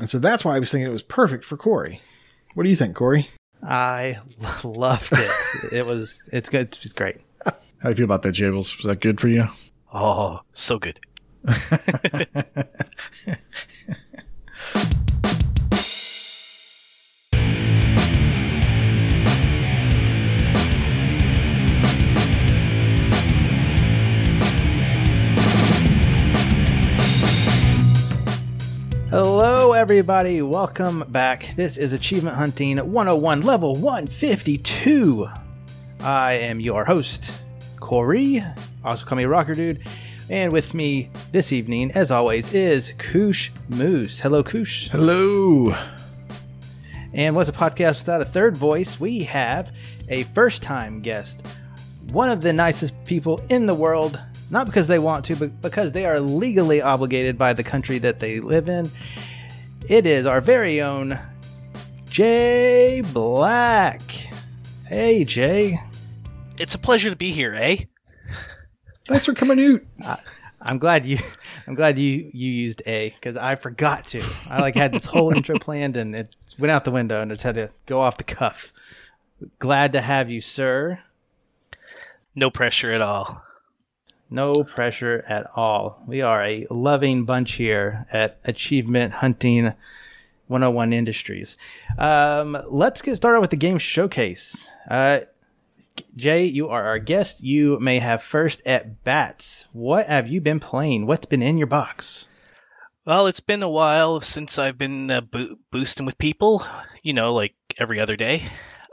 And so that's why I was thinking it was perfect for Corey. What do you think, Corey? I loved it. it was it's good. It's great. How do you feel about that, Jables? Was that good for you? Oh, so good. Hello, everybody. Welcome back. This is Achievement Hunting 101, level 152. I am your host, Corey. Also call me Rocker Dude. And with me this evening, as always, is Koosh Moose. Hello, Koosh. Hello. And what's a podcast without a third voice? We have a first time guest, one of the nicest people in the world, not because they want to, but because they are legally obligated by the country that they live in. It is our very own Jay Black. Hey, Jay. It's a pleasure to be here, eh? Thanks for coming out. I'm glad you. I'm glad you you used a because I forgot to. I like had this whole intro planned and it went out the window and I just had to go off the cuff. Glad to have you, sir. No pressure at all. No pressure at all. We are a loving bunch here at Achievement Hunting 101 Industries. Um, let's get started with the game showcase. Uh, Jay, you are our guest. You may have first at bats. What have you been playing? What's been in your box? Well, it's been a while since I've been uh, bo- boosting with people, you know, like every other day.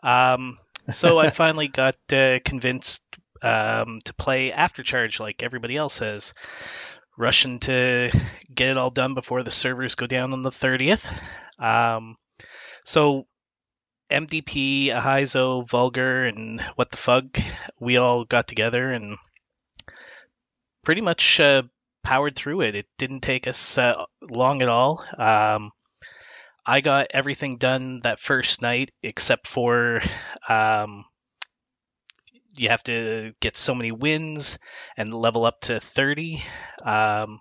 Um, so I finally got uh, convinced um, to play AfterCharge like everybody else has. Rushing to get it all done before the servers go down on the 30th. Um, so MDP, Ahizo, Vulgar, and What the Fug, we all got together and pretty much uh, powered through it. It didn't take us uh, long at all. Um, I got everything done that first night except for um, you have to get so many wins and level up to 30. Um,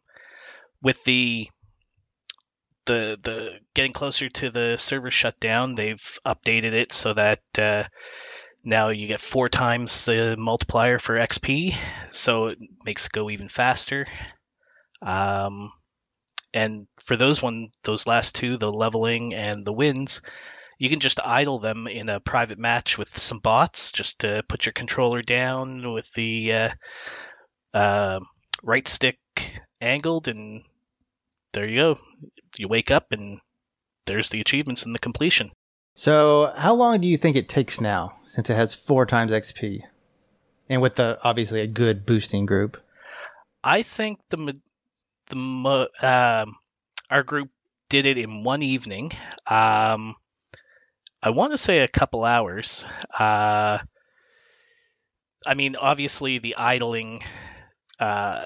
with the the the getting closer to the server shutdown, they've updated it so that uh, now you get four times the multiplier for XP, so it makes it go even faster. Um, and for those one, those last two, the leveling and the wins, you can just idle them in a private match with some bots. Just to put your controller down with the uh, uh, right stick angled, and there you go. You wake up and there's the achievements and the completion. So, how long do you think it takes now since it has four times XP? And with the obviously a good boosting group. I think the the um, our group did it in one evening. Um, I want to say a couple hours. Uh, I mean, obviously the idling uh,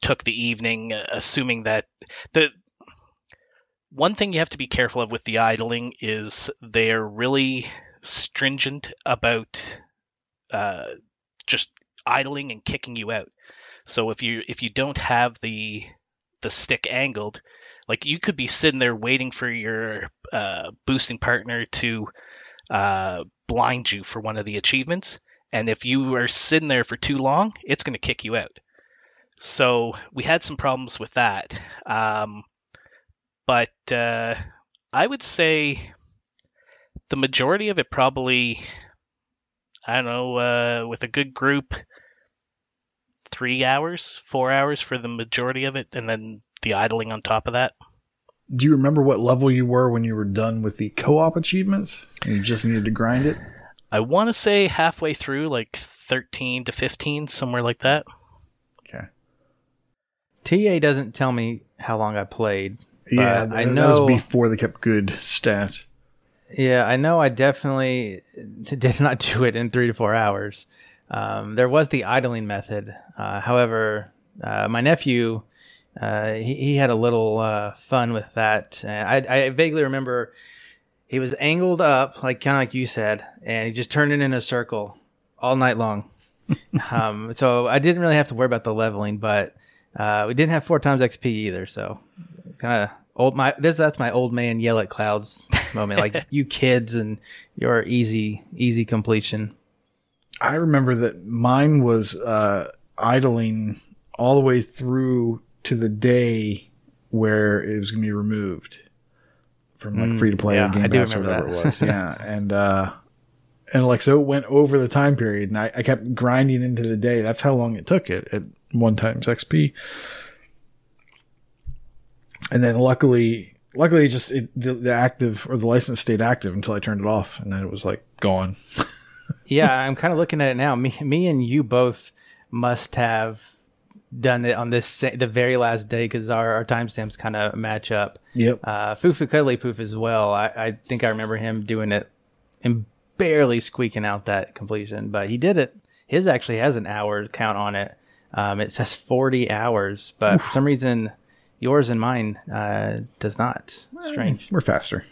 took the evening, assuming that the one thing you have to be careful of with the idling is they're really stringent about uh, just idling and kicking you out. So if you if you don't have the the stick angled, like you could be sitting there waiting for your uh, boosting partner to uh, blind you for one of the achievements, and if you are sitting there for too long, it's going to kick you out. So we had some problems with that, um, but uh, I would say the majority of it probably, I don't know, uh, with a good group, three hours, four hours for the majority of it, and then the idling on top of that. Do you remember what level you were when you were done with the co-op achievements? And you just needed to grind it. I want to say halfway through, like 13 to 15, somewhere like that. Okay. TA doesn't tell me how long I played. Yeah, but I that, know. that was before they kept good stats. Yeah, I know. I definitely did not do it in three to four hours. Um, there was the idling method. Uh, however, uh, my nephew, uh, he, he had a little uh, fun with that. I, I vaguely remember he was angled up, like kind of like you said, and he just turned it in a circle all night long. um, so I didn't really have to worry about the leveling, but uh, we didn't have four times XP either. So kind of old my this that's my old man yell at clouds moment. like you kids and your easy easy completion. I remember that mine was uh, idling all the way through to the day where it was going to be removed from like Mm, free to play yeah, or Game Pass or whatever that. it was. yeah, and uh, and like so it went over the time period, and I, I kept grinding into the day. That's how long it took it at one times XP. And then luckily, luckily, it just it, the, the active or the license stayed active until I turned it off, and then it was like gone. yeah, I'm kind of looking at it now. Me, me and you both must have done it on this the very last day because our, our timestamps kind of match up. Yep. Uh, Fufu Cuddly Poof as well. I, I think I remember him doing it and barely squeaking out that completion, but he did it. His actually has an hour count on it. Um, it says 40 hours, but for some reason, yours and mine uh, does not. Strange. We're faster.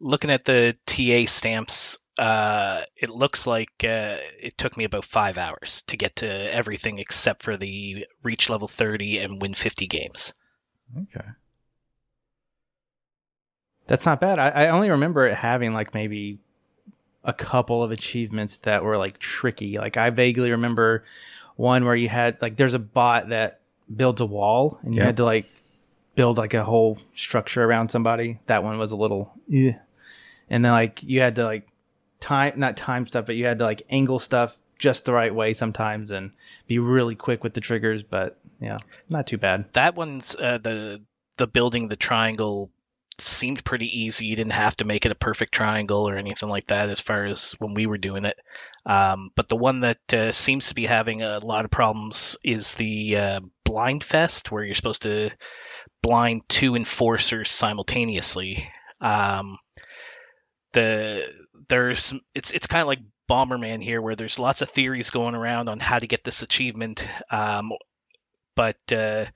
Looking at the TA stamps, uh, it looks like uh, it took me about five hours to get to everything except for the reach level 30 and win 50 games. Okay. That's not bad. I, I only remember it having like maybe a couple of achievements that were like tricky. Like I vaguely remember one where you had like there's a bot that builds a wall and you Yeah. had to like build like a whole structure around somebody. That one was a little eh. And then like you had to like time not time stuff, but you had to like angle stuff just the right way sometimes and be really quick with the triggers, but yeah, not too bad. That one's uh, the the building the triangle seemed pretty easy. You didn't have to make it a perfect triangle or anything like that as far as when we were doing it. Um, but the one that uh, seems to be having a lot of problems is the uh, blind fest, where you're supposed to blind two enforcers simultaneously. Um, the there's it's it's kind of like Bomberman here, where there's lots of theories going around on how to get this achievement. Um, but uh,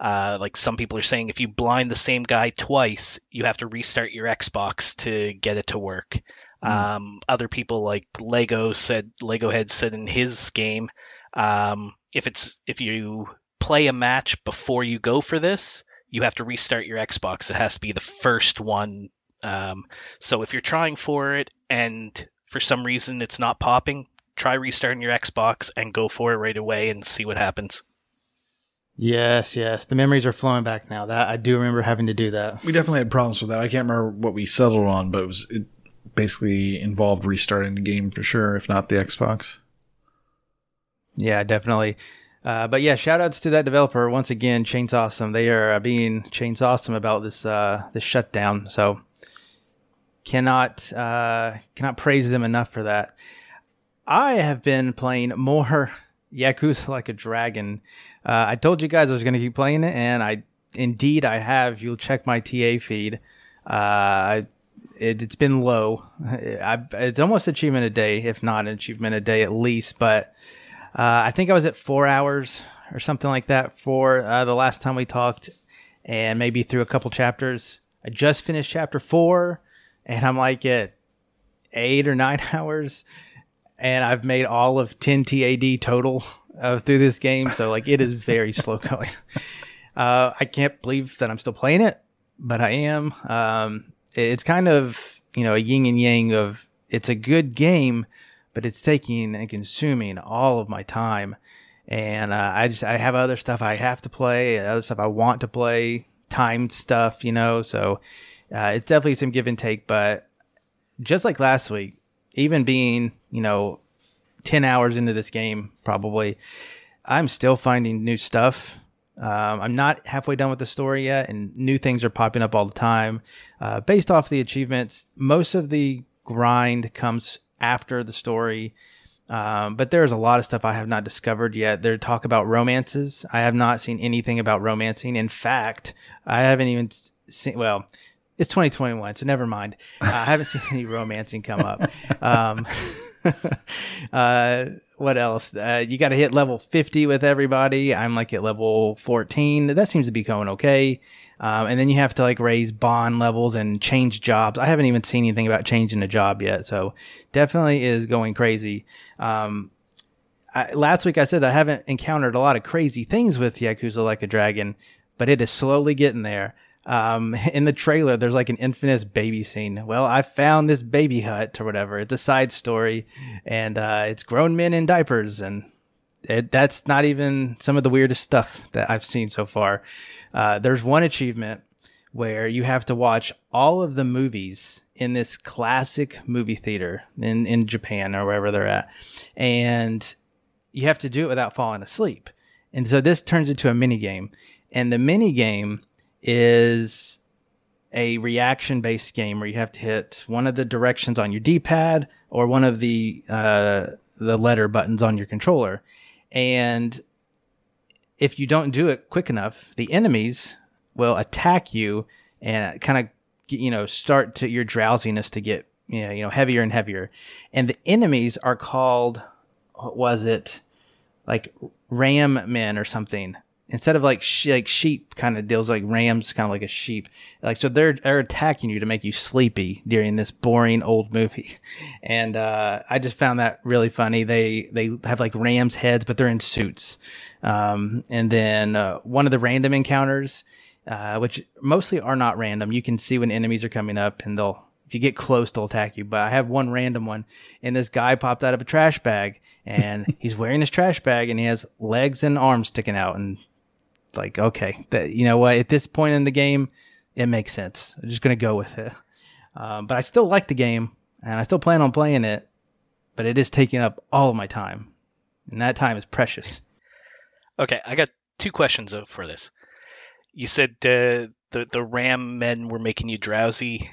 uh, like some people are saying, if you blind the same guy twice, you have to restart your Xbox to get it to work. Hmm. Um, other people like Lego said, Lego Head said in his game, um, if it's if you play a match before you go for this, you have to restart your Xbox. It has to be the first one. Um, so if you're trying for it and for some reason it's not popping, try restarting your Xbox and go for it right away and see what happens. Yes, yes. The memories are flowing back now. That I do remember having to do that. We definitely had problems with that. I can't remember what we settled on, but it was it basically involved restarting the game for sure, if not the Xbox. Yeah, definitely. Uh, but yeah, shout outs to that developer once again, Chainsawesome. They are uh, being Chainsawesome about this uh, this shutdown. So cannot uh, cannot praise them enough for that. I have been playing more Yakuza Like a Dragon. Uh, I told you guys I was going to keep playing it, and I indeed I have. You'll check my TA feed. Uh, it, it's been low. I, it's almost achievement a day, if not an achievement a day at least. But uh, I think I was at four hours or something like that for uh, the last time we talked, and maybe through a couple chapters. I just finished chapter four, and I'm like at eight or nine hours, and I've made all of 10 TAD total uh, through this game. So like it is very slow going. Uh, I can't believe that I'm still playing it, but I am. Um, it's kind of you know a yin and yang of it's a good game, but it's taking and consuming all of my time. And uh, I just I have other stuff I have to play, other stuff I want to play, timed stuff, you know. So uh, it's definitely some give and take. But just like last week, even being you know ten hours into this game, probably, I'm still finding new stuff. Um, I'm not halfway done with the story yet, and new things are popping up all the time. Uh, based off the achievements, most of the grind comes after the story. Um, but there's a lot of stuff I have not discovered yet. They talk about romances. I have not seen anything about romancing. In fact, I haven't even seen, well, it's 2021, so never mind. Uh, I haven't seen any romancing come up. Um, uh, what else? Uh, you got to hit level 50 with everybody. I'm like at level 14. That seems to be going okay. Um, and then you have to like raise bond levels and change jobs. I haven't even seen anything about changing a job yet. So definitely is going crazy. Um, I, last week I said I haven't encountered a lot of crazy things with Yakuza Like a Dragon, but it is slowly getting there. Um, in the trailer, there's like an infamous baby scene. Well, I found this baby hut or whatever. It's a side story, and uh, it's grown men in diapers, and it, that's not even some of the weirdest stuff that I've seen so far. Uh, there's one achievement where you have to watch all of the movies in this classic movie theater in, in Japan or wherever they're at. And you have to do it without falling asleep. And so this turns into a mini game. And the mini game is a reaction based game where you have to hit one of the directions on your D pad or one of the uh, the letter buttons on your controller. And if you don't do it quick enough, the enemies will attack you and kind of you know start to your drowsiness to get you know, you know heavier and heavier. And the enemies are called what was it? Like ram men or something instead of like like sheep kind of deals like rams kind of like a sheep. Like so they're they're attacking you to make you sleepy during this boring old movie. And uh, i just found that really funny. They they have like rams heads but they're in suits. Um, and then uh, one of the random encounters uh, which mostly are not random. You can see when enemies are coming up and they'll if you get close, they'll attack you. But I have one random one, and this guy popped out of a trash bag, and he's wearing his trash bag, and he has legs and arms sticking out, and like, okay, that you know what? At this point in the game, it makes sense. I'm just gonna go with it. Um, but I still like the game, and I still plan on playing it. But it is taking up all of my time, and that time is precious. Okay, I got two questions for this. You said uh, the the ram men were making you drowsy.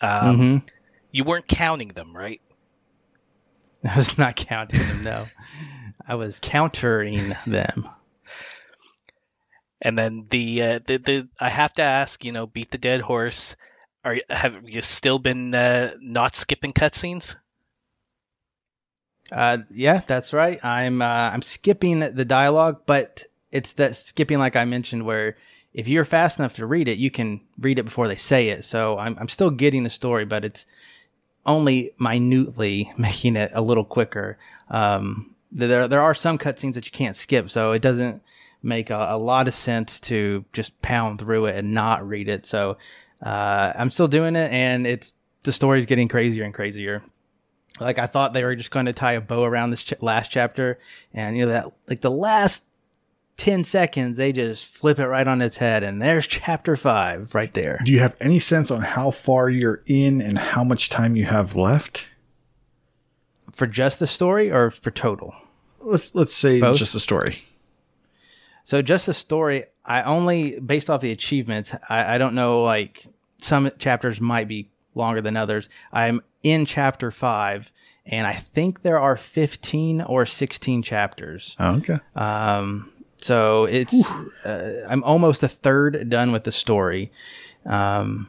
Um, mm-hmm. You weren't counting them, right? I was not counting them. No, I was countering them. And then the, uh, the the I have to ask, you know, beat the dead horse. Are have you still been uh, not skipping cutscenes? Uh, yeah, that's right. I'm uh, I'm skipping the dialogue, but it's that skipping like I mentioned, where if you're fast enough to read it, you can read it before they say it. So I'm I'm still getting the story, but it's only minutely making it a little quicker. Um, there there are some cutscenes that you can't skip, so it doesn't make a, a, lot of sense to just pound through it and not read it. So uh, I'm still doing it, and it's the story's getting crazier and crazier. Like I thought they were just going to tie a bow around this ch- last chapter, and you know that like the last 10 seconds, they just flip it right on its head, and there's chapter five right there. Do you have any sense on how far you're in and how much time you have left? For just the story or for total? Let's let's say Both? just the story. So just the story, I only based off the achievements. I, I don't know like some chapters might be longer than others. I'm in chapter five, and I think there are 15 or 16 chapters. Oh, okay. Um, so it's uh, I'm almost a third done with the story. Um,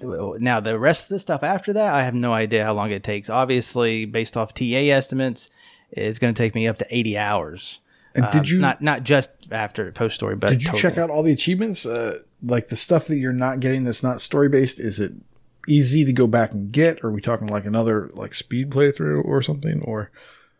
now the rest of the stuff after that, I have no idea how long it takes. Obviously, based off TA estimates, it's going to take me up to 80 hours. And did um, you not not just after post story, but did you totally. check out all the achievements? Uh, like the stuff that you're not getting that's not story based. Is it easy to go back and get? Or are we talking like another like speed playthrough or something? Or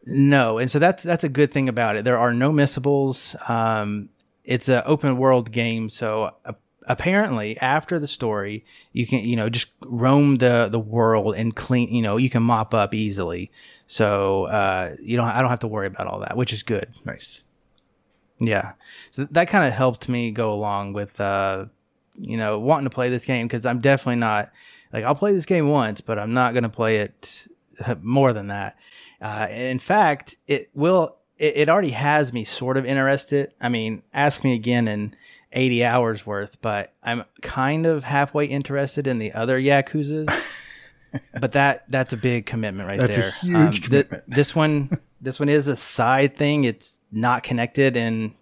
no, and so that's that's a good thing about it. There are no missables. Um, it's an open world game, so uh, apparently after the story, you can you know just roam the the world and clean. You know, you can mop up easily. So uh, you don't I don't have to worry about all that, which is good. Nice. Yeah. So that kind of helped me go along with, uh, you know, wanting to play this game because I'm definitely not like I'll play this game once, but I'm not going to play it more than that. Uh, in fact, it will. It, it already has me sort of interested. I mean, ask me again in 80 hours worth, but I'm kind of halfway interested in the other Yakuza's. but that that's a big commitment right that's there. A huge um, commitment. Th- this one this one is a side thing. It's not connected in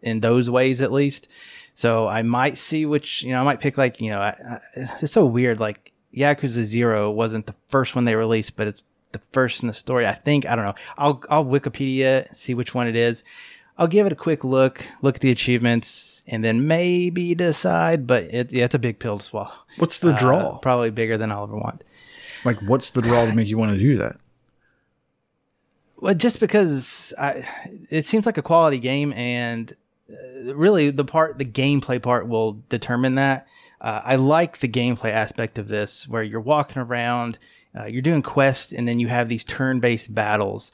in those ways at least. So I might see which you know I might pick like you know I, I, it's so weird like Yakuza Zero wasn't the first one they released, but it's the first in the story. I think I don't know. I'll I'll Wikipedia see which one it is. I'll give it a quick look, look at the achievements, and then maybe decide. But it, yeah, it's a big pill to swallow. What's the draw? Uh, probably bigger than I'll ever want. Like, what's the draw to make you want to do that? Well, just because I, it seems like a quality game, and uh, really the part, the gameplay part will determine that. Uh, I like the gameplay aspect of this, where you're walking around, uh, you're doing quests, and then you have these turn-based battles.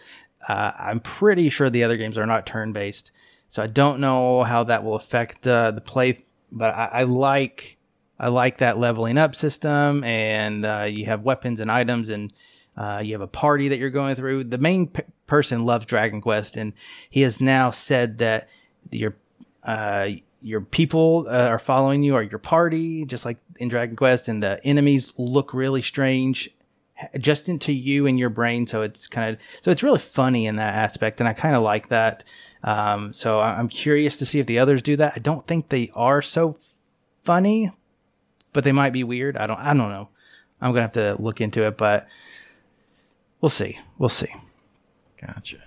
Uh, I'm pretty sure the other games are not turn-based, so I don't know how that will affect the the play. But I, I like I like that leveling up system, and uh, you have weapons and items, and uh, you have a party that you're going through. The main p- person loves Dragon Quest, and he has now said that your uh, your people uh, are following you or your party, just like in Dragon Quest, and the enemies look really strange just into you and your brain. So it's kind of so it's really funny in that aspect, and I kind of like that. Um, so I'm curious to see if the others do that. I don't think they are so funny, but they might be weird. I don't I don't know. I'm gonna have to look into it, but we'll see. We'll see. Gotcha.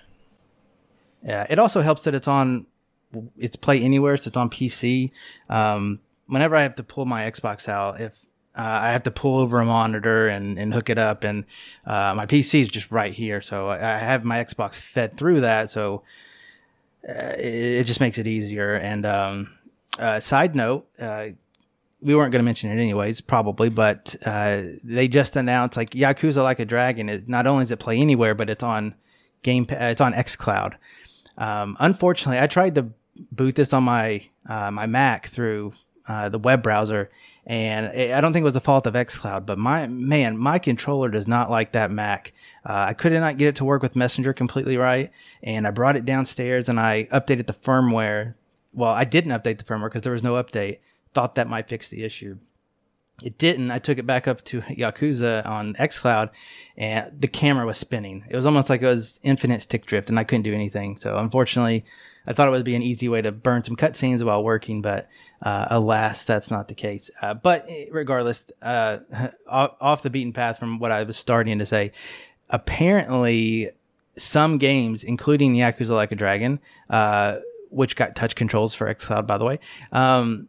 Yeah, it also helps that it's on it's play anywhere, so it's on PC. Um, whenever I have to pull my Xbox out, if uh, I have to pull over a monitor and, and hook it up, and uh, my PC is just right here, so I have my Xbox fed through that, so uh, it, it, just makes it easier. And um, uh, side note, uh, we weren't going to mention it anyways, probably, but uh, they just announced like Yakuza Like a Dragon. It not only does it play anywhere, but it's on Game, it's on XCloud. Um, unfortunately, I tried to boot this on my uh, my Mac through uh, the web browser, and it, I don't think it was the fault of XCloud, but my man, my controller does not like that Mac. Uh, I could not get it to work with Messenger completely right, and I brought it downstairs and I updated the firmware. Well, I didn't update the firmware because there was no update. Thought that might fix the issue. It didn't. I took it back up to Yakuza on XCloud, and the camera was spinning. It was almost like it was infinite stick drift, and I couldn't do anything. So unfortunately, I thought it would be an easy way to burn some cutscenes while working, but uh, alas, that's not the case. Uh, but eh, regardless, uh, off, the beaten path from what I was starting to say, apparently some games, including Yakuza Like a Dragon, uh, which got touch controls for xCloud, by the way. Um,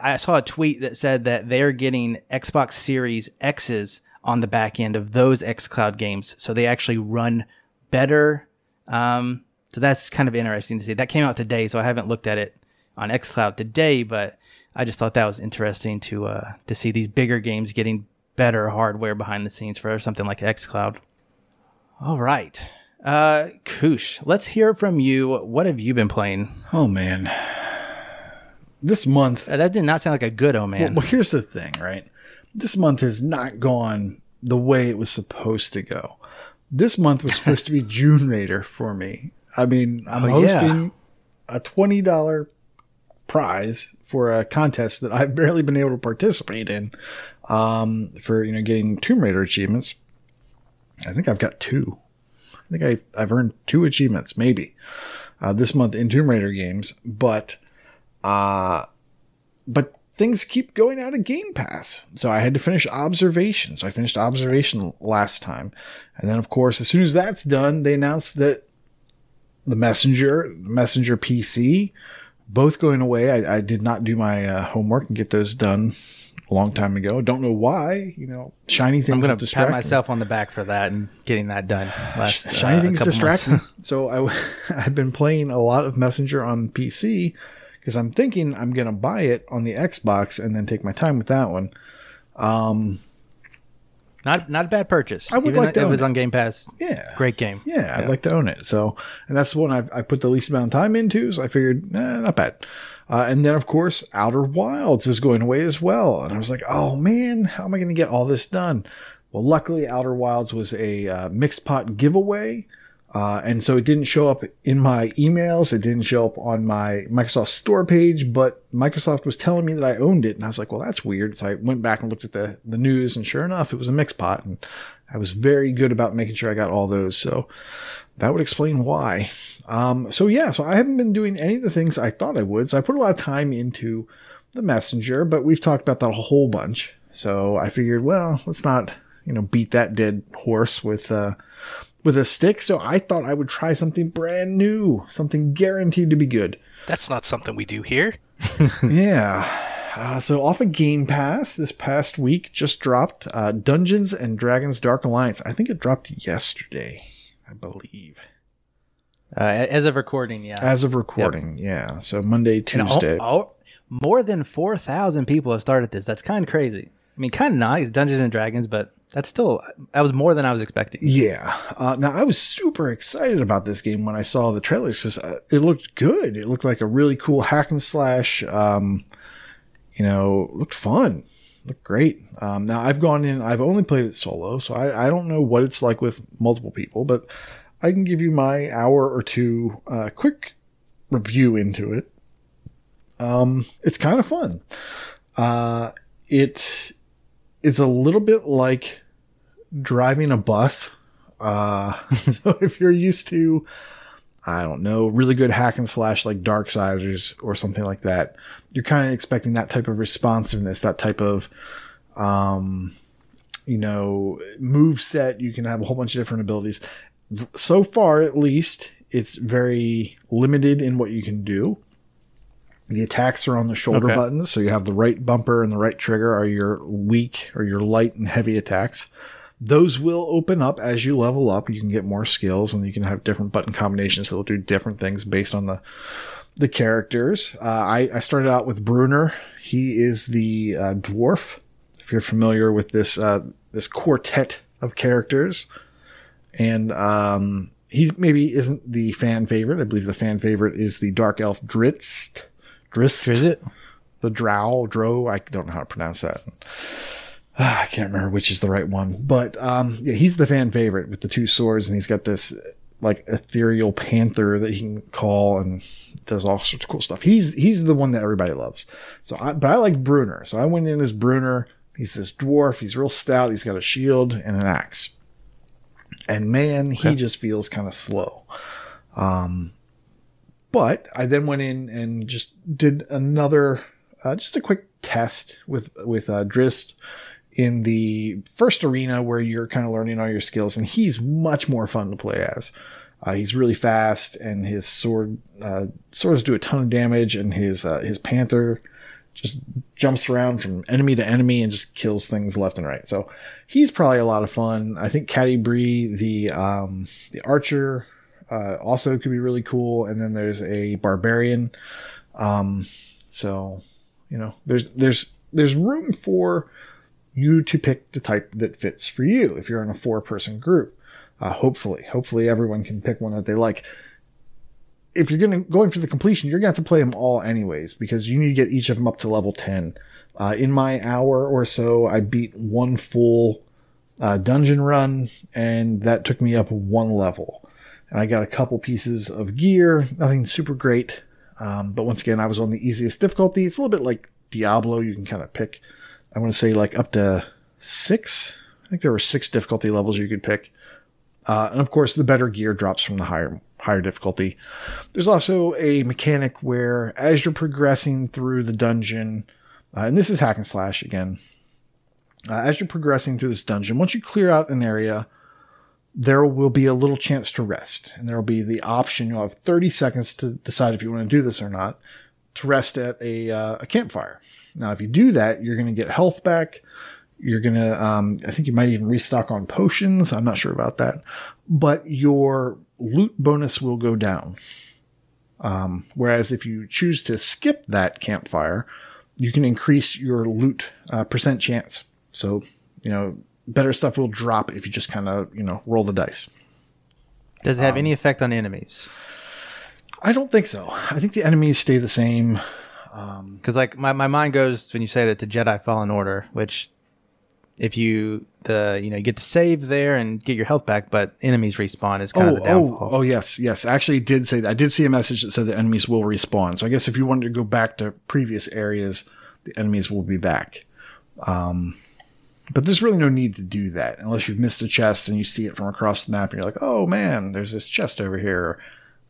I saw a tweet that said that they're getting Xbox Series X's on the back end of those xCloud games, so they actually run better. Um, so that's kind of interesting to see. That came out today, so I haven't looked at it on xCloud today, but I just thought that was interesting to uh, to see these bigger games getting better hardware behind the scenes for something like xCloud. All right, uh, Koosh, let's hear from you. What have you been playing? Oh man, this month uh, that did not sound like a good oh man. Well, well, here's the thing, right? This month has not gone the way it was supposed to go. This month was supposed to be June Raider for me, I mean, I'm oh, hosting yeah. a twenty dollar prize for a contest that I've barely been able to participate in. Um, for you know getting Tomb Raider achievements. I think I've got two. I think I, I've earned two achievements, maybe, uh, this month in Tomb Raider games. But, uh, but things keep going out of Game Pass. So I had to finish Observation. So I finished Observation last time. And then, of course, as soon as that's done, they announced that the Messenger, Messenger PC, both going away. I, I did not do my uh, homework and get those done a long time ago. Don't know why. You know, shiny things. I'm going to pat myself on the back for that and getting that done. Last, shiny uh, things distract me. so I, I've been playing a lot of Messenger on PC because I'm thinking I'm to buy it on the Xbox and then take my time with that one. Um, not not a bad purchase. I would Even like to. It was it. on Game Pass. Yeah, great game. Yeah, yeah, I'd like to own it. So, and that's the one I, I put the least amount of time into. So I figured, eh, not bad. Uh, and then of course, Outer Wilds is going away as well. And I was like, oh man, how am I going to get all this done? Well, luckily, Outer Wilds was a uh, pot giveaway. Uh, and so it didn't show up in my emails. It didn't show up on my Microsoft Store page, but Microsoft was telling me that I owned it. And I was like, well, that's weird. So I went back and looked at the, the news, and sure enough, it was a mix pot. And I was very good about making sure I got all those. So that would explain why. Um, so yeah, so I haven't been doing any of the things I thought I would. So I put a lot of time into the messenger, but we've talked about that a whole bunch. So I figured, well, let's not, you know, beat that dead horse with, uh, with a stick, so I thought I would try something brand new, something guaranteed to be good. That's not something we do here. yeah. Uh, so off of Game Pass this past week just dropped uh, Dungeons and Dragons Dark Alliance. I think it dropped yesterday, I believe. Uh, as of recording, yeah. As of recording, yeah. So Monday, And all- Tuesday. all- more than 4,000 people have started this. That's kind of crazy. I mean, kind of nice, Dungeons and Dragons, but that's still, that was more than I was expecting. Yeah. Uh, now I was super excited about this game when I saw the trailers. 'cause, uh, It looked good. It looked like a really cool hack and slash. Um, you know, looked fun. Looked great. Um, now I've gone in. I've only played it solo, so I, I don't know what it's like with multiple people, but I can give you my hour or two uh, quick review into it. Um, it's kind of fun. Uh, it is a little bit like driving a bus. Uh, so if you're used to, I don't know, really good hack and slash like Darksiders or something like that, you're kind of expecting that type of responsiveness, that type of, um, you know, move set. You can have a whole bunch of different abilities. So far, at least, it's very limited in what you can do. The attacks are on the shoulder Okay. buttons, so you have the right bumper and the right trigger are your weak or your light and heavy attacks. Those will open up as you level up. You can get more skills and you can have different button combinations that will do different things based on the the characters. Uh, I, I started out with Bruenor. He is the uh, dwarf. If you're familiar with this uh, this quartet of characters, and um, he maybe isn't the fan favorite. I believe the fan favorite is the dark elf Drizzt. Is it? the drow dro i don't know how to pronounce that. I can't remember which is the right one but um yeah he's the fan favorite with the two swords and he's got this like ethereal panther that he can call and does all sorts of cool stuff. He's he's the one that everybody loves. So i but i like Bruenor so i went in as Bruenor he's this dwarf. He's real stout. He's got a shield and an axe. And man he just feels kind of slow. Um but I then went in and just did another, uh, just a quick test with with uh, Drizzt in the first arena where you're kind of learning all your skills, and he's much more fun to play as. Uh, he's really fast, and his sword uh, swords do a ton of damage, and his uh, his panther just jumps around from enemy to enemy and just kills things left and right. So he's probably a lot of fun. I think Catti-brie, the um, the archer, uh, also could be really cool. And then there's a barbarian. Um, so you know, there's there's there's room for you to pick the type that fits for you if you're in a four person group. Uh, hopefully, hopefully everyone can pick one that they like. If you're going going for the completion, you're to have to play them all anyways because you need to get each of them up to level ten. Uh, in my hour or so, I beat one full uh, dungeon run, and that took me up one level. And I got a couple pieces of gear, nothing super great. Um, but once again, I was on the easiest difficulty. It's a little bit like Diablo. You can kind of pick, I want to say like up to six. I think there were six difficulty levels you could pick. Uh, and of course, the better gear drops from the higher higher difficulty. There's also a mechanic where, as you're progressing through the dungeon, uh, and this is hack and slash again, uh, as you're progressing through this dungeon, once you clear out an area, there will be a little chance to rest, and there will be the option. You'll have 30 seconds to decide if you want to do this or not. To rest at a uh, a campfire. Now, if you do that, you're going to get health back. You're going to, um, I think you might even restock on potions. I'm not sure about that, but your loot bonus will go down. Um, whereas if you choose to skip that campfire, you can increase your loot uh, percent chance. So, you know, better stuff will drop if you just kind of, you know, roll the dice. Does it Um, have any effect on enemies? I don't think so. I think the enemies stay the same. Because like my, my mind goes when you say that to Jedi Fallen Order, which if you the you know you get to save there and get your health back, but enemies respawn is kind Oh, of the oh, downfall. oh, yes, yes. Actually, did say that. I did see a message that said the enemies will respawn. So I guess if you wanted to go back to previous areas, the enemies will be back. Um, but there's really no need to do that unless you've missed a chest and you see it from across the map and you're like, oh man, there's this chest over here.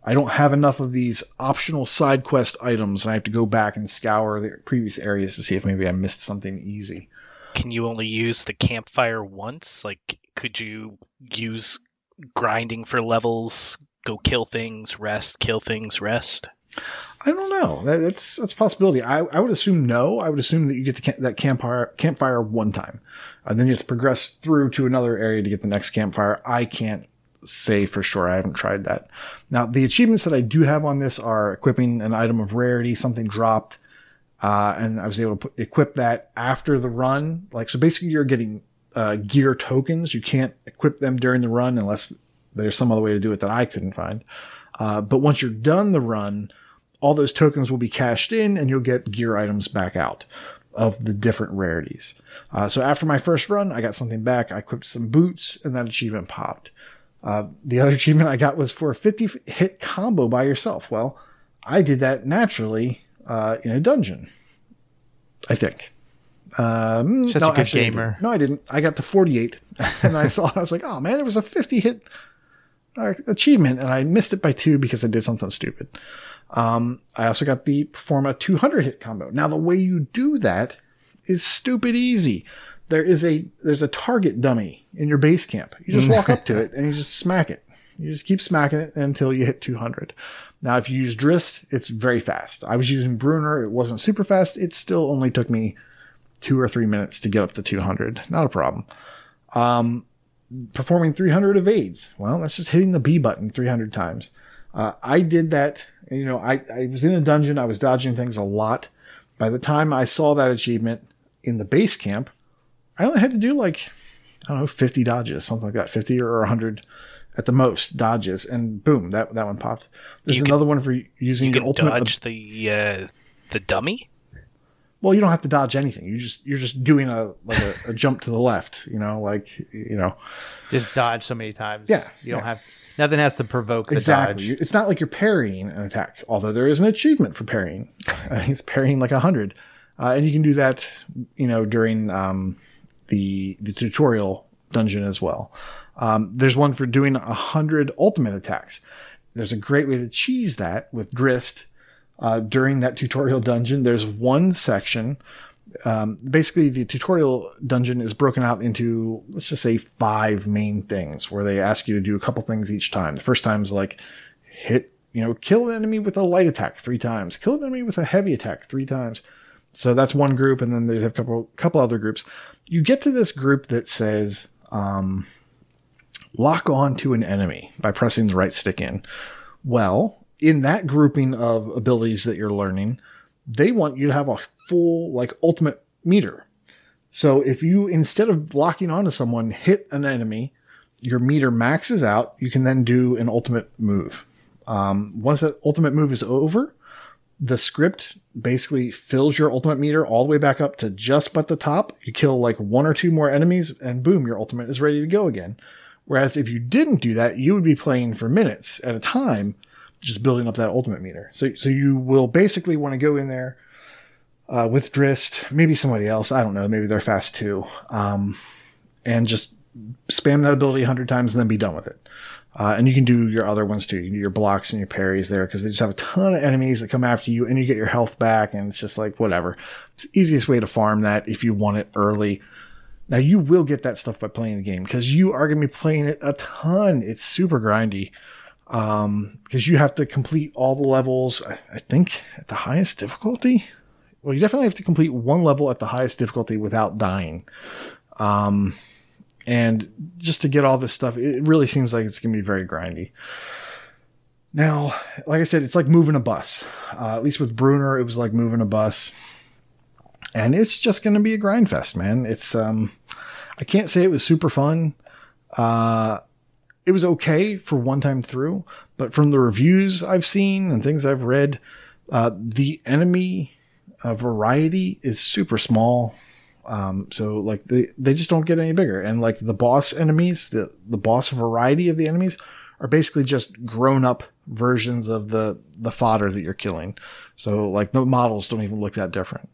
I don't have enough of these optional side quest items, and I have to go back and scour the previous areas to see if maybe I missed something easy. Can you only use the campfire once? Like, could you use grinding for levels, go kill things, rest, kill things, rest? I don't know. That, that's that's a possibility. I, I would assume no. I would assume that you get the, ca- that campfire campfire one time, and then you have to progress through to another area to get the next campfire. I can't say for sure. I haven't tried that. Now, the achievements that I do have on this are equipping an item of rarity, something dropped, uh, and I was able to put, equip that after the run. Like, so basically, you're getting uh, gear tokens. You can't equip them during the run unless there's some other way to do it that I couldn't find. Uh, but once you're done the run, all those tokens will be cashed in, and you'll get gear items back out of the different rarities. Uh, so after my first run, I got something back. I equipped some boots, and that achievement popped. Uh, the other achievement I got was for a 50 hit combo by yourself. Well, I did that naturally uh, in a dungeon. I think. Um, Such no, a good actually, I gamer. didn't. No, I didn't. I got to 48, and I saw. I was like, oh man, there was a 50 hit uh, achievement, and I missed it by two because I did something stupid. Um, I also got the perform a 200 hit combo. Now, the way you do that is stupid easy. There is a there's a target dummy in your base camp. You just walk up to it and you just smack it. You just keep smacking it until you hit 200. Now, if you use Drizzt, it's very fast. I was using Bruenor. It wasn't super fast. It still only took me two or three minutes to get up to 200. Not a problem. Um, performing 300 evades. Well, that's just hitting the B button 300 times. Uh, I did that. You know, I, I was in a dungeon. I was dodging things a lot. By the time I saw that achievement in the base camp, I only had to do like, I don't know, 50 dodges, something like that, 50 or 100 at the most dodges. And boom, that, that one popped. There's You can- another one for using You can ultimate. dodge the uh, the dummy. Well, you don't have to dodge anything. You just, you're just doing a, like a, a jump to the left, you know, like, you know, Just dodge so many times. Yeah, You don't yeah. have nothing has to provoke the Exactly. dodge. It's not like you're parrying an attack, although there is an achievement for parrying. Think it's parrying like a hundred, uh, and you can do that, you know, during um, the the tutorial dungeon as well. Um, there's one for doing a hundred ultimate attacks. There's a great way to cheese that with Drizzt uh, during that tutorial dungeon. There's one section. Um, basically, the tutorial dungeon is broken out into, let's just say, five main things where they ask you to do a couple things each time. The first time is like hit, you know, kill an enemy with a light attack three times, kill an enemy with a heavy attack three times. So that's one group, and then there's a couple couple other groups. You get to this group that says um, lock on to an enemy by pressing the right stick in. Well, in that grouping of abilities that you're learning, they want you to have a full like ultimate meter. So if you instead of locking onto someone hit an enemy, your meter maxes out, you can then do an ultimate move. Um, once that ultimate move is over, the script basically fills your ultimate meter all the way back up to just but the top. You kill like one or two more enemies, and boom, your ultimate is ready to go again. Whereas if you didn't do that, you would be playing for minutes at a time, just building up that ultimate meter. So, so you will basically want to go in there uh, with Drizzt, maybe somebody else. I don't know. Maybe they're fast too, um, and just spam that ability hundred times and then be done with it. Uh, and you can do your other ones too. You can do your blocks and your parries there because they just have a ton of enemies that come after you and you get your health back and it's just like whatever. It's easiest way to farm that if you want it early. Now you will get that stuff by playing the game because you are going to be playing it a ton. It's super grindy um, because you have to complete all the levels. I, I think at the highest difficulty. Well, you definitely have to complete one level at the highest difficulty without dying. Um, and just to get all this stuff, it really seems like it's going to be very grindy. Now, like I said, it's like moving a bus. Uh, at least with Bruenor, it was like moving a bus, and it's just going to be a grind fest, man. It's um, I can't say it was super fun. Uh, it was okay for one time through, but from the reviews I've seen and things I've read, uh, the enemy uh, variety is super small. Um, so like they, they just don't get any bigger. And like the boss enemies, the, the boss variety of the enemies are basically just grown up versions of the, the fodder that you're killing. So like the models don't even look that different.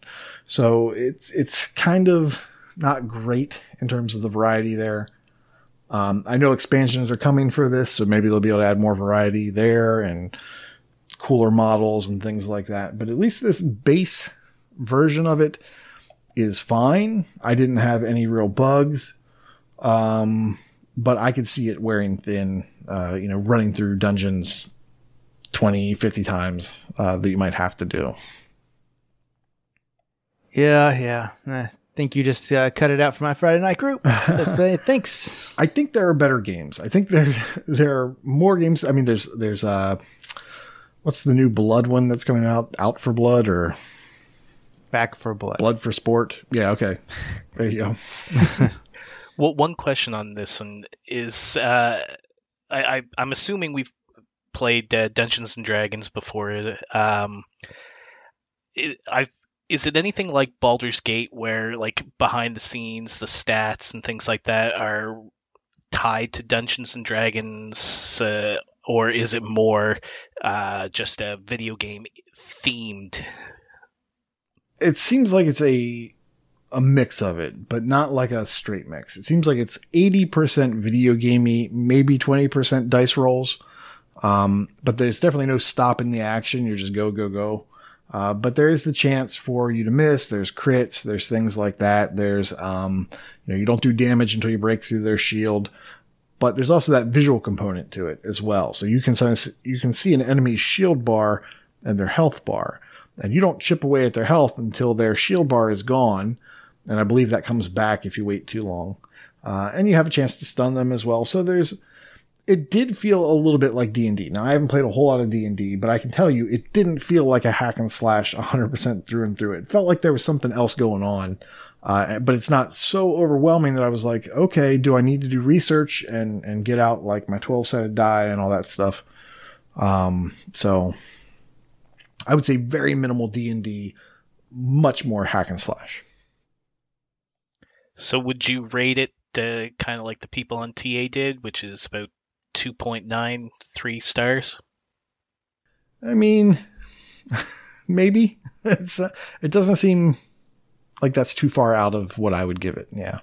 So it's, it's kind of not great in terms of the variety there. Um, I know expansions are coming for this, so maybe they'll be able to add more variety there and cooler models and things like that. But at least this base version of it is fine. I didn't have any real bugs. Um, but I could see it wearing thin, uh, you know, running through dungeons 20, 50 times, uh, that you might have to do. Yeah, yeah. Eh, think you just uh, cut it out for my Friday night group. Just say thanks. I think there are better games. I think there there are more games. I mean, there's there's uh, what's the new Blood one that's coming out? Out for Blood or Back for blood. Blood for Sport? Yeah, okay. There you go. Well, one question on this one is, uh, I, I I'm assuming we've played uh, Dungeons and Dragons before. Um, it, I've is it anything like Baldur's Gate where like behind the scenes the stats and things like that are tied to Dungeons and Dragons, uh, or is it more uh, just a video game themed? It seems like it's a a mix of it, but not like a straight mix. It seems like it's 80% video gamey, maybe 20% dice rolls. Um, but there's definitely no stopping the action. You're just go, go, go. Uh, but there is the chance for you to miss. There's crits. There's things like that. There's, um, you know, you don't do damage until you break through their shield. But there's also that visual component to it as well. So you can you can see an enemy's shield bar and their health bar, and you don't chip away at their health until their shield bar is gone and I believe that comes back if you wait too long. Uh, and you have a chance to stun them as well. So there's, it did feel a little bit like D and D. Now I haven't played a whole lot of D and D, but I can tell you it didn't feel like a hack and slash 100% through and through. It felt like there was something else going on. Uh, but it's not so overwhelming that I was like, okay, do I need to do research and, and get out like my 12 sided die and all that stuff? Um, so I would say very minimal D and D, much more hack and slash. So would you rate it uh, kind of like the people on TA did, which is about 2.93 stars? I mean, maybe it's uh, it doesn't seem like that's too far out of what I would give it. Yeah,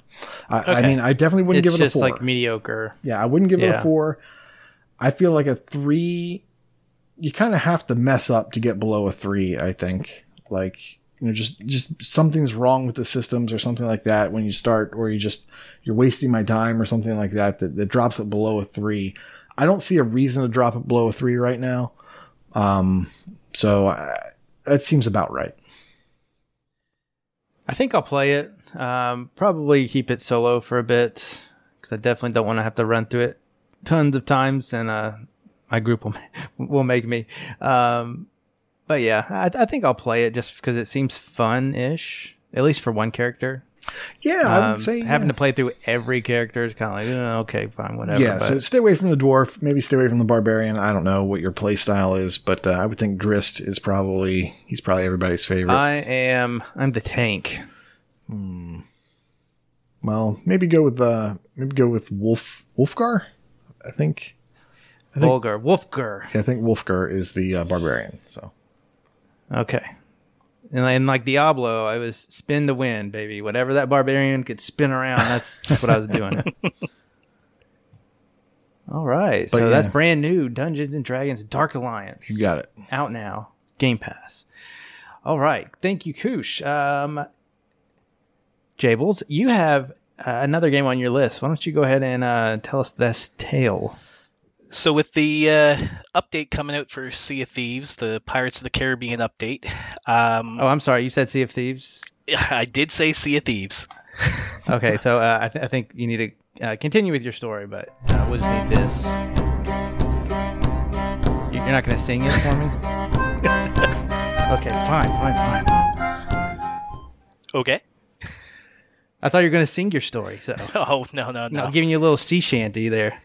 I, okay. I mean, I definitely wouldn't it's give it a four. like mediocre. Yeah, I wouldn't give yeah. it a four. I feel like a three. You kind of have to mess up to get below a three. I think like you know just just something's wrong with the systems or something like that when you start or you just you're wasting my time or something like that that, that drops it below a three. I don't see a reason to drop it below a three right now. Um so I, that seems about right. I think i'll play it. Um probably keep it solo for a bit because i definitely don't want to have to run through it tons of times and uh my group will will make me. Um but yeah, I, I think I'll play it just because it seems fun-ish, at least for one character. Yeah, I would um, say having yeah. to play through every character is kind of like oh, okay, fine, whatever. Yeah, but. so stay away from the dwarf. Maybe stay away from the barbarian. I don't know what your play style is, but uh, I would think Drizzt is probably he's probably everybody's favorite. I am. I'm the tank. Hmm. Well, maybe go with uh maybe go with Wolf Wulfgar. I think. I think Wulfgar. Yeah, I think Wulfgar is the uh, barbarian. So. Okay. And, and like Diablo, I was spin to win, baby. Whatever that barbarian could spin around, that's, that's what I was doing. All right. But so yeah. that's brand new Dungeons and Dragons Dark Alliance. You got it. Out now. Game Pass. All right. Thank you, Kush. Um, Jables, you have uh, another game on your list. Why don't you go ahead and uh, tell us this tale? So with the uh, update coming out for Sea of Thieves, the Pirates of the Caribbean update. Um, oh, I'm sorry. You said Sea of Thieves. I did say Sea of Thieves. okay, so uh, I, th- I, think you need to uh, continue with your story, but uh, we'll just need this. You're not going to sing it for me? okay, fine, fine, fine. Okay. I thought you were going to sing your story. So. Oh no no no! I'm giving you a little sea shanty there.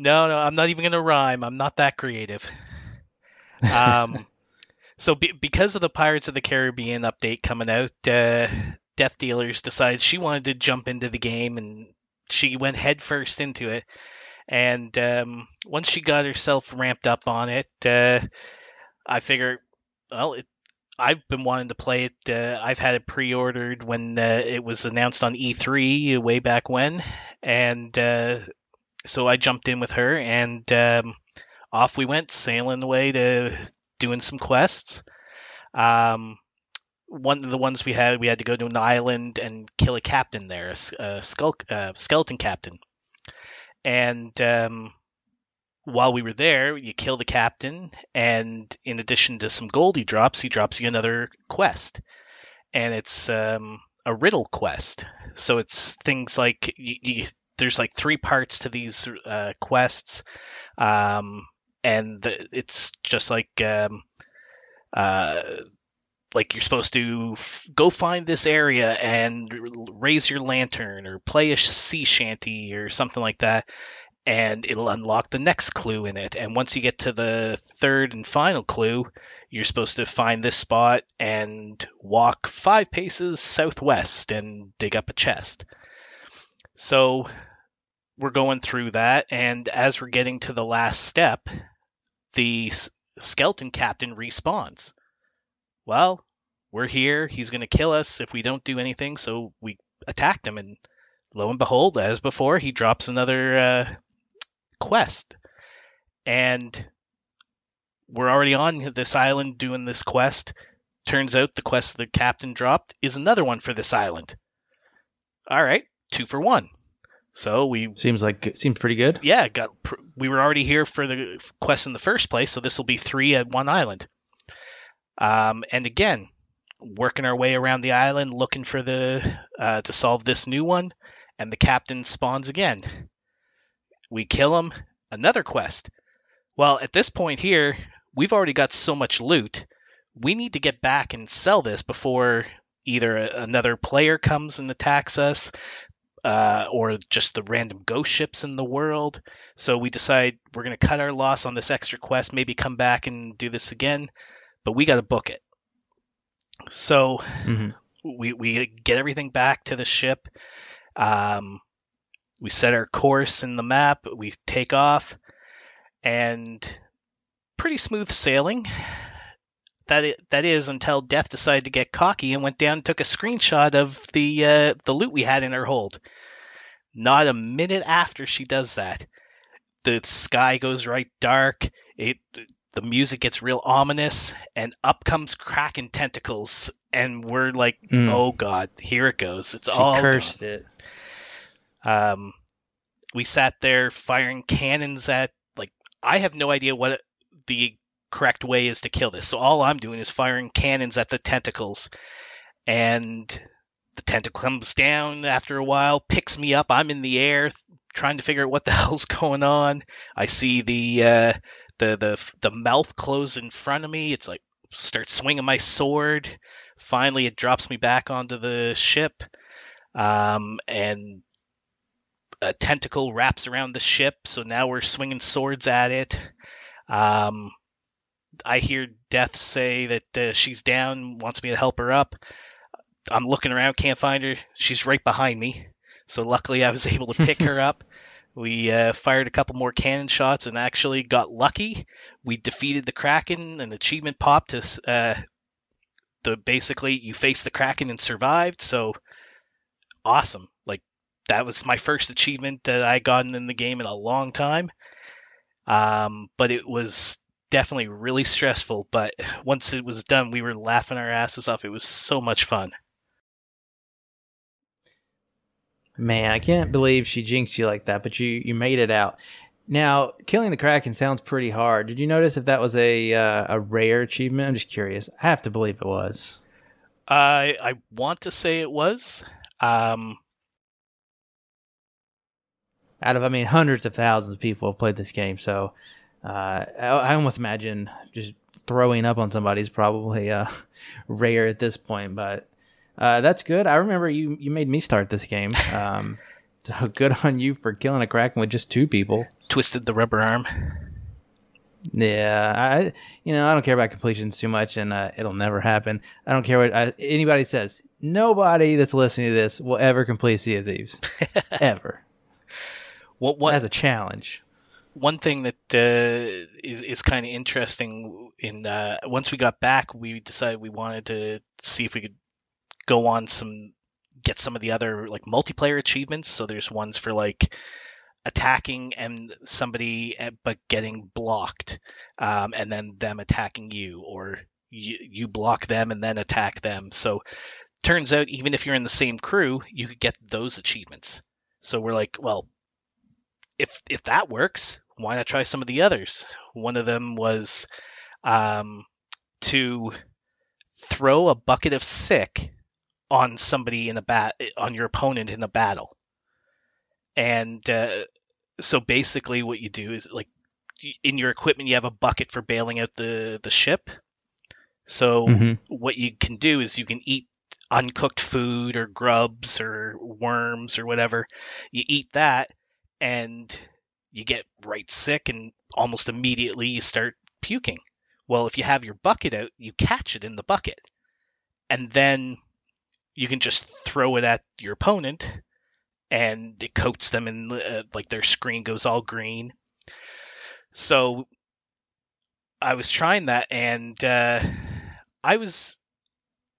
No, no, I'm not even going to rhyme. I'm not that creative. Um, so be- because of the Pirates of the Caribbean update coming out, uh, Death Dealers decided she wanted to jump into the game, and she went headfirst into it. And um, once she got herself ramped up on it, uh, I figured, well, it, I've been wanting to play it. Uh, I've had it pre-ordered when uh, it was announced on E3 way back when, and uh, so I jumped in with her, and um, off we went, sailing away to doing some quests. Um, one of the ones we had, we had to go to an island and kill a captain there, a, skull, uh, skeleton captain. And um, while we were there, you kill the captain, and in addition to some gold he drops, he drops you another quest. And it's um, a riddle quest. So it's things like you, you, there's like three parts to these uh, quests, um, and the, it's just like um, uh, like you're supposed to f- go find this area and raise your lantern or play a sea shanty or something like that and it'll unlock the next clue in it. And once you get to the third and final clue you're supposed to find this spot and walk five paces southwest and dig up a chest. So we're going through that and as we're getting to the last step the skeleton captain respawns well, we're here. He's going to kill us if we don't do anything. So we attacked him, and lo and behold, as before, he drops another uh, quest. And we're already on this island doing this quest. Turns out the quest the captain dropped is another one for this island. All right, two for one. So we seems like seems pretty good. Yeah, got we were already here for the quest in the first place, so this will be three at one island. Um, and again, working our way around the island looking for the uh, to solve this new one, and the captain spawns again. We kill him. Another quest. Well, at this point here, we've already got so much loot. We need to get back and sell this before either another player comes and attacks us, uh, or just the random ghost ships in the world. So we decide we're going to cut our loss on this extra quest, maybe come back and do this again but we got to book it. So mm-hmm. we we get everything back to the ship. Um, we set our course in the map. We take off, and pretty smooth sailing. That that is until Death decided to get cocky and went down and took a screenshot of the uh, the loot we had in her hold. Not a minute after she does that, the sky goes right dark. It the music gets real ominous and up comes kraken tentacles and we're like mm. oh god here it goes it's she all cursed it um we sat there firing cannons at like i have no idea what the correct way is to kill this so all i'm doing is firing cannons at the tentacles and the tentacle comes down after a while picks me up i'm in the air trying to figure out what the hell's going on i see the uh the the the mouth close in front of me. It's like start swinging my sword. Finally, it drops me back onto the ship, um, and a tentacle wraps around the ship. So now we're swinging swords at it. Um, I hear Death say that uh, she's down, wants me to help her up. I'm looking around, can't find her. She's right behind me. So luckily, I was able to pick her up. We uh, fired a couple more cannon shots and actually got lucky. We defeated the Kraken. An achievement popped to uh, the basically you faced the Kraken and survived. So awesome! Like that was my first achievement that I gotten in the game in a long time. Um, but it was definitely really stressful. But once it was done, we were laughing our asses off. It was so much fun. Man, I can't believe she jinxed you like that, but you you made it out. Now, killing the Kraken sounds pretty hard. Did you notice if that was a uh, a rare achievement? I'm just curious. I have to believe it was. I I want to say it was. Um, out of I mean hundreds of thousands of people have played this game, so uh, I, I, almost imagine just throwing up on somebody is probably uh, rare at this point. But uh, that's good. I remember you you made me start this game. Um, so good on you for killing a kraken with just two people. Twisted the rubber arm. Yeah, I you know I don't care about completions too much, and uh, it'll never happen. I don't care what I, anybody says. Nobody that's listening to this will ever complete Sea of Thieves, ever. What what as a challenge? One thing that uh, is is kind of interesting in uh, once we got back, we decided we wanted to see if we could go on some get some of the other like multiplayer achievements. So there's ones for like attacking and somebody eh, but getting blocked, um, and then them attacking you, or you, you block them and then attack them. So turns out even if you're in the same crew, you could get those achievements. So we're like, well, if if that works, why not try some of the others? One of them was um, to throw a bucket of sick on somebody in a bat on your opponent in a battle. And uh, so basically, what you do is like in your equipment, you have a bucket for bailing out the the ship. So Mhm. what you can do is you can eat uncooked food or grubs or worms or whatever. You eat that, and you get right sick, and almost immediately you start puking. Well, if you have your bucket out, you catch it in the bucket, and then you can just throw it at your opponent, and it coats them and uh, like their screen goes all green. So I was trying that, and uh, I was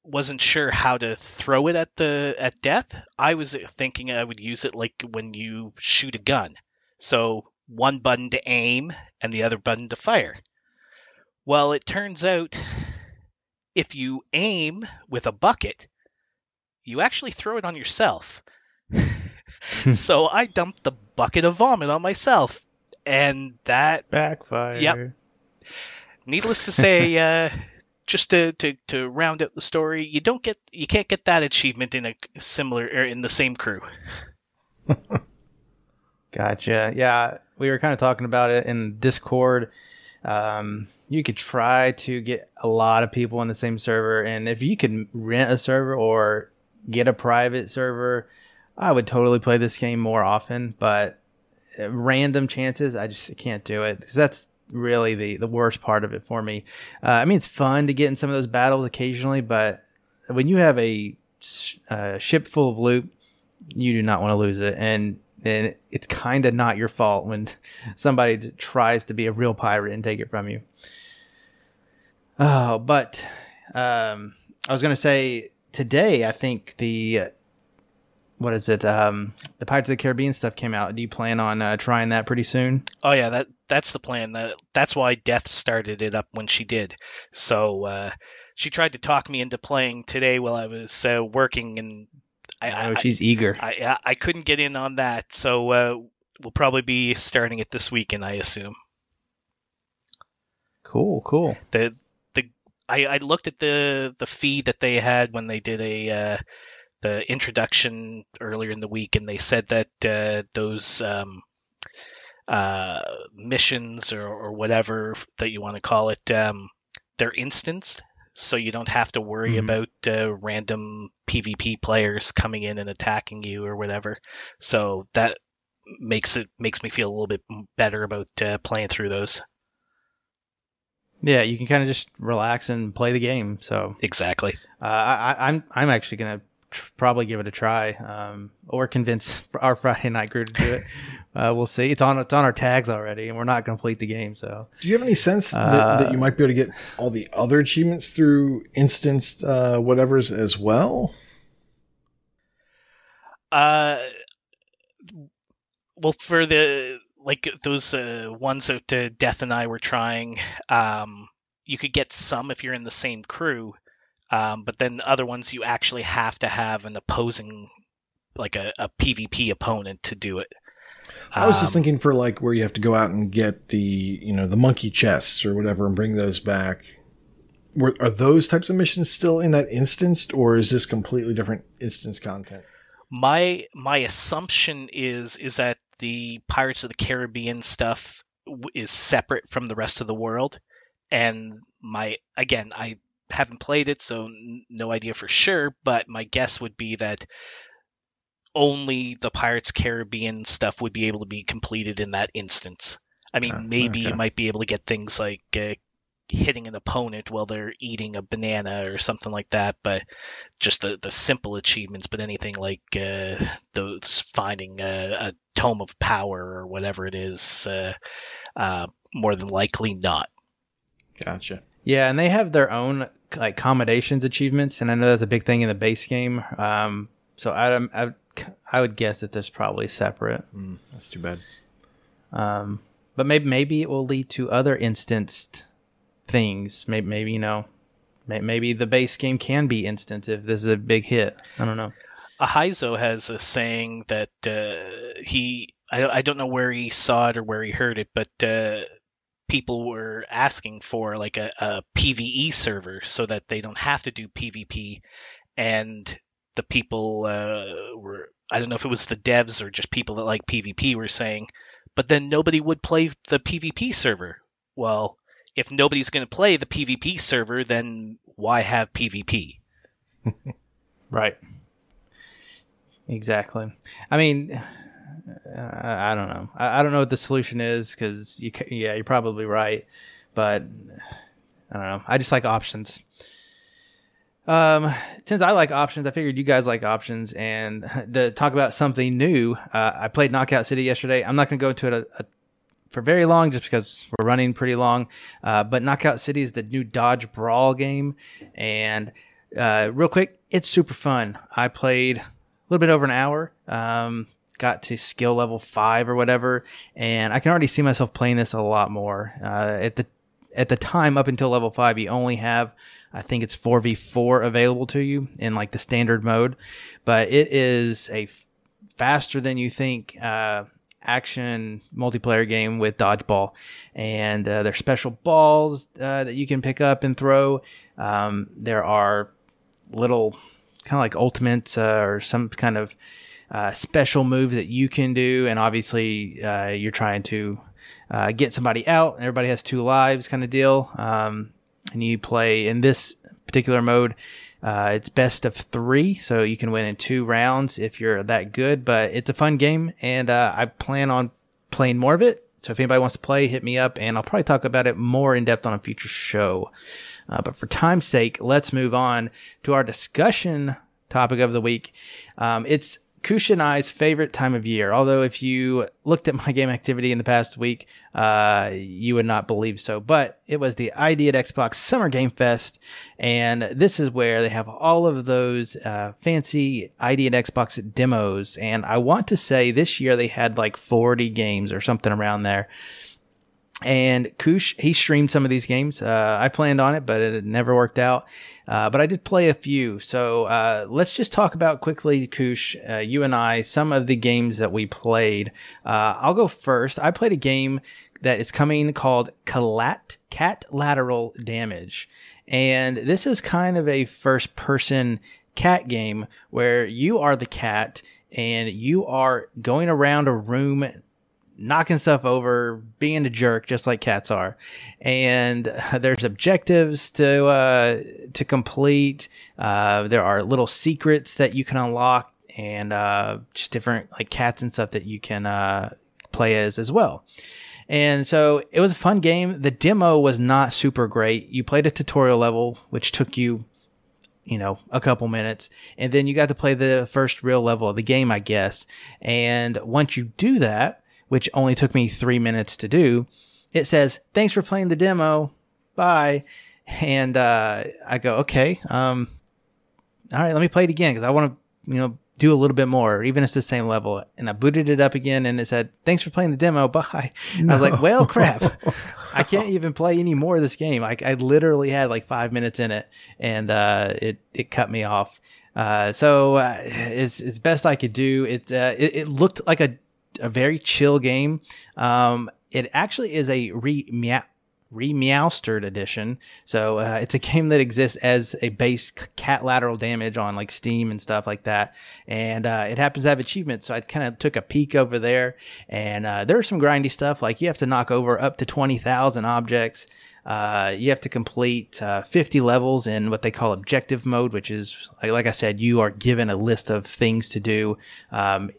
wasn't sure how to throw it at the at death. I was thinking I would use it like when you shoot a gun. So one button to aim and the other button to fire. Well, it turns out if you aim with a bucket, you actually throw it on yourself. so I dumped the bucket of vomit on myself. And that, Backfire. Yep. needless to say, uh, just to, to, to round out the story, you don't get you can't get that achievement in a similar or in the same crew. Gotcha. Yeah, we were kind of talking about it in Discord. Um, you could try to get a lot of people in the same server, and if you could rent a server or get a private server, I would totally play this game more often. But uh, random chances, I just can't do it because that's really the the worst part of it for me. Uh, I mean, it's fun to get in some of those battles occasionally, but when you have a uh, ship full of loot, you do not want to lose it, and and it's kind of not your fault when somebody tries to be a real pirate and take it from you. Oh, but um, I was gonna say today. I think the what is it? Um, the Pirates of the Caribbean stuff came out. Do you plan on uh, trying that pretty soon? Oh yeah, that that's the plan. That that's why Death started it up when she did. So uh, she tried to talk me into playing today while I was uh, working, and I, I know I, she's eager. I, I I couldn't get in on that. So uh, we'll probably be starting it this weekend, I assume. cool, cool. the the I, I looked at the the feed that they had when they did a uh, the introduction earlier in the week, and they said that uh, those um, uh, missions or, or whatever that you want to call it, um, they're instanced, so you don't have to worry Mhm. about uh, random PvP players coming in and attacking you or whatever. So that makes it makes me feel a little bit better about uh, playing through those. Yeah, you can kind of just relax and play the game. So Exactly. uh, I- I'm I'm actually gonna tr- probably give it a try, um, or convince our Friday night crew to do it. uh, we'll see. It's on it's on our tags already, and we're not complete the game. So Do you have any sense Uh, that, that you might be able to get all the other achievements through instanced uh, whatevers as well? Uh, well, for the like those uh, ones that uh, Death and I were trying, um, you could get some if you're in the same crew, um, but then other ones you actually have to have an opposing, like a, a PvP opponent to do it. I was just Um, thinking for like where you have to go out and get the you know the monkey chests or whatever and bring those back. Were, are those types of missions still in that instanced, or is this completely different instance content? my my assumption is is that the Pirates of the Caribbean stuff w- is separate from the rest of the world, and my again I haven't played it, so n- no idea for sure. But my guess would be that only the Pirates Caribbean stuff would be able to be completed in that instance. I mean, maybe okay. you might be able to get things like uh, hitting an opponent while they're eating a banana or something like that, but just the, the simple achievements. But anything like uh, those finding a, a tome of power or whatever it is, uh, uh, more than likely not. Gotcha. yeah, and they have their own like commendations achievements, and I know that's a big thing in the base game. Um, so I I, I would guess that there's probably separate. Mm, that's too bad. Um, but maybe maybe it will lead to other instanced things. Maybe maybe you know, maybe the base game can be instanced if this is a big hit. I don't know. Ahizo has a saying that uh, he I, I don't know where he saw it or where he heard it, but uh, people were asking for like a, a PVE server so that they don't have to do PvP, and the people uh, were I don't know if it was the devs or just people that like PvP were saying, but then nobody would play the PvP server. Well, if nobody's going to play the PvP server, then why have PvP? right. Exactly. I mean, uh, I don't know. I, I, don't know what the solution is because you, yeah, you're probably right, but I don't know. I just like options. Um, since I like options, I figured you guys like options, and to talk about something new, uh, I played Knockout City yesterday. I'm not going to go into it a, a, for very long, just because we're running pretty long. Uh, but Knockout City is the new Dodge Brawl game, and uh, real quick, it's super fun. I played a little bit over an hour. Um, got to skill level five or whatever, and I can already see myself playing this a lot more. Uh, at the at the time up until level five, you only have I think it's 4v4 available to you in like the standard mode, but it is a faster than you think uh, action multiplayer game with dodgeball. And uh, there's special balls uh, that you can pick up and throw. Um, there are little kind of like ultimates uh, or some kind of uh, special moves that you can do. And obviously, uh, you're trying to get somebody out, and everybody has two lives kind of deal. Um, and you play in this particular mode. Uh, it's best of three, so you can win in two rounds if you're that good. But it's a fun game, and uh, I plan on playing more of it. So if anybody wants to play, hit me up, and I'll probably talk about it more in depth on a future show. Uh, but for time's sake, let's move on to our discussion topic of the week. Um, it's Kush and I's favorite time of year. Although, if you looked at my game activity in the past week, uh, you would not believe so. But it was the ID at Xbox Summer Game Fest, and this is where they have all of those uh, fancy ID at Xbox demos. And I want to say this year they had like 40 games or something around there. And Kush, he streamed some of these games. Uh, I planned on it, but it never worked out. Uh, but I did play a few. So uh, let's just talk about quickly, Kush, uh, you and I, some of the games that we played. Uh, I'll go first. I played a game that is coming called Calat, Catlateral Damage. And this is kind of a first person cat game where you are the cat and you are going around a room knocking stuff over, being a jerk, just like cats are. And there's objectives to uh, to complete. Uh, there are little secrets that you can unlock, and uh, just different like cats and stuff that you can uh, play as as well. And so it was a fun game. The demo was not super great. You played a tutorial level, which took you you know, a couple minutes. And then you got to play the first real level of the game, I guess. And once you do that, which only took me three minutes to do, it says, thanks for playing the demo. Bye. And, uh, I go, okay, um, all right, let me play it again because I want to, you know, do a little bit more, even if it's the same level. And I booted it up again and it said, thanks for playing the demo. Bye. No. I was like, well, crap. I can't even play any more of this game. I, I literally had like five minutes in it and, uh, it, it cut me off. Uh, so, uh, it's, it's best I could do. It, uh, it, it looked like a a very chill game. Um, it actually is a Remeowstered edition. So uh, it's a game that exists as a base Catlateral Damage on like Steam and stuff like that. And uh, it happens to have achievements. So I kind of took a peek over there, and uh, there's some grindy stuff like you have to knock over up to twenty thousand objects. Uh, you have to complete uh, 50 levels in what they call objective mode, which is, like, like, I said, you are given a list of things to do. Um,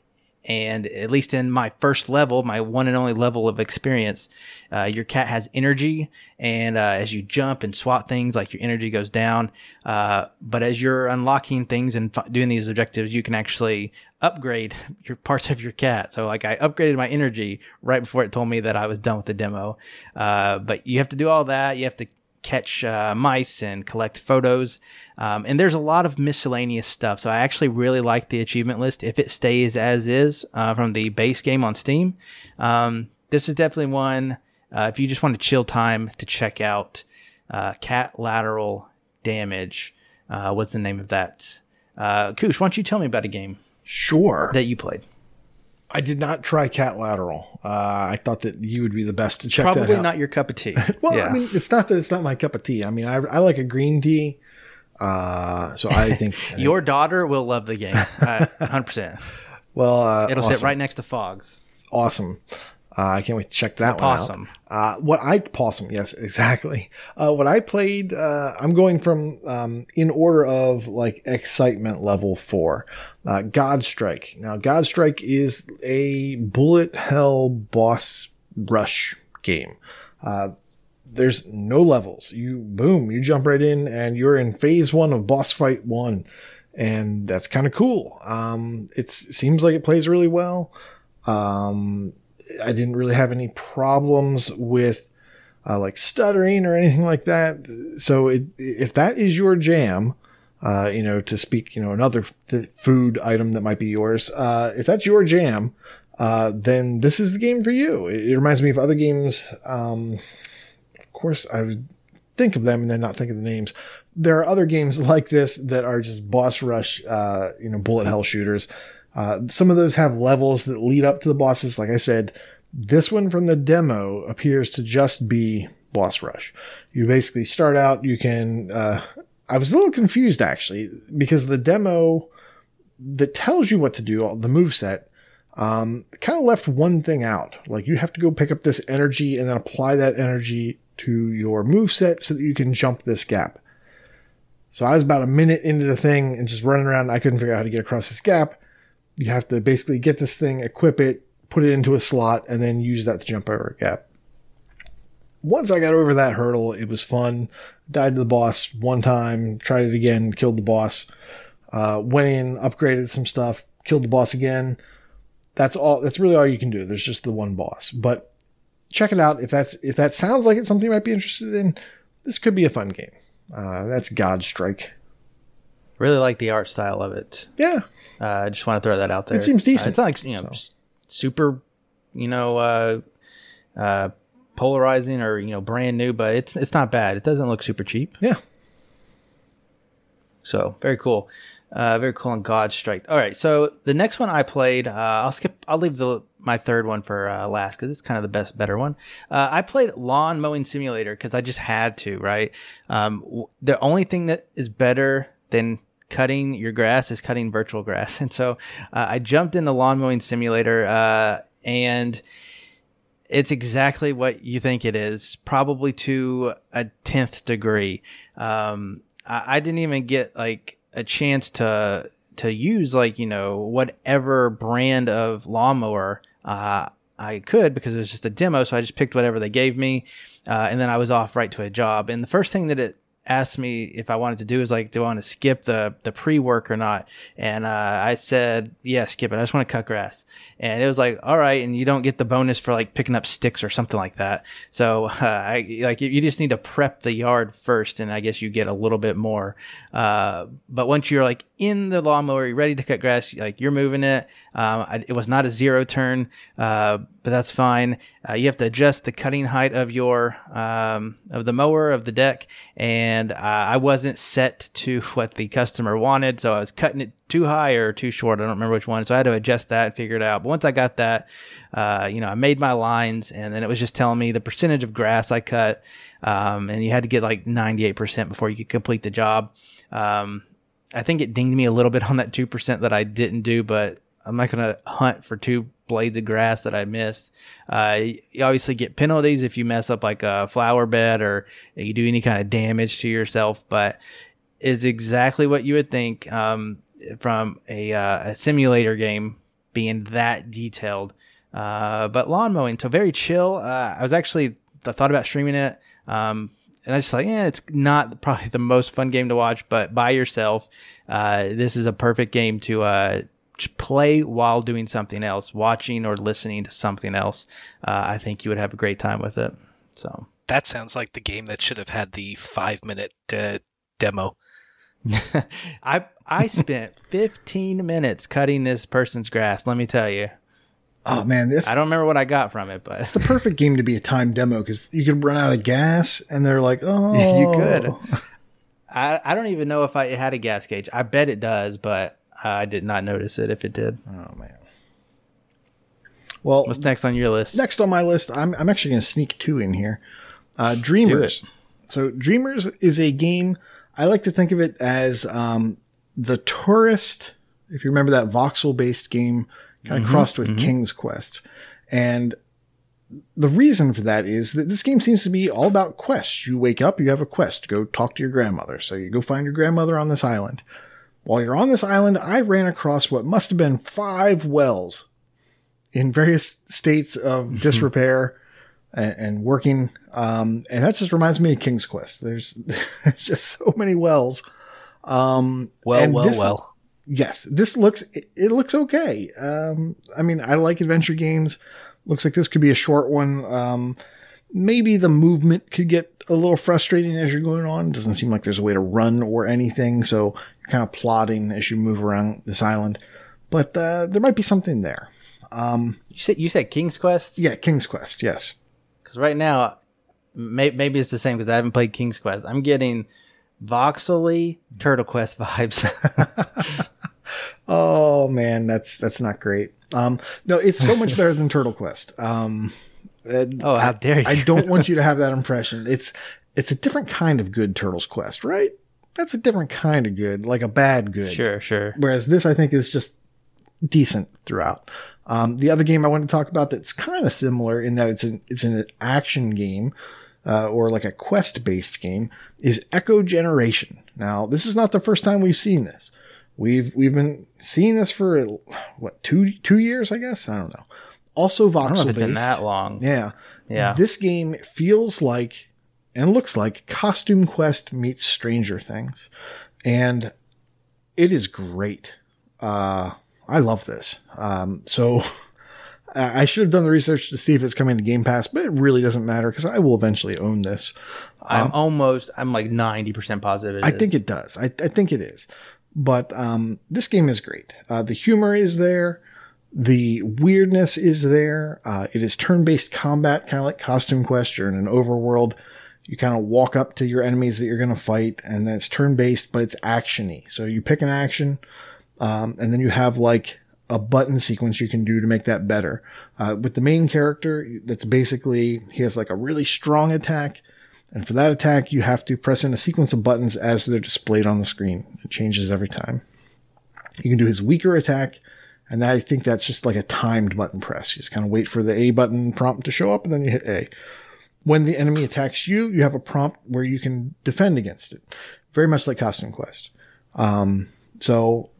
and at least in my first level, my one and only level of experience, uh, your cat has energy, and uh, as you jump and swat things, like your energy goes down. Uh, but as you're unlocking things and f- doing these objectives, you can actually upgrade your parts of your cat. So, like, I upgraded my energy right before it told me that I was done with the demo. Uh, but you have to do all that. You have to catch uh, mice and collect photos. Um, and there's a lot of miscellaneous stuff. So I actually really like the achievement list if it stays as is uh, from the base game on Steam. Um, this is definitely one uh, if you just want to chill time to check out uh, Catlateral Damage. Uh, what's the name of that? Uh, Kush, why don't you tell me about a game? Sure. That you played. I did not try Catlateral. Uh, I thought that you would be the best to check Probably that not your cup of tea. well, yeah. I mean, it's not that it's not my cup of tea. I mean, I, I like a green tea. Uh, so I think Your daughter will love the game. Uh, 100%. well, uh, It'll awesome. sit right next to Fogs. awesome. Uh, I can't wait to check that one Possum. out. Uh, what I possum, yes, exactly. Uh, what I played, uh, I'm going from um, in order of like excitement level four. Uh, Godstrike. Now, Godstrike is a bullet hell boss rush game. Uh, there's no levels. You boom, you jump right in, and you're in phase one of boss fight one, and that's kind of cool. Um, it seems like it plays really well. Um, I didn't really have any problems with uh, like stuttering or anything like that. So it, if that is your jam, uh, you know, to speak, you know, another f- food item that might be yours, uh, if that's your jam, uh, then this is the game for you. It, it reminds me of other games. Um, of course, I would think of them and then not think of the names. There are other games like this that are just boss rush, uh, you know, bullet hell shooters. Uh, some of those have levels that lead up to the bosses. Like I said, this one from the demo appears to just be boss rush. You basically start out, you can, uh, I was a little confused actually because the demo that tells you what to do, the move set, um, kind of left one thing out. Like you have to go pick up this energy and then apply that energy to your move set so that you can jump this gap. So I was about a minute into the thing and just running around. I couldn't figure out how to get across this gap. You have to basically get this thing, equip it, put it into a slot, and then use that to jump over a gap. Once I got over that hurdle, it was fun. Died to the boss one time, tried it again, killed the boss. Uh, went in, upgraded some stuff, killed the boss again. That's all. That's really all you can do. There's just the one boss. But check it out if that's if that sounds like it's something you might be interested in. This could be a fun game. Uh, that's Godstrike. Really like the art style of it. Yeah, Uh, I just want to throw that out there. It seems decent. Uh, it's not like you know s- super, you know, uh, uh, polarizing or you know brand new, but it's it's not bad. It doesn't look super cheap. yeah. So very cool. Uh, very cool on Godstrike. All right, so the next one I played, uh, I'll skip. I'll leave the my third one for uh, last because it's kind of the best, better one. Uh, I played Lawn Mowing Simulator because I just had to. Right. Um, w- the only thing that is better than cutting your grass is cutting virtual grass, and so uh, I jumped in the Lawn Mowing Simulator, uh, and it's exactly what you think it is, probably to a tenth degree. Um, I, I didn't even get like a chance to to use like you know whatever brand of lawnmower uh, I could because it was just a demo. So I just picked whatever they gave me, uh, and then I was off right to a job. And the first thing that it asked me if I wanted to do is like, do I want to skip the the pre work or not? And uh, I said, yeah, skip it. I just want to cut grass. And it was like, all right, and you don't get the bonus for like picking up sticks or something like that. So uh, I like you just need to prep the yard first, and I guess you get a little bit more. Uh, but once you're like in the lawnmower, you're ready to cut grass, like you're moving it. Um, I, it was not a zero turn, uh, but that's fine. Uh, you have to adjust the cutting height of your um, of the mower of the deck, and uh, I wasn't set to what the customer wanted, so I was cutting it too high or too short. I don't remember which one, so I had to adjust that and figure it out. But once I got that, uh, you know, I made my lines, and then it was just telling me the percentage of grass I cut, um, and you had to get like 98% before you could complete the job. Um, I think it dinged me a little bit on that 2% that I didn't do, but I'm not going to hunt for two blades of grass that I missed. Uh, you obviously get penalties if you mess up like a flower bed or you do any kind of damage to yourself, but it's exactly what you would think um, from a, uh, a simulator game being that detailed. Uh, but lawn mowing, so very chill. Uh, I was actually I thought about streaming it. Um, and I just like, yeah, it's not probably the most fun game to watch, but by yourself, uh, this is a perfect game to uh, ch- play while doing something else, watching or listening to something else. Uh, I think you would have a great time with it. So That sounds like the game that should have had the five minute uh, demo. I I spent 15 minutes cutting this person's grass. Let me tell you, Oh man, this I don't remember what I got from it, but it's the perfect game to be a time demo because you could run out of gas and they're like, oh, You could. I I don't even know if I it had a gas gauge. I bet it does, but I did not notice it if it did. Oh man. Well, What's next on your list? next on my list, I'm I'm actually going to sneak two in here. Uh, Dreamers. So Dreamers is a game I like to think of it as um, the Touryst. If you remember that voxel based game, kind of crossed with King's Quest, and the reason for that is that this game seems to be all about quests. You wake up, you have a quest, go talk to your grandmother. So you go find your grandmother on this island. While you're on this island, I ran across what must have been five wells in various states of disrepair and, and working. Um, and that just reminds me of King's Quest. There's, there's just so many wells. Um, Well, well, this- well. yes, this looks it, it looks okay. Um, I mean, I like adventure games. Looks like this could be a short one. Um, maybe the movement could get a little frustrating as you're going on. Doesn't seem like there's a way to run or anything, so you're kind of plodding as you move around this island. But uh, there might be something there. Um, You said you said King's Quest yeah, King's Quest. Yes. because right now, may, maybe it's the same because I haven't played King's Quest. I'm getting voxely Turtle Quest vibes. Oh man, that's that's not great. Um, no, it's so much better than Turtle Quest. Um, and Oh, how I- dare you. I don't want you to have that impression. It's it's a different kind of good Turtles Quest, right? That's a different kind of good, like a bad good. sure, sure. Whereas this, I think, is just decent throughout. Um, the other game I want to talk about that's kind of similar in that it's an it's an action game uh, or like a quest based game is Echo Generation. Now, this is not the first time we've seen this. We've we've been seeing this for what two two years, I guess. I don't know. Also voxel it's been that long. Yeah. Yeah. This game feels like and looks like Costume Quest meets Stranger Things. And it is great. Uh, I love this. Um, so I should have done the research to see if it's coming to Game Pass, but it really doesn't matter because I will eventually own this. I'm almost, I'm like 90% positive. it I is. think it does. I, I think it is. But um, this game is great. Uh, the humor is there. The weirdness is there. Uh, it is turn-based combat, kind of like Costume Quest. You're in an overworld. You kind of walk up to your enemies that you're going to fight, and then it's turn-based, but it's actiony. So you pick an action, um, and then you have like a button sequence you can do to make that better. Uh, with the main character, that's basically he has like a really strong attack, and for that attack, you have to press in a sequence of buttons as they're displayed on the screen. It changes every time. You can do his weaker attack, and I think that's just like a timed button press. You just kind of wait for the A button prompt to show up, and then you hit A. When the enemy attacks you, you have a prompt where you can defend against it. Very much like Costume Quest. Um, so,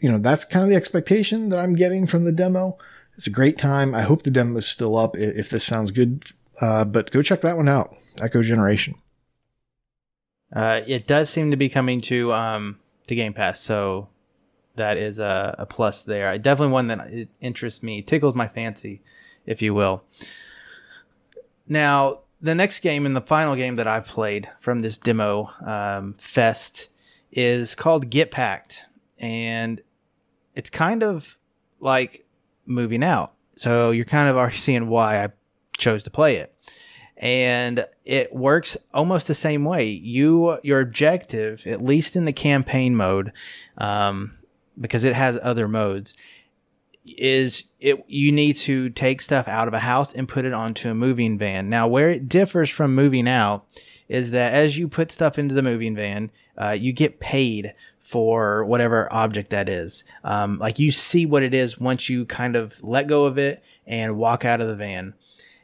you know, that's kind of the expectation that I'm getting from the demo. It's a great time. I hope the demo is still up if this sounds good. Uh, but go check that one out. Echo Generation. Uh, it does seem to be coming to um Game Pass, so that is a, a plus there. I definitely one that interests me, tickles my fancy, if you will. Now, the next game and the final game that I've played from this demo um, fest is called Get Packed, and it's kind of like moving out. So you're kind of already seeing why I chose to play it and it works almost the same way. You your objective, at least in the campaign mode, um, because it has other modes, is it you need to take stuff out of a house and put it onto a moving van. Now, where it differs from moving out is that as you put stuff into the moving van, uh, you get paid for whatever object that is. Um, like you see what it is once you kind of let go of it and walk out of the van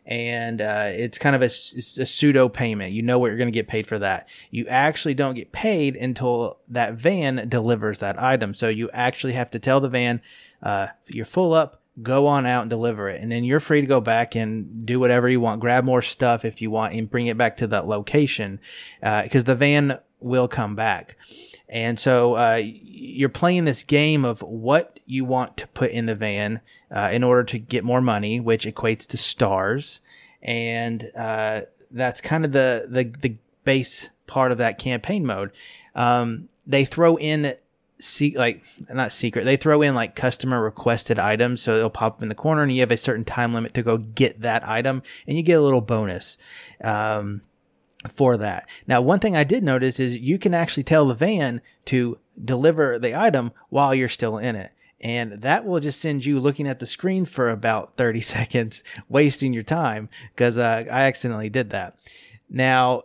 and uh, it's kind of a, a pseudo payment. You know what you're going to get paid for that. You actually don't get paid until that van delivers that item. So you actually have to tell the van, uh, you're full up, go on out and deliver it. And then you're free to go back and do whatever you want, grab more stuff if you want, and bring it back to that location because the van will come back. And so uh, you're playing this game of what you want to put in the van uh, in order to get more money, which equates to stars. And uh, that's kind of the, the, the base part of that campaign mode. Um, they throw in see like not secret they throw in like customer requested items so it'll pop up in the corner and you have a certain time limit to go get that item and you get a little bonus um, for that. Now, one thing I did notice is you can actually tell the van to deliver the item while you're still in it. And that will just send you looking at the screen for about 30 seconds, wasting your time because uh, I accidentally did that. Now,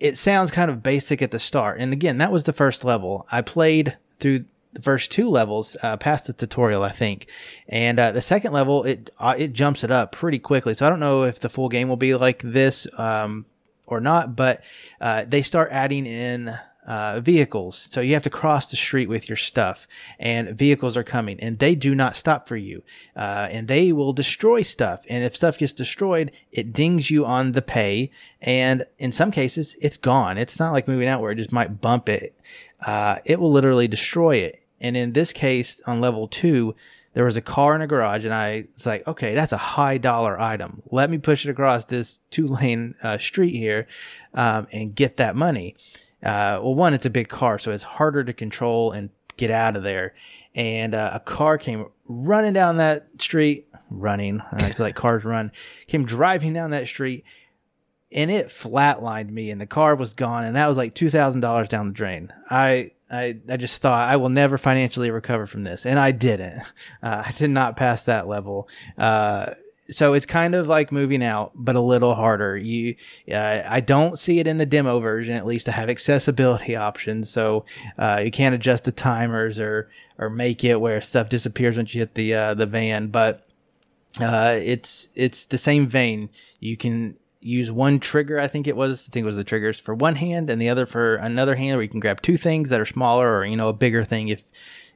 it sounds kind of basic at the start. And again, that was the first level. I played through the first two levels uh, past the tutorial, I think, and uh, the second level it uh, it jumps it up pretty quickly. So I don't know if the full game will be like this um, or not, but uh, they start adding in uh, vehicles. So you have to cross the street with your stuff, and vehicles are coming, and they do not stop for you, uh, and they will destroy stuff. And if stuff gets destroyed, it dings you on the pay, and in some cases, it's gone. It's not like moving out where it just might bump it. Uh, it will literally destroy it. And in this case, on level two, there was a car in a garage, and I was like, okay, that's a high dollar item. Let me push it across this two lane uh, street here um, and get that money. Uh, well, one, it's a big car, so it's harder to control and get out of there. And uh, a car came running down that street, running, I like cars run, came driving down that street, and it flatlined me, and the car was gone, and that was like two thousand dollars down the drain. I I, I just thought I will never financially recover from this, and I didn't. Uh, I did not pass that level. Uh, so it's kind of like moving out, but a little harder. You, uh, I don't see it in the demo version, at least to have accessibility options. So uh, you can't adjust the timers or or make it where stuff disappears once you hit the uh, the van. But uh, it's it's the same vein. You can use one trigger. I think it was. I think it was the triggers for one hand and the other for another hand, where you can grab two things that are smaller or you know a bigger thing if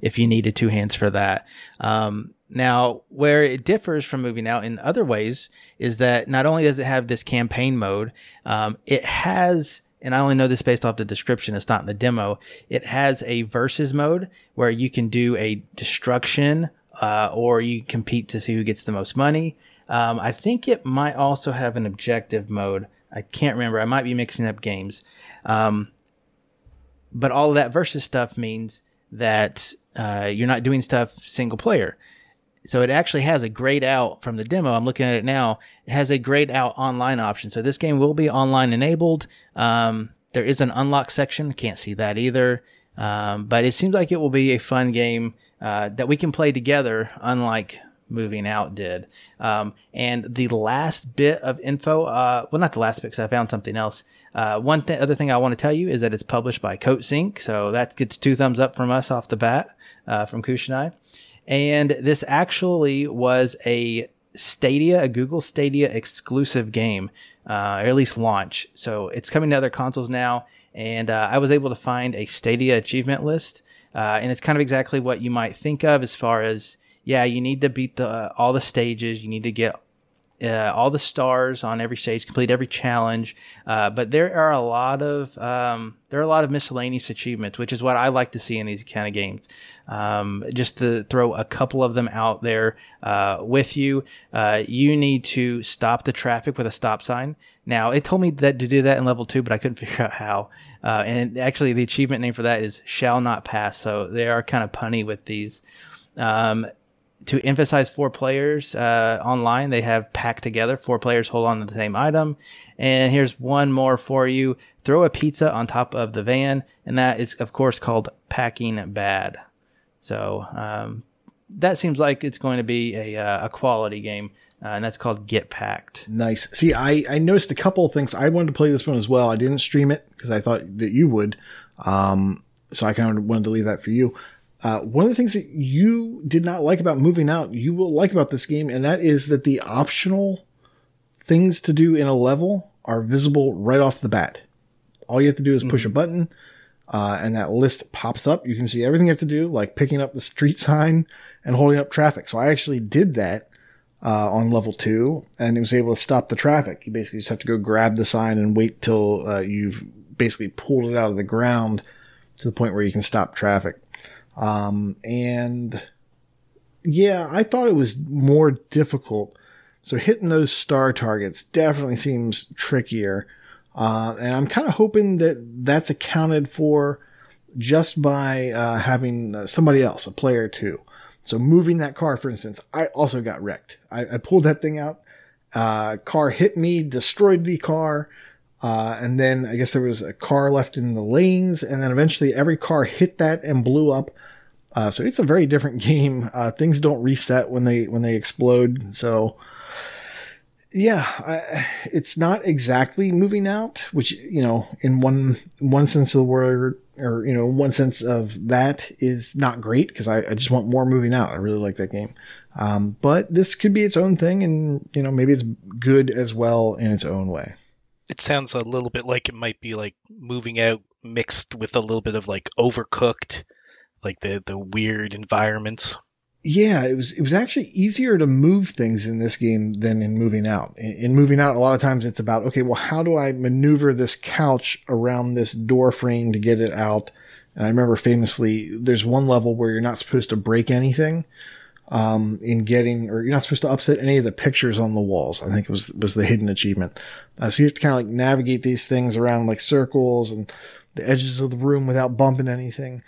if you needed two hands for that. Um, now, where it differs from moving out in other ways is that not only does it have this campaign mode, um, it has, and I only know this based off the description, it's not in the demo, it has a versus mode where you can do a destruction uh, or you compete to see who gets the most money. Um, I think it might also have an objective mode. I can't remember. I might be mixing up games. Um, but all of that versus stuff means that uh, you're not doing stuff single player. So it actually has a grayed out from the demo. I'm looking at it now. It has a grayed out online option. So this game will be online enabled. Um, there is an unlock section. Can't see that either. Um, but it seems like it will be a fun game uh, that we can play together, unlike moving out did. Um, and the last bit of info, uh, well, not the last bit because I found something else. Uh, one th- other thing I want to tell you is that it's published by Coatsink, so that gets two thumbs up from us off the bat, uh, from Kush and I. And this actually was a Stadia, a Google Stadia exclusive game, uh, or at least launch. So it's coming to other consoles now, and uh, I was able to find a Stadia achievement list, uh, and it's kind of exactly what you might think of as far as yeah, you need to beat the uh, all the stages. You need to get uh, all the stars on every stage, complete every challenge. Uh, but there are a lot of um, there are a lot of miscellaneous achievements, which is what I like to see in these kind of games. Um, just to throw a couple of them out there uh, with you, uh, you need to stop the traffic with a stop sign. Now it told me that to do that in level two, but I couldn't figure out how. Uh, and actually, the achievement name for that is "shall not pass." So they are kind of punny with these. Um, to emphasize four players uh, online, they have packed together. Four players hold on to the same item. And here's one more for you. Throw a pizza on top of the van, and that is, of course, called packing bad. So um, that seems like it's going to be a, uh, a quality game, uh, and that's called Get Packed. Nice. See, I, I noticed a couple of things. I wanted to play this one as well. I didn't stream it because I thought that you would. Um, so I kind of wanted to leave that for you. Uh, one of the things that you did not like about moving out, you will like about this game, and that is that the optional things to do in a level are visible right off the bat. All you have to do is push mm-hmm. a button, uh, and that list pops up. You can see everything you have to do, like picking up the street sign and holding up traffic. So I actually did that uh, on level two, and it was able to stop the traffic. You basically just have to go grab the sign and wait till uh, you've basically pulled it out of the ground to the point where you can stop traffic. Um, and yeah, I thought it was more difficult. So hitting those star targets definitely seems trickier. Uh, and I'm kind of hoping that that's accounted for just by uh, having uh, somebody else, a player too. So moving that car, for instance, I also got wrecked. I, I pulled that thing out. Uh, car hit me, destroyed the car. Uh, and then I guess there was a car left in the lanes, and then eventually every car hit that and blew up. Uh, so it's a very different game. Uh, things don't reset when they when they explode. So yeah, I, it's not exactly moving out, which you know, in one one sense of the word, or you know, one sense of that is not great because I, I, just want more moving out. I really like that game, um, but this could be its own thing, and you know, maybe it's good as well in its own way. It sounds a little bit like it might be like moving out mixed with a little bit of like overcooked, like the the weird environments yeah, it was it was actually easier to move things in this game than in moving out. In, in, moving out, a lot of times it's about okay, well, how do I maneuver this couch around this door frame to get it out? And I remember famously, there's one level where you're not supposed to break anything um, in getting, or you're not supposed to upset any of the pictures on the walls. I think it was was the hidden achievement. Uh, so you have to kind of like navigate these things around like circles and the edges of the room without bumping anything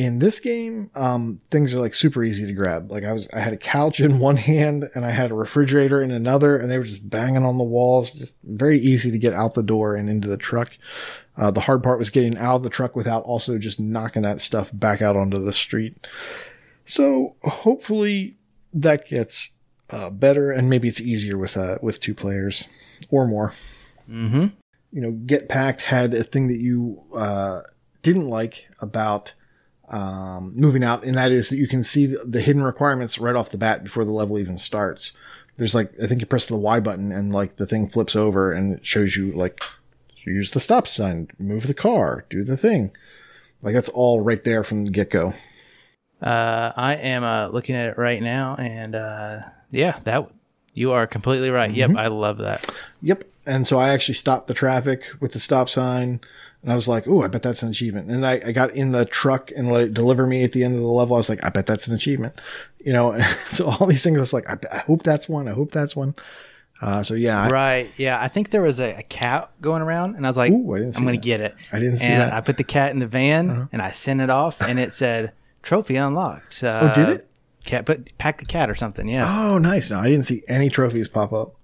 in this game, um, things are like super easy to grab. Like I was, I had a couch in one hand and I had a refrigerator in another, and they were just banging on the walls. Just very easy to get out the door and into the truck. Uh, the hard part was getting out of the truck without also just knocking that stuff back out onto the street. So hopefully that gets uh, better, and maybe it's easier with uh, with two players or more. Mm-hmm. You know, Get Packed had a thing that you uh, didn't like about um, moving out, and that is that you can see the, the, hidden requirements right off the bat before the level even starts. There's like I think you press the Y button and like the thing flips over and it shows you like use the stop sign, move the car, do the thing. Like that's all right there from the get go. Uh, I am uh, looking at it right now, and uh, yeah, that you are completely right. Mm-hmm. Yep, I love that. Yep, and so I actually stopped the traffic with the stop sign. And I was like, oh, I bet that's an achievement. And I, I got in the truck and let it deliver me at the end of the level. I was like, I bet that's an achievement. You know, so all these things, I was like, I, I hope that's one. I hope that's one. Uh, so yeah, I, right, yeah. I think there was a, a, cat going around, and I was like, Ooh, I am going to get it. I didn't see and that. I put the cat in the van, uh-huh. and I sent it off, and it said trophy unlocked. Uh, oh, did it? Cat, put pack the cat or something. Yeah. Oh, nice. No, I didn't see any trophies pop up.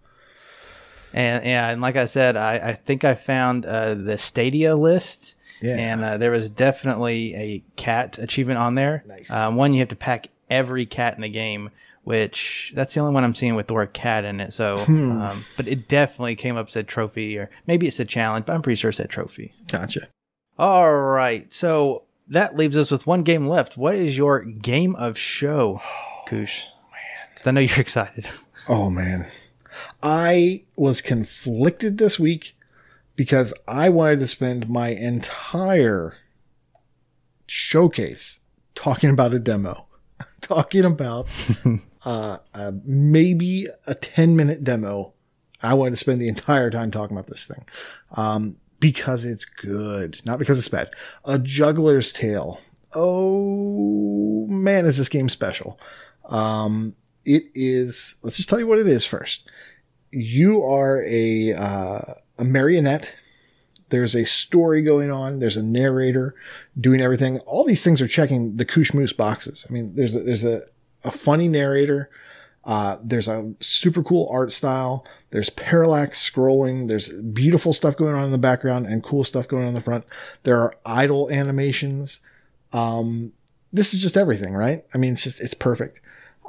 And yeah, and like I said, I, I think I found uh, the Stadia list yeah. And uh, there was definitely a cat achievement on there. Nice. Um, one, you have to pack every cat in the game, which that's the only one I'm seeing with the word cat in it. So, hmm. um, but it definitely came up said trophy, or maybe it's a challenge, but I'm pretty sure it said trophy. Gotcha. All right. So that leaves us with one game left. What is your game of show, Kush? Oh. I know you're excited. Oh, man. I was conflicted this week because I wanted to spend my entire showcase talking about a demo, talking about uh, uh, maybe a 10 minute demo. I wanted to spend the entire time talking about this thing um, because it's good, not because it's bad. A Juggler's Tale. Oh man, is this game special? Um, it is. Let's just tell you what it is first. You are a uh, a marionette. There's a story going on. There's a narrator doing everything. All these things are checking the Kush Moose boxes. I mean, there's a, there's a, a funny narrator. Uh, there's a super cool art style. There's parallax scrolling. There's beautiful stuff going on in the background and cool stuff going on in the front. There are idle animations. Um, this is just everything, right? I mean, it's just, it's perfect.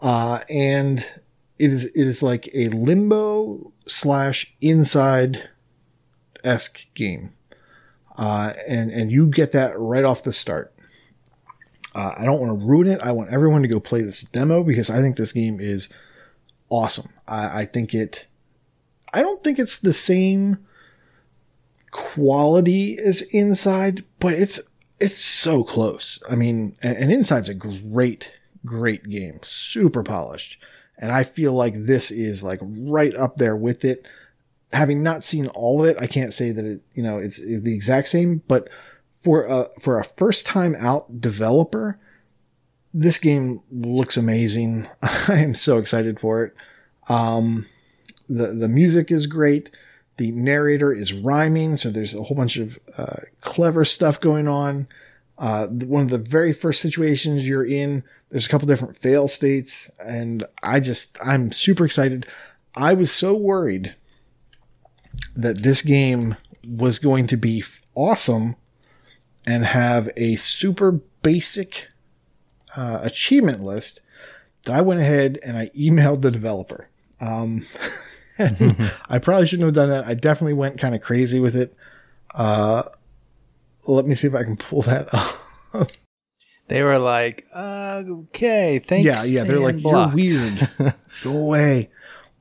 Uh, and it is, it is like a limbo slash inside esque game, uh, and and you get that right off the start. Uh, I don't want to ruin it. I want everyone to go play this demo because I think this game is awesome. I, I think it. I don't think it's the same quality as Inside, but it's it's so close. I mean, and, and Inside's a great, great game, super polished, and I feel like this is like right up there with it having not seen all of it, I can't say that it, you know, it's, it's the exact same, but for a, for a first time out developer, this game looks amazing. I am so excited for it. Um, the, the music is great. The narrator is rhyming. So there's a whole bunch of, uh, clever stuff going on. Uh, one of the very first situations you're in, there's a couple different fail states and I just, I'm super excited. I was so worried that this game was going to be awesome and have a super basic uh, achievement list that I went ahead and I emailed the developer. Um, I probably shouldn't have done that. I definitely went kind of crazy with it. Uh, let me see if I can pull that up. They were like, uh, okay, thanks. yeah, yeah. They're like, Sandblocked." you're weird. Go away.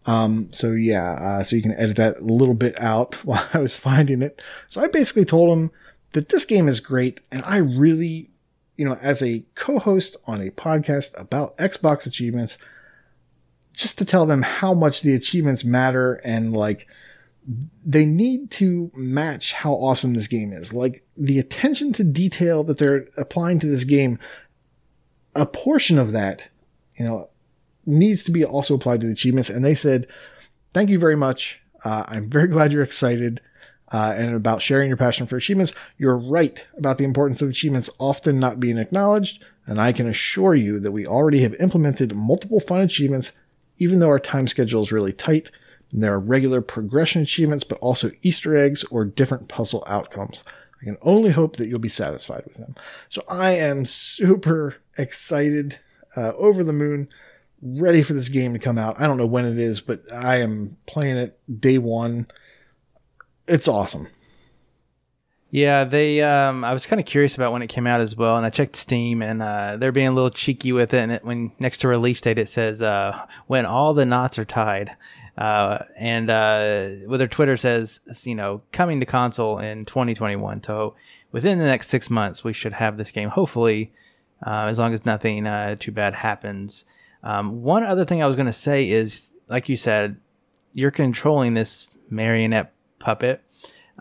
Um, so yeah, uh, so you can edit that little bit out while I was finding it. So I basically told him that this game is great, and I really, you know, as a co-host on a podcast about Xbox achievements, just to tell them how much the achievements matter and like they need to match how awesome this game is. Like the attention to detail that they're applying to this game, a portion of that, you know, needs to be also applied to the achievements. And they said, thank you very much. Uh, I'm very glad you're excited. Uh, and about sharing your passion for achievements. You're right about the importance of achievements often not being acknowledged. And I can assure you that we already have implemented multiple fun achievements, even though our time schedule is really tight. And there are regular progression achievements, but also Easter eggs or different puzzle outcomes. I can only hope that you'll be satisfied with them. So I am super excited, uh, over the moon, ready for this game to come out. I don't know when it is, but I am playing it day one. It's awesome. Yeah, they. Um, I was kind of curious about when it came out as well, and I checked Steam, and uh, they're being a little cheeky with it. And it, when next to release date, it says uh, when all the knots are tied, uh, and uh, with their Twitter says, you know, coming to console in 2021. So within the next six months, we should have this game. Hopefully, uh, as long as nothing uh, too bad happens. Um, one other thing I was going to say is, like you said, you're controlling this marionette puppet.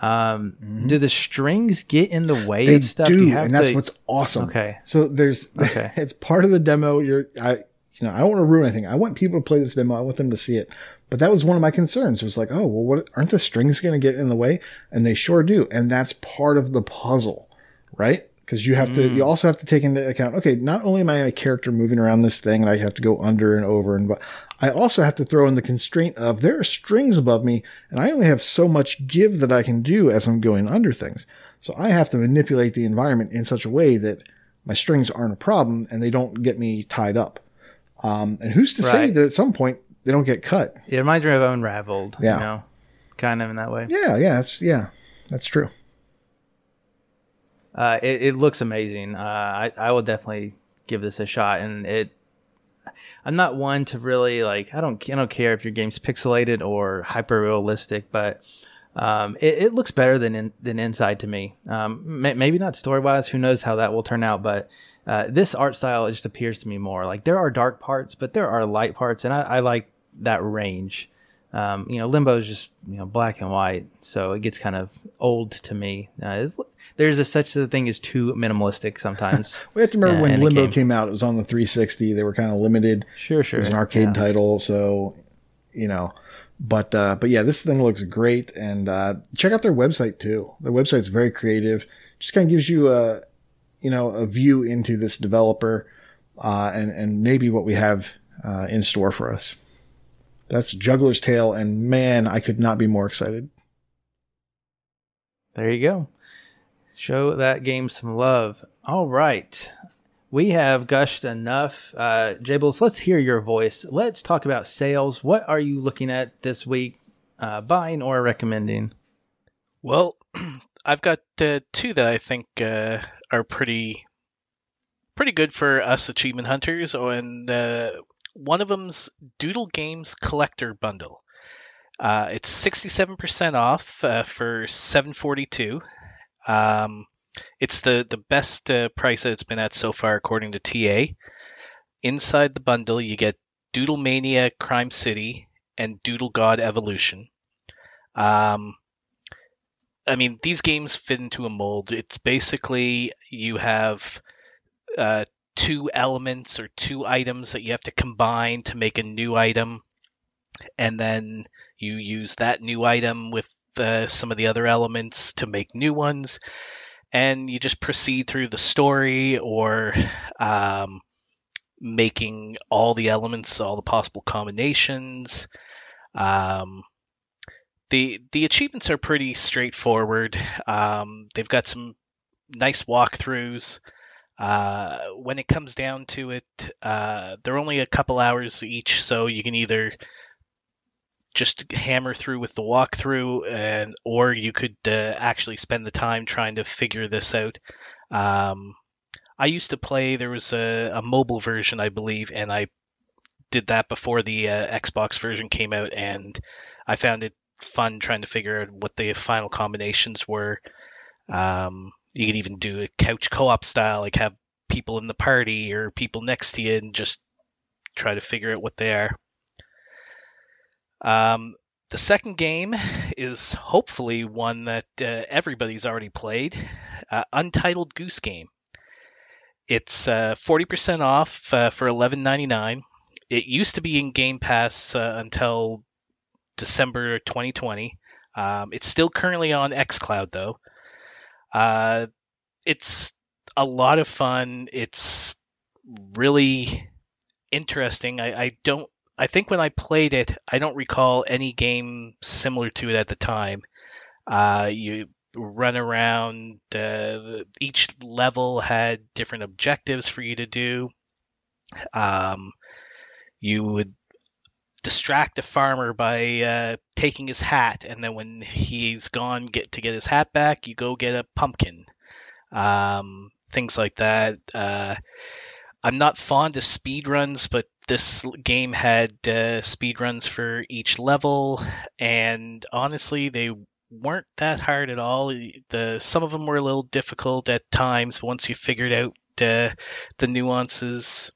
Um, Do the strings get in the way They of stuff? do, you have and that's to- what's awesome. Okay. So there's, Okay. it's part of the demo. You're, I, you know, I don't want to ruin anything. I want people to play this demo. I want them to see it. But that was one of my concerns. It was like, oh, well, what aren't the strings going to get in the way? And they sure do. And that's part of the puzzle, right? Because you have to, Mm. you also have to take into account, okay, not only am I a character moving around this thing and I have to go under and over and, but I also have to throw in the constraint of there are strings above me and I only have so much give that I can do as I'm going under things. So I have to manipulate the environment in such a way that my strings aren't a problem and they don't get me tied up. Um, and who's to say that at some point they don't get cut? It reminds me of Unraveled. Yeah. You know, kind of in that way. Yeah, yeah, that's, yeah, that's true. Uh, it, it looks amazing. Uh, I, I will definitely give this a shot. And it, I'm not one to really like. I don't. I don't care if your game's pixelated or hyper realistic, but um, it, it looks better than in, than Inside to me. Um, may, maybe not story wise. Who knows how that will turn out? But uh, this art style just appears to me more like there are dark parts, but there are light parts, and I, I like that range. Um, you know, Limbo is just you know black and white, so it gets kind of old to me. Uh, there's a such a thing as too minimalistic sometimes. We have to remember Yeah, when Limbo came- came out, it was on the 360. They were kind of limited. sure, sure. It was an arcade yeah. title, so you know. But uh, but yeah, this thing looks great, and uh, check out their website too. Their website's very creative. Just kind of gives you a you know a view into this developer, uh, and and maybe what we have uh, in store for us. That's Juggler's Tale, and man, I could not be more excited. There you go. Show that game some love. All right. We have gushed enough. Uh, Jables, let's hear your voice. Let's talk about sales. What are you looking at this week, uh, buying or recommending? Well, I've got uh, two that I think uh, are pretty pretty good for us achievement hunters, oh, and uh, one of them's Doodle Games Collector Bundle. Uh, it's sixty-seven percent off uh, for seven forty-two. Um, it's the the best uh, price that it's been at so far, according to TA. Inside the bundle, you get Doodle Mania Crime City and Doodle God Evolution. Um, I mean, these games fit into a mold. It's basically you have uh, two elements or two items that you have to combine to make a new item, and then you use that new item with uh, some of the other elements to make new ones, and you just proceed through the story or um, making all the elements, all the possible combinations. Um, the the achievements are pretty straightforward. Um, they've got some nice walkthroughs. Uh, when it comes down to it, uh, they're only a couple hours each, so you can either just hammer through with the walkthrough, and or you could uh, actually spend the time trying to figure this out. Um, I used to play. There was a, a, mobile version, I believe, and I did that before the uh, Xbox version came out, and I found it fun trying to figure out what the final combinations were. Um, you can even do a couch co-op style, like have people in the party or people next to you, and just try to figure out what they are. Um, the second game is hopefully one that uh, everybody's already played uh, Untitled Goose Game. It's uh, 40% off uh, for $11.99. It used to be in Game Pass uh, until December 2020. Um, it's still currently on xCloud, though. Uh, it's a lot of fun. It's really interesting. I, I don't I think when I played it, I don't recall any game similar to it at the time. Uh, you run around. Uh, each level had different objectives for you to do. Um, you would distract a farmer by uh, taking his hat, and then when he's gone, get to get his hat back, you go get a pumpkin. Um, things like that. Uh, I'm not fond of speed runs, but this game had uh, speed runs for each level, and honestly, they weren't that hard at all. The some of them were a little difficult at times. But once you figured out uh, the nuances,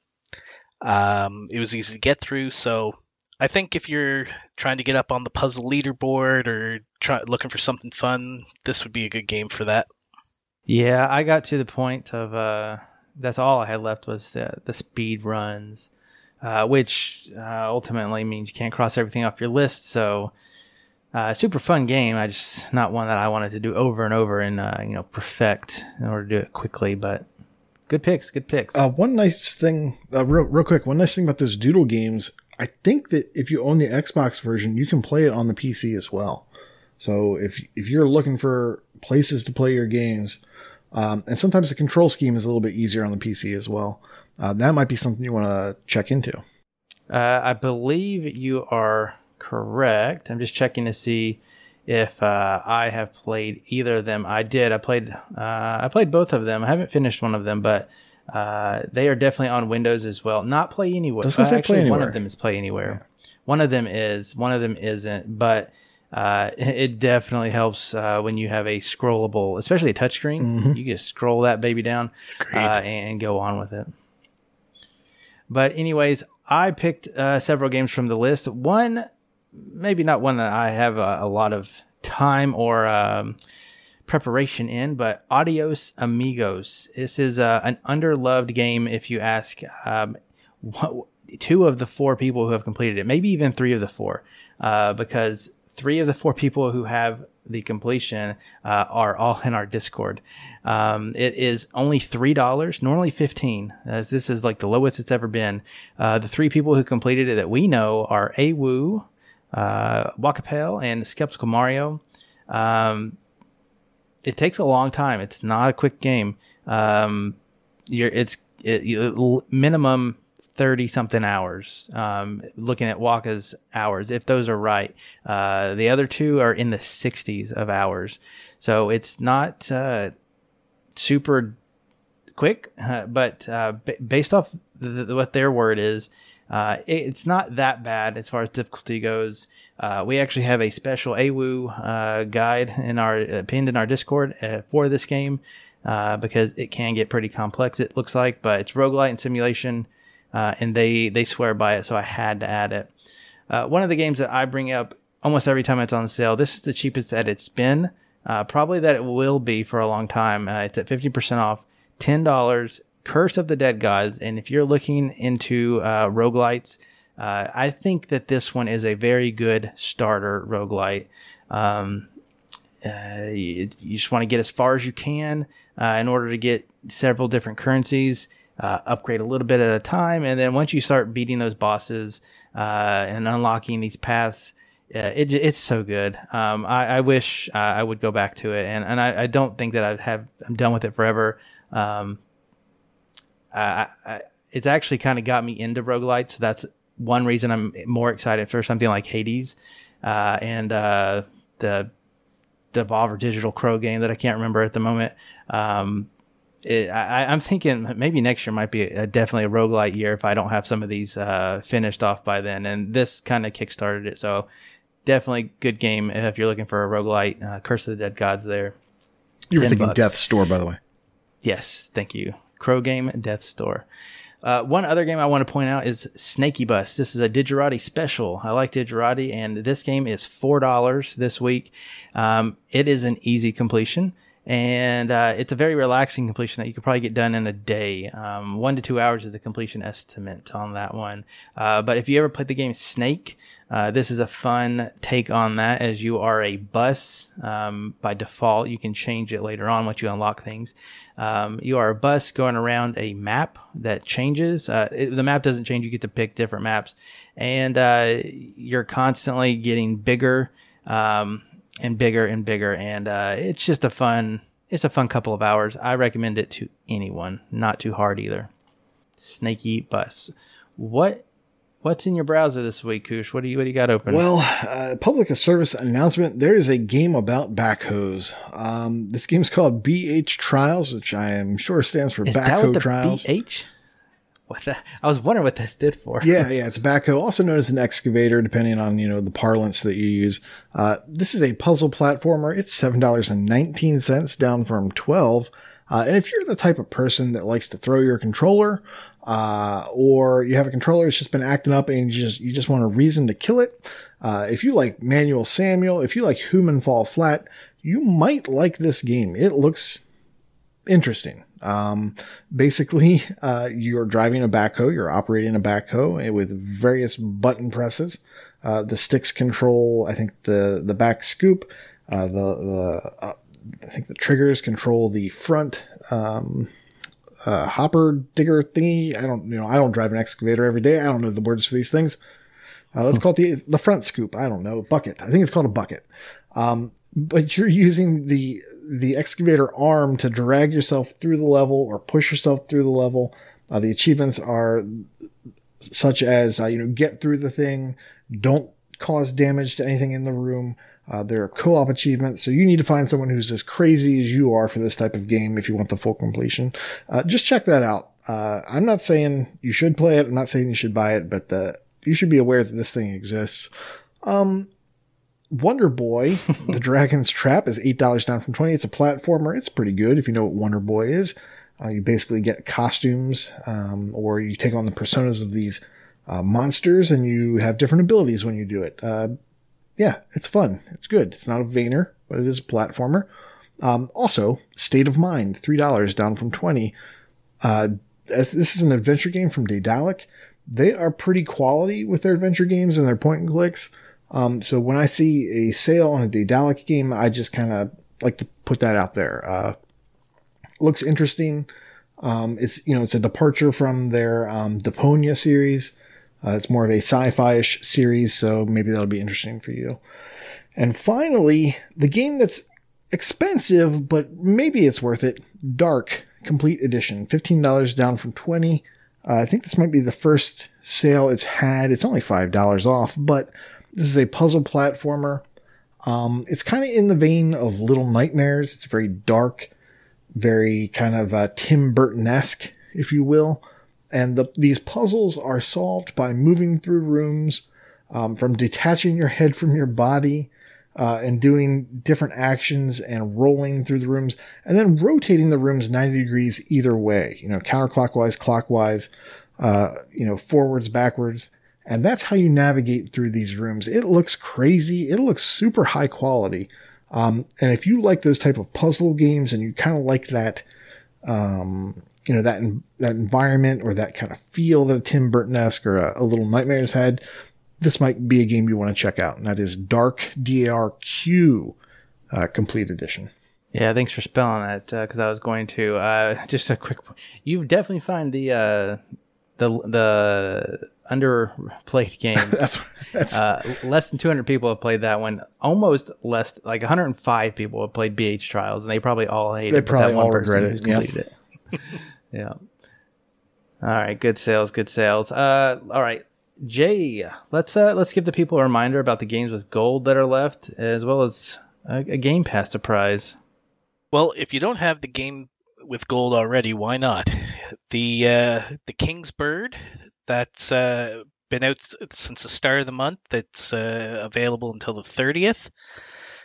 um, it was easy to get through. So I think if you're trying to get up on the puzzle leaderboard or try, looking for something fun, this would be a good game for that. Yeah, I got to the point of uh, that's all I had left was the the speed runs, uh, which uh, ultimately means you can't cross everything off your list. So, uh, super fun game. I just not one that I wanted to do over and over and uh, you know perfect in order to do it quickly. But good picks, good picks. Uh, one nice thing, uh, real real quick, one nice thing about those Doodle games, I think that if you own the Xbox version, you can play it on the PC as well. So if if you're looking for places to play your games um, and sometimes the control scheme is a little bit easier on the PC as well. Uh, that might be something you want to check into. Uh, I believe you are correct. I'm just checking to see if uh, I have played either of them. I did. I played. Uh, I played both of them. I haven't finished one of them, but uh, they are definitely on Windows as well. Not play anywhere. Doesn't say actually, play anywhere. one of them is play anywhere. Yeah. One of them is. One of them isn't. But uh, it definitely helps uh, when you have a scrollable, especially a touchscreen. Mm-hmm. You just scroll that baby down uh, and go on with it. But anyways, I picked uh, several games from the list. One, maybe not one that I have a, a lot of time or um, preparation in, but Adios Amigos. This is uh, an underloved game. If you ask um, what, two of the four people who have completed it, maybe even three of the four, uh, because three of the four people who have the completion uh, are all in our Discord. Um, it is only three dollars, normally fifteen, as this is like the lowest it's ever been. Uh, the three people who completed it that we know are Awu, uh, Wakapel, and Skeptical Mario. Um, it takes a long time. It's not a quick game. Um, you're it's it, minimum 30 something hours, um, looking at Waka's hours, if those are right. Uh, the other two are in the 60s of hours. So it's not uh, super quick, uh, but uh, b- based off what their word is, uh, it, it's not that bad as far as difficulty goes. Uh, we actually have a special AWU guide in our pinned in our Discord for this game because it can get pretty complex. It looks like, but it's roguelite and simulation uh, and they they swear by it, so I had to add it. Uh, one of the games that I bring up almost every time it's on sale. This is the cheapest that it's been, uh, probably that it will be for a long time. Uh, it's at fifty percent off, ten dollars. Curse of the Dead Gods, and if you're looking into uh, roguelites, uh, I think that this one is a very good starter roguelite. Um, uh, you, you, just want to get as far as you can uh, in order to get several different currencies uh, upgrade a little bit at a time. And then once you start beating those bosses uh, and unlocking these paths, uh, it, it's so good. Um, I, I, wish I would go back to it, and, and I, I, don't think that I have I'm done with it forever. Um, I, I, it's actually kind of got me into roguelite, so that's one reason I'm more excited for something like Hades. uh, and uh, the Devolver Digital Crow game that I can't remember at the moment. Um, it, I, I'm thinking maybe next year might be a, definitely a roguelite year if I don't have some of these uh, finished off by then. And this kind of kickstarted it. So definitely good game if you're looking for a roguelite. Uh, Curse of the Dead Gods there. You were thinking bucks. Death's Door, by the way. Yes, thank you. Crow Game Death's Door. Uh, one other game I want to point out is Snakeybus. This is a Digerati special. I like Digerati, and this game is four dollars this week. Um, it is an easy completion and uh, it's a very relaxing completion that you could probably get done in a day. Um, one to two hours is the completion estimate on that one. Uh, but if you ever played the game Snake, uh, this is a fun take on that as you are a bus um, by default. You can change it later on once you unlock things. Um, you are a bus going around a map that changes. Uh, it, the map doesn't change; you get to pick different maps, and uh, you're constantly getting bigger. Um, and bigger and bigger. And uh, it's just a fun, it's a fun couple of hours. I recommend it to anyone. Not too hard either. Snakeybus. What What's in your browser this week, Kush? What do you what do you got open? Well, uh, public service announcement. There is a game about backhoes. Um, this game's called BH Trials, which I am sure stands for is Backhoe Trials. BH? What the, I was wondering what this did for. yeah, yeah, it's a backhoe, also known as an excavator, depending on you know the parlance that you use. Uh, this is a puzzle platformer. It's seven dollars and nineteen cents, down from twelve. Uh, and if you're the type of person that likes to throw your controller, uh, or you have a controller that's just been acting up and you just you just want a reason to kill it, uh, if you like Manual Samuel, if you like Human Fall Flat, you might like this game. It looks interesting. Um, basically, uh, you're driving a backhoe, you're operating a backhoe with various button presses. Uh, the sticks control, I think the, the back scoop, uh, the, the, uh, I think the triggers control the front, um, uh, hopper digger thingy. I don't, you know, I don't drive an excavator every day. I don't know the words for these things. Uh, let's call it the, the front scoop. I don't know. Bucket. I think it's called a bucket. Um, but you're using the the excavator arm to drag yourself through the level or push yourself through the level. Uh, the achievements are such as uh, you know get through the thing, don't cause damage to anything in the room. Uh, there are co-op achievements, so you need to find someone who's as crazy as you are for this type of game if you want the full completion. Uh, just check that out. Uh, I'm not saying you should play it. I'm not saying you should buy it, but uh, you should be aware that this thing exists. Um, Wonder Boy, The Dragon's Trap is $8 down from 20 It's a platformer. It's pretty good if you know what Wonder Boy is. Uh, you basically get costumes, um, or you take on the personas of these uh, monsters, and you have different abilities when you do it. Yeah, it's fun. It's good. It's not a Vayner, but it is a platformer. Um, also, State of Mind, $3 down from 20 uh, This is an adventure game from Daedalic. They are pretty quality with their adventure games and their point and clicks. Um, so when I see a sale on a Daedalic game, I just kind of like to put that out there. Uh, looks interesting. Um, it's you know it's a departure from their um, Deponia series. Uh, it's more of a sci-fi-ish series, so maybe that'll be interesting for you. And finally, the game that's expensive, but maybe it's worth it. DARQ Complete Edition, fifteen dollars down from twenty. Uh, I think this might be the first sale it's had. It's only five dollars off, but this is a puzzle platformer. Um, it's kind of in the vein of Little Nightmares. It's very dark, very kind of uh, Tim Burton esque, if you will. And the, these puzzles are solved by moving through rooms, um, from detaching your head from your body, uh, and doing different actions and rolling through the rooms, and then rotating the rooms 90 degrees either way, you know, counterclockwise, clockwise, uh, you know, forwards, backwards. And that's how you navigate through these rooms. It looks crazy. It looks super high quality. Um, and if you like those type of puzzle games and you kind of like that, um, you know, that, that environment or that kind of feel that a Tim Burton-esque or a, a Little Nightmares had, this might be a game you want to check out. And that is DARQ D-A-R-Q, uh, complete edition. Yeah, thanks for spelling that because uh, I was going to. Uh, just a quick. You've definitely find the uh, the the underplayed games. that's, that's... Uh, less than 200 people have played that one. Almost less, like 105 people have played BH Trials, and they probably all hate they it. They probably all regret it. Yeah. it. yeah. All right, good sales, good sales. Uh, all right, Jay, let's uh, let's give the people a reminder about the games with gold that are left, as well as a, a Game Pass surprise. Well, if you don't have the game with gold already, why not? The uh, the King's Bird that's uh, been out since the start of the month. That's uh, available until the thirtieth.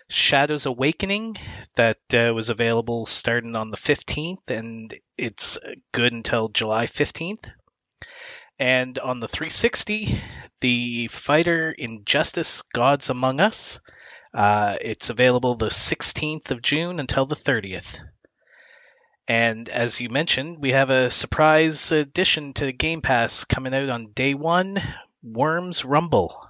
Shadows Awakening that uh, was available starting on the fifteenth, and it's good until July fifteenth. And on the 360, the fighter Injustice Gods Among Us. Uh, it's available the 16th of June until the 30th. And as you mentioned, we have a surprise addition to Game Pass coming out on day one Worms Rumble.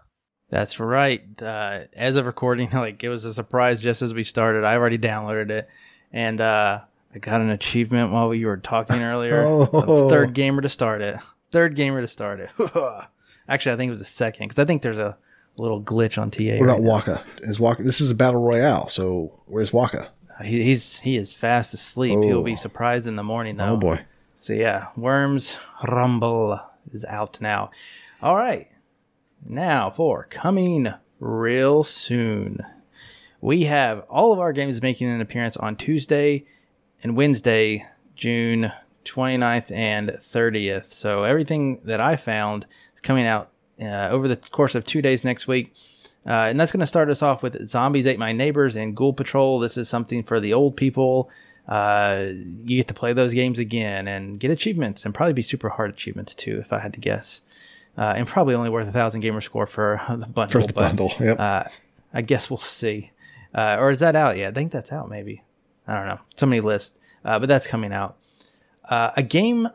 That's right. Uh, as of recording, like it was a surprise just as we started. I already downloaded it, and uh, I got an achievement while we were talking earlier. Oh. Third gamer to start it. Third gamer to start it. Actually, I think it was the second because I think there's a little glitch on TA. What right about now. Waka? Is Waka? This is a battle royale. So where's Waka? He, he's he is fast asleep. He'll Oh. be surprised in the morning though. Oh boy. So yeah, Worms Rumble is out now. All right. Now for coming real soon. We have all of our games making an appearance on Tuesday and Wednesday, June 29th and 30th. So everything that I found is coming out uh, over the course of two days next week. Uh, and that's going to start us off with Zombies Ate My Neighbors and Ghoul Patrol. This is something for the old people. Uh, you get to play those games again and get achievements and probably be super hard achievements too, if I had to guess. Uh, and probably only worth a thousand gamer score for the bundle. For the but, bundle. Yep. Uh, I guess we'll see. Uh, or is that out yet? I think that's out, maybe. I don't know. So many lists, uh, but that's coming out. Uh, a game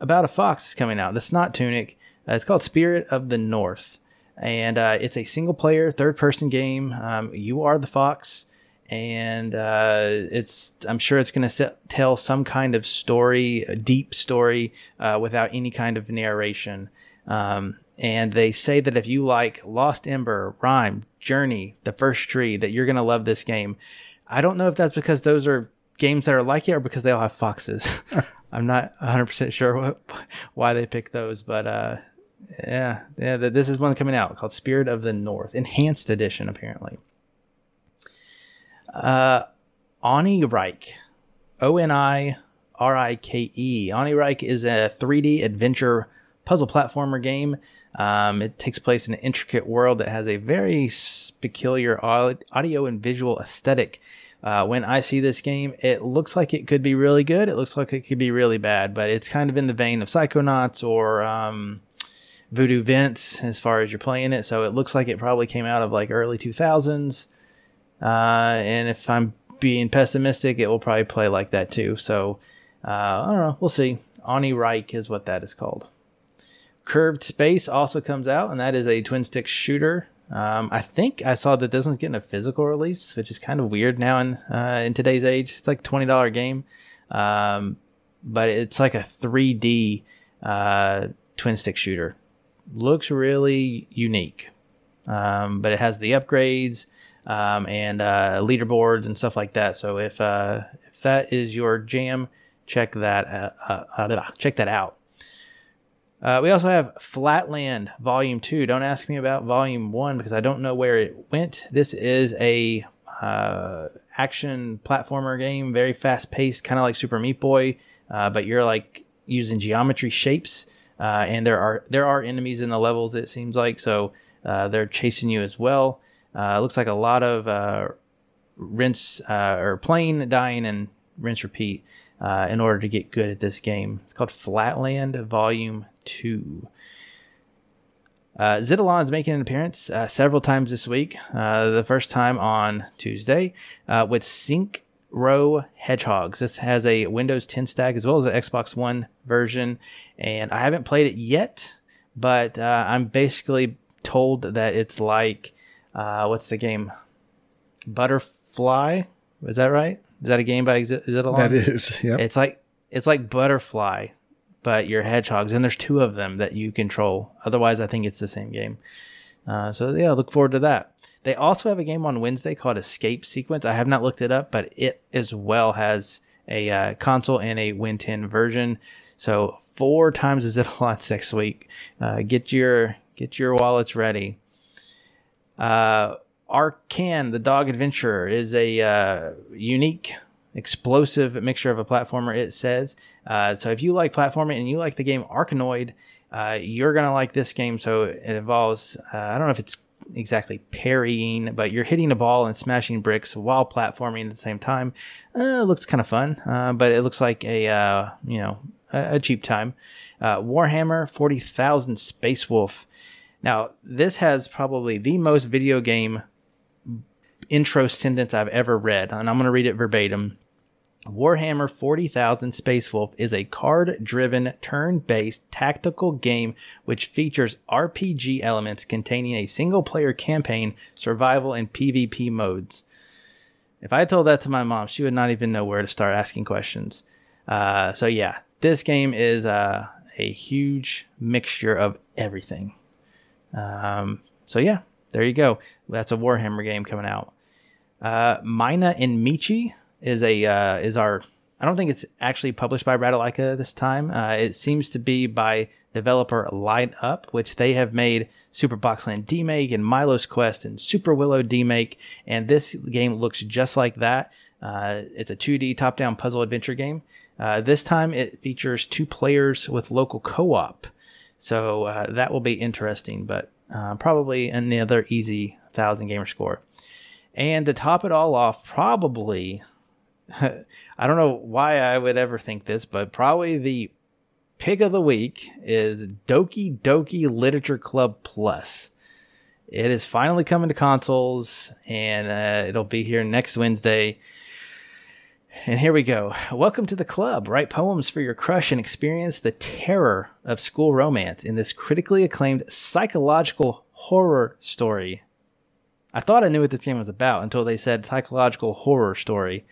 about a fox is coming out. That's not Tunic. Uh, it's called Spirit of the North, and uh, it's a single-player, third-person game. Um, you are the fox, and uh, it's. I'm sure it's going to tell some kind of story, a deep story, uh, without any kind of narration. Um, and they say that if you like Lost Ember, Rime, Journey, The First Tree, that you're going to love this game. I don't know if that's because those are games that are like it or because they all have foxes. I'm not 100% sure what, why they picked those, but uh, yeah, yeah, th- this is one coming out called Spirit of the North, Enhanced Edition, apparently. Uh, Onirike, O N I R I K E. Onirike is a 3D adventure puzzle platformer game. Um, it takes place in an intricate world that has a very peculiar audio and visual aesthetic. Uh, when I see this game, it looks like it could be really good. It looks like it could be really bad, but it's kind of in the vein of Psychonauts or um, Voodoo Vince as far as you're playing it. So it looks like it probably came out of like early 2000s. Uh, and if I'm being pessimistic, it will probably play like that too. So uh, I don't know. We'll see. Onirike is what that is called. Curved Space also comes out, and that is a twin stick shooter. Um, I think I saw that this one's getting a physical release, which is kind of weird now in uh, in today's age. It's like twenty dollar game, um, but it's like a three D uh, twin stick shooter. Looks really unique, um, but it has the upgrades um, and uh, leaderboards and stuff like that. So if uh, if that is your jam, check that uh, uh, check that out. Uh, we also have Flatland Volume 2. Don't ask me about Volume 1 because I don't know where it went. This is a uh, action platformer game, very fast paced, kind of like Super Meat Boy, uh, but you're like using geometry shapes, uh, and there are there are enemies in the levels. It seems like so uh, they're chasing you as well. Uh, it looks like a lot of rinse or playing, dying, and rinse repeat in order to get good at this game. It's called Flatland Volume 2. Uh, making an appearance uh, several times this week. Uh, the first time on Tuesday uh, with Sync Row Hedgehogs. This has a Windows 10 stack as well as an Xbox One version, and I haven't played it yet, but uh, I'm basically told that it's like uh, what's the game? Butterfly. Is that right? Is that a game by Zidalon? That is. Yep. It's like it's like butterfly, but you're hedgehogs, and there's two of them that you control. Otherwise, I think it's the same game. Uh, so yeah, look forward to that. They also have a game on Wednesday called Escape Sequence. I have not looked it up, but it as well has a uh, console and a Win 10 version. So four times as it lots next week. Uh, get your Get your wallets ready. Uh, Arkan, the Dog Adventurer, is a uh, unique, explosive mixture of a platformer. It says uh, so. If you like platforming and you like the game Arkanoid, uh, you're gonna like this game. So it involves uh, I don't know if it's exactly parrying, but you're hitting a ball and smashing bricks while platforming at the same time. Uh, it looks kind of fun, uh, but it looks like a uh, you know a, a cheap time. Warhammer Forty Thousand Space Wolf. Now this has probably the most video game intro sentence I've ever read, and I'm going to read it verbatim. Warhammer 40,000 Space Wolf is a card driven, turn based tactical game which features RPG elements containing a single player campaign, survival, and PvP modes. If I told that to my mom, she would not even know where to start asking questions. Uh, so, yeah, this game is uh, a huge mixture of everything. Um, so, yeah, there you go. That's a Warhammer game coming out. Uh, Mina and Michi is a uh, is our. I don't think it's actually published by Ratalaika this time. Uh, it seems to be by developer Light Up, which they have made Super Boxland Demake and Milo's Quest and Super Willow Demake, and this game looks just like that. Uh, it's a 2D top-down puzzle adventure game. Uh, this time it features two players with local co-op, so uh, that will be interesting. But uh, probably another easy thousand gamer score. And to top it all off, probably I don't know why I would ever think this, but probably the pick of the week is Doki Doki Literature Club Plus. It is finally coming to consoles, and uh, it'll be here next Wednesday. And here we go. Welcome to the club. Write poems for your crush and experience the terror of school romance in this critically acclaimed psychological horror story. I thought I knew what this game was about until they said psychological horror story.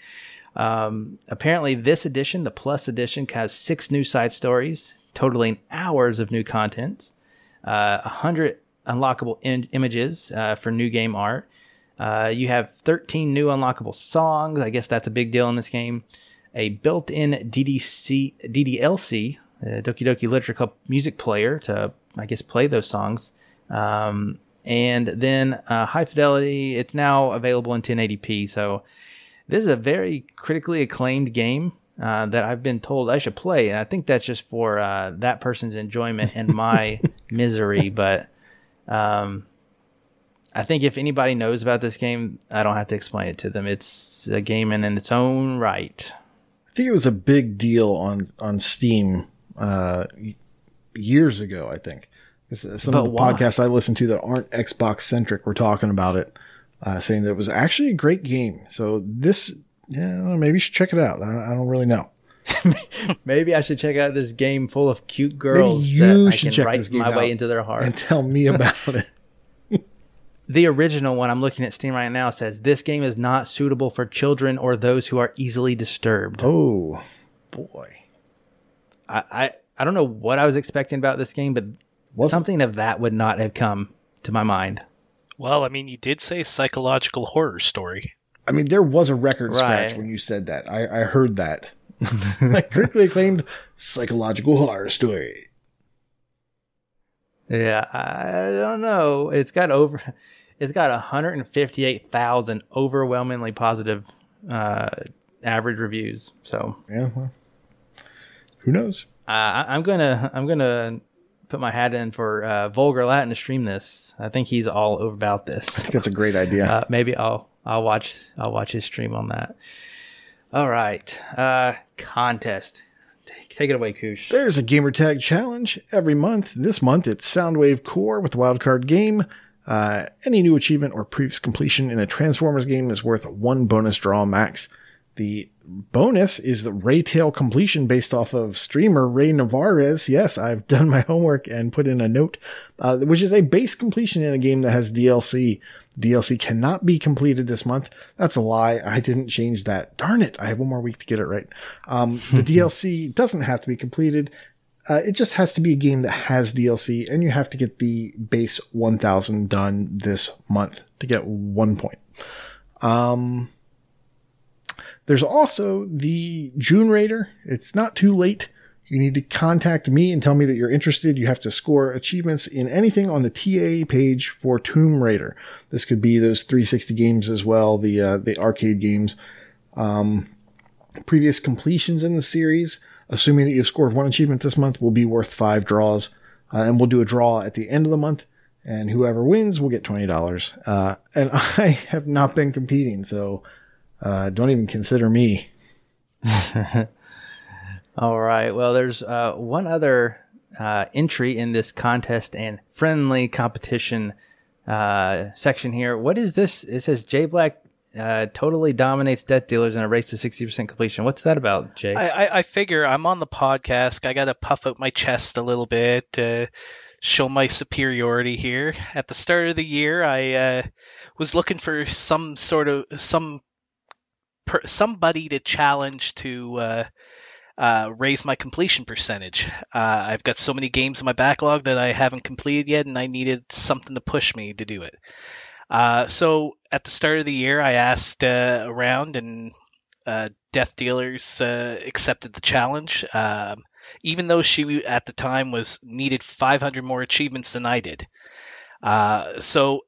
Um, apparently, this edition, the Plus edition, has six new side stories, totaling hours of new content, uh, 100 unlockable in- images uh, for new game art. Uh, you have 13 new unlockable songs. I guess that's a big deal in this game. A built in DDC, DDLC, uh, Doki Doki Literature Club music player to, I guess, play those songs. Um, and then uh, high fidelity, it's now available in 1080p. So this is a very critically acclaimed game uh, that I've been told I should play, and I think that's just for uh, that person's enjoyment and my misery. But um, I think if anybody knows about this game, I don't have to explain it to them. It's a game in, in its own right. I think it was a big deal on on Steam uh, years ago. I think some but of the why? podcasts I listen to that aren't Xbox centric were talking about it uh, saying that it was actually a great game. So this, yeah, maybe you should check it out. I, I don't really know. maybe I should check out this game full of cute girls maybe you that should I can write my way into their heart and tell me about it. the original one I'm looking at Steam right now says this game is not suitable for children or those who are easily disturbed. Oh boy, I I, I don't know what I was expecting about this game, but Wasn't, something of that would not have come to my mind. Well, I mean, you did say psychological horror story. I mean, there was a record right. scratch when you said that. I, I heard that. like critically acclaimed psychological horror story. Yeah, I don't know. It's got over, it's got 158,000 overwhelmingly positive uh, average reviews. So yeah, well, who knows? Uh, I, I'm gonna I'm gonna put my hat in for uh, Vulgar Latin to stream this. I think he's all over about this. I think that's a great idea. Uh, maybe I'll I'll watch I'll watch his stream on that. All right, uh, contest. Take, take it away, Kush. There's a gamertag challenge every month. This month it's Soundwave Core with the wildcard game. Uh, any new achievement or previous completion in a Transformers game is worth one bonus draw max. The bonus is the Raytail completion based off of streamer Ray Narvaez. Yes, I've done my homework and put in a note, uh, which is a base completion in a game that has DLC. DLC cannot be completed this month. That's a lie. I didn't change that. Darn it. I have one more week to get it right. Um, the DLC doesn't have to be completed. Uh, it just has to be a game that has DLC and you have to get the base 1000 done this month to get one point. Um, there's also the June Raider. It's not too late. You need to contact me and tell me that you're interested. You have to score achievements in anything on the TA page for Tomb Raider. This could be those 360 games as well, the uh, the arcade games. Um, previous completions in the series, assuming that you've scored one achievement this month, will be worth five draws. Uh, and we'll do a draw at the end of the month, and whoever wins will get twenty dollars. Uh, and I have not been competing, so uh, don't even consider me. All right. Well, there's uh, one other uh, entry in this contest and friendly competition uh, section here. What is this? It says J Black uh, totally dominates death dealers in a race to 60% completion. What's that about, Jay? I, I, I figure I'm on the podcast. I got to puff out my chest a little bit, uh, show my superiority here. At the start of the year, I uh, was looking for some sort of some per, somebody to challenge to uh, uh, raise my completion percentage. Uh, I've got so many games in my backlog that I haven't completed yet, and I needed something to push me to do it. Uh, so at the start of the year, I asked uh, around, and uh, Death Dealers accepted the challenge. Um, even though she at the time was needed 500 more achievements than I did. Uh, so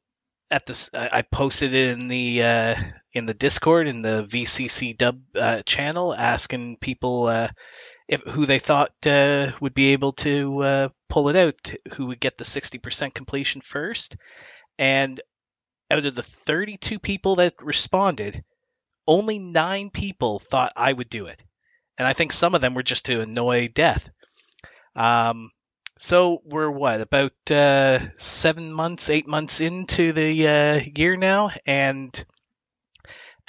at this, I posted it in the uh, in the Discord in the VCC Dub channel, asking people if, who they thought would be able to pull it out, who would get the 60% completion first. And out of the 32 people that responded, only nine people thought I would do it. And I think some of them were just to annoy death. Um, so we're what, about uh, seven months, eight months into the uh, year now. And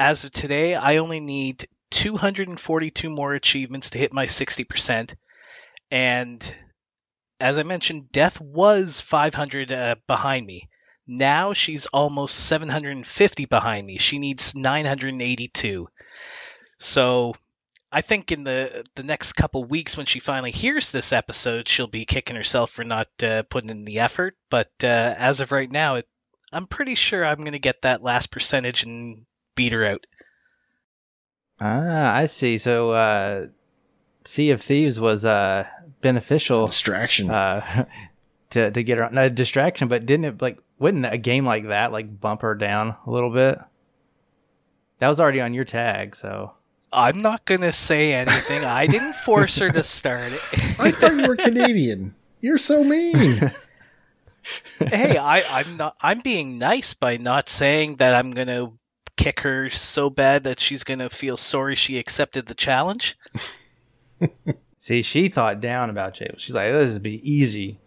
as of today, I only need 242 more achievements to hit my 60%. And as I mentioned, Death was 500 uh, behind me. Now she's almost 750 behind me. She needs 982. So I think in the the next couple weeks, when she finally hears this episode, she'll be kicking herself for not uh, putting in the effort. But uh, as of right now, it, I'm pretty sure I'm going to get that last percentage and beat her out. Ah, I see. So uh, Sea of Thieves was uh, beneficial distraction uh, to to get her no distraction, but didn't it like wouldn't a game like that like bump her down a little bit? That was already on your tag, so. I'm not gonna say anything. I didn't force her to start it. I thought you were Canadian. You're so mean. hey, I, I'm not. I'm being nice by not saying that I'm gonna kick her so bad that she's gonna feel sorry she accepted the challenge. See, she thought down about Jay. She's like, "This would be easy."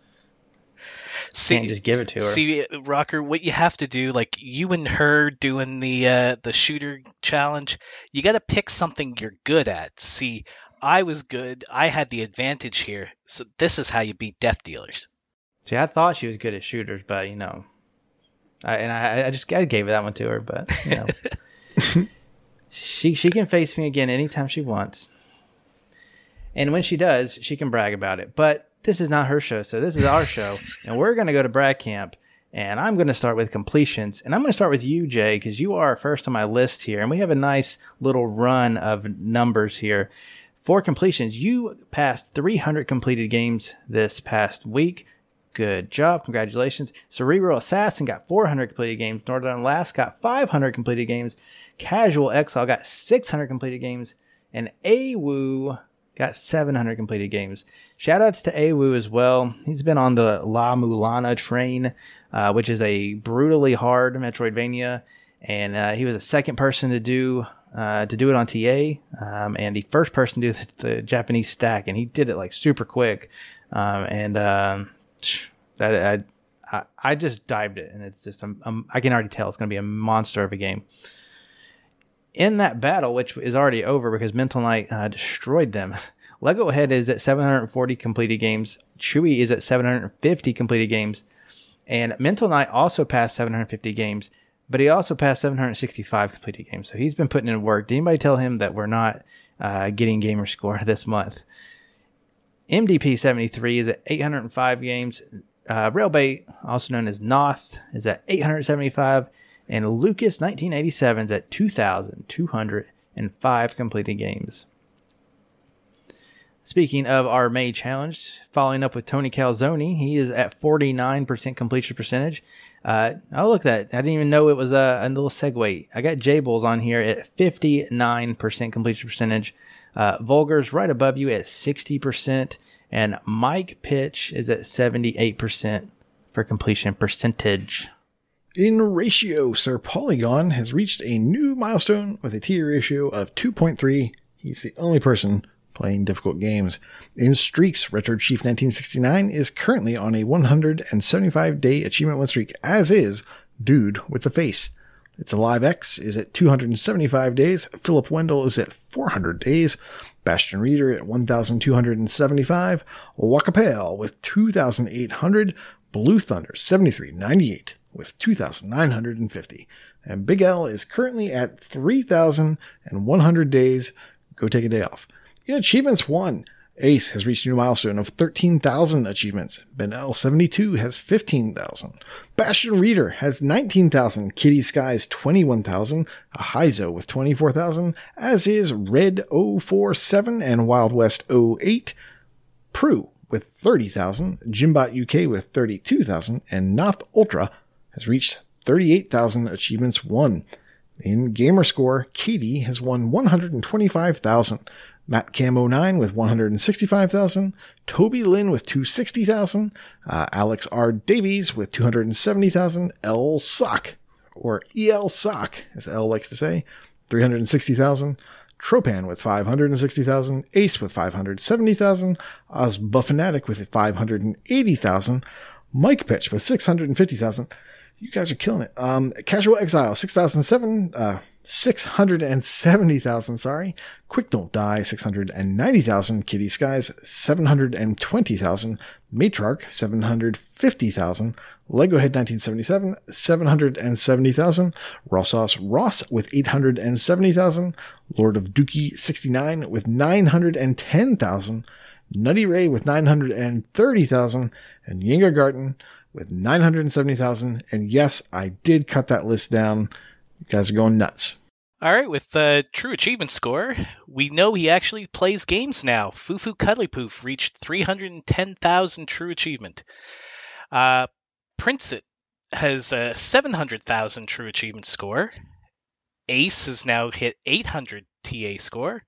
See, Can't just give it to her. See, Rocker, what you have to do, like you and her doing the uh, the shooter challenge, you got to pick something you're good at. See, I was good. I had the advantage here. So this is how you beat death dealers. See, I thought she was good at shooters, but you know, I, and I, I just I gave that one to her, but you know, she she can face me again anytime she wants, and when she does, she can brag about it. But this is not her show, so this is our show, and we're going to go to Brag Camp. And I'm going to start with completions. And I'm going to start with you, Jay, because you are first on my list here. And we have a nice little run of numbers here. For completions, you passed 300 completed games this past week. Good job. Congratulations. Cerebral Assassin got 400 completed games. Northern Last got 500 completed games. Casual Exile got 600 completed games. And AWOO got 700 completed games. Shoutouts to Awu as well. He's been on the La Mulana train, uh, which is a brutally hard Metroidvania, and uh, he was the second person to do uh, to do it on TA, um, and the first person to do the, the, Japanese stack, and he did it like super quick, um, and um, that I, I, I just dived it, and it's just um, um, I can already tell it's going to be a monster of a game in that battle, which is already over because Mental Knight uh, destroyed them, Lego Head is at 740 completed games. Chewy is at 750 completed games. And Mental Knight also passed 750 games, but he also passed 765 completed games. So he's been putting in work. Did anybody tell him that we're not uh, getting gamer score this month? MDP 73 is at 805 games. Uh, Railbait, also known as Noth, is at 875 and Lucas 1987 is at 2,205 completed games. Speaking of our May challenge, following up with Tony Calzone, he is at 49% completion percentage. Uh, oh, look at that. I didn't even know it was a, a little segue. I got J on here at 59% completion percentage. Uh, Vulgar's right above you at 60%. And Mike Pitch is at 78% for completion percentage. In ratio, Sir Polygon has reached a new milestone with a TA ratio of 2.3. He's the only person playing difficult games. In streaks, Retro Chief 1969 is currently on a 175 day achievement win streak, as is Dude with the Face. Its Alive X is at 275 days. Philip Wendell is at 400 days. Bastion Reader at 1,275. Wakapale with 2,800. Blue Thunder 7398 with 2,950. And Big L is currently at 3,100 days. Go take a day off. In achievements one, Ace has reached a new milestone of 13,000 achievements. Ben L72 has 15,000. Bastion Reader has 19,000. Kitty Skies 21,000. Ahizo with 24,000. As is Red 047 and Wild West 08. Prue with 30,000. Jimbot UK with 32,000. And Noth Ultra has reached 38,000 achievements won. In gamer score, Katie has won 125,000. Matt Cam 09 with 165,000, Toby Lynn with 260,000, uh, Alex R. Davies with 270,000, L. Sock, or EL Sock, as L likes to say, 360,000, Tropan with 560,000, Ace with 570,000, Oz Buffanatic with 580,000, Mike Pitch with 650,000. You guys are killing it. Um, Casual Exile, 6,007, uh, 670,000, sorry. Quick Don't Die, 690,000. Kitty Skies, 720,000. Matriarch, 750,000. Lego Head 1977, 770,000. Rossos Ross with 870,000. Lord of Dookie 69 with 910,000. Nutty Ray with 930,000. And Yenga Garten with 970,000. And yes, I did cut that list down. You guys are going nuts. All right, with the true achievement score, we know he actually plays games now. Fufu Cuddly Poof reached 310,000 true achievement. Uh, Princet has a 700,000 true achievement score. Ace has now hit 800 TA score.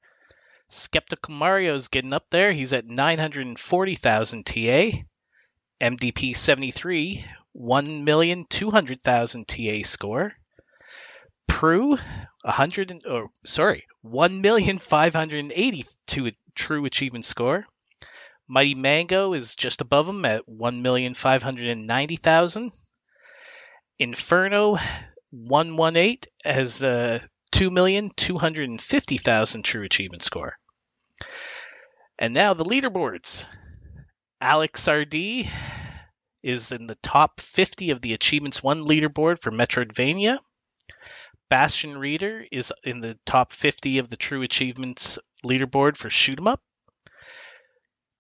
Skeptical Mario's getting up there. He's at 940,000 TA. MDP 73, 1,200,000 TA score. Prue, 100 and, or sorry, 1,582 true achievement score. Mighty Mango is just above him at 1,590,000. Inferno 118 has a 2,250,000 true achievement score. And now the leaderboards. Alex RD is in the top 50 of the Achievements 1 leaderboard for Metroidvania. Bastion Reader is in the top 50 of the True Achievements leaderboard for Shoot 'em Up.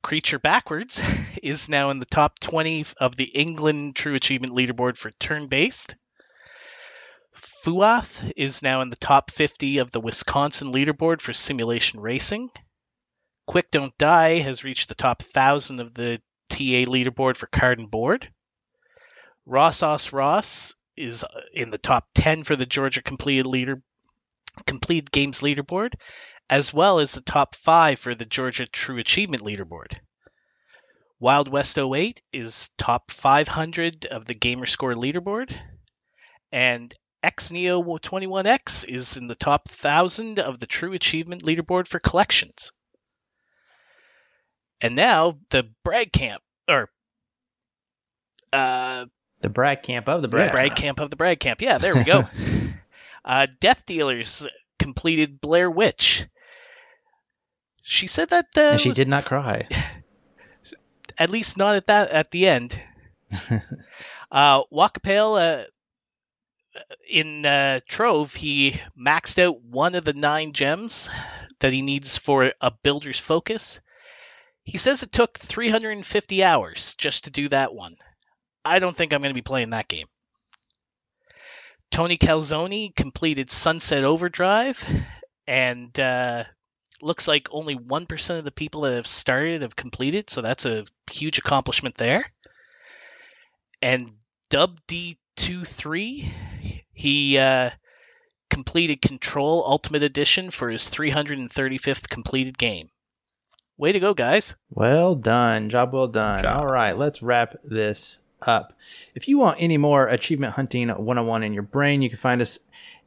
Creature Backwards is now in the top 20 of the England True Achievement leaderboard for Turn Based. Fuath is now in the top 50 of the Wisconsin leaderboard for Simulation Racing. Quick Don't Die has reached the top 1,000 of the TA leaderboard for Card and Board. Rossos Ross is in the top 10 for the Georgia completed leader complete games leaderboard, as well as the top 5 for the Georgia True Achievement leaderboard. Wild West 08 is top 500 of the Gamerscore leaderboard, and XNeo 21X is in the top 1000 of the True Achievement leaderboard for collections. And now the brag camp, or uh, The brag camp of the brag. Yeah. brag camp of the brag camp. Yeah, there we go. uh, Death Dealers completed Blair Witch. She said that uh, and she was- did not cry. at least not at that at the end. uh, Wakapale, uh, in uh, Trove, he maxed out one of the nine gems that he needs for a builder's focus. He says it took 350 hours just to do that one. I don't think I'm going to be playing that game. Tony Calzone completed Sunset Overdrive, and uh, looks like only 1% of the people that have started have completed, so that's a huge accomplishment there. And Dub D23, he uh, completed Control Ultimate Edition for his 335th completed game. Way to go, guys. Well done. Job well done. Job. All right, let's wrap this up. If you want any more Achievement Hunting 101 in your brain, you can find us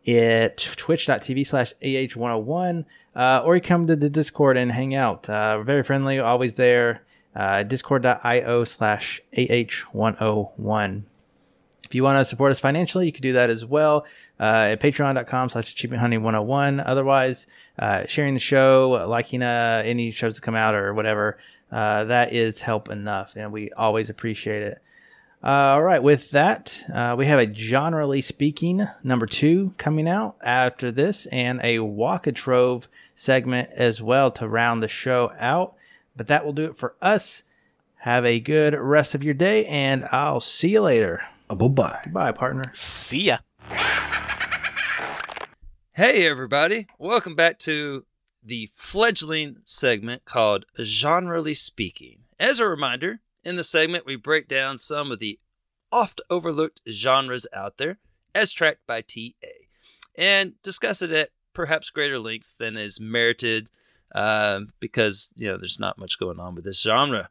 at twitch.tv slash ah101 uh, or you come to the discord and hang out. Uh, we're very friendly always there uh, discord.io slash ah101 if you want to support us financially you can do that as well uh, at patreon.com slash achievement hunting 101 otherwise uh, sharing the show liking uh, any shows that come out or whatever uh, that is help enough and we always appreciate it uh, all right, with that, uh, we have a generally speaking number two coming out after this, and a Walkatrove segment as well to round the show out. But that will do it for us. Have a good rest of your day, and I'll see you later. Uh, bye bye. Bye, partner. See ya. Hey, everybody. Welcome back to the fledgling segment called Generally Speaking. As a reminder, in the segment, we break down some of the oft overlooked genres out there, as tracked by TA, and discuss it at perhaps greater lengths than is merited uh, because, you know, there's not much going on with this genre.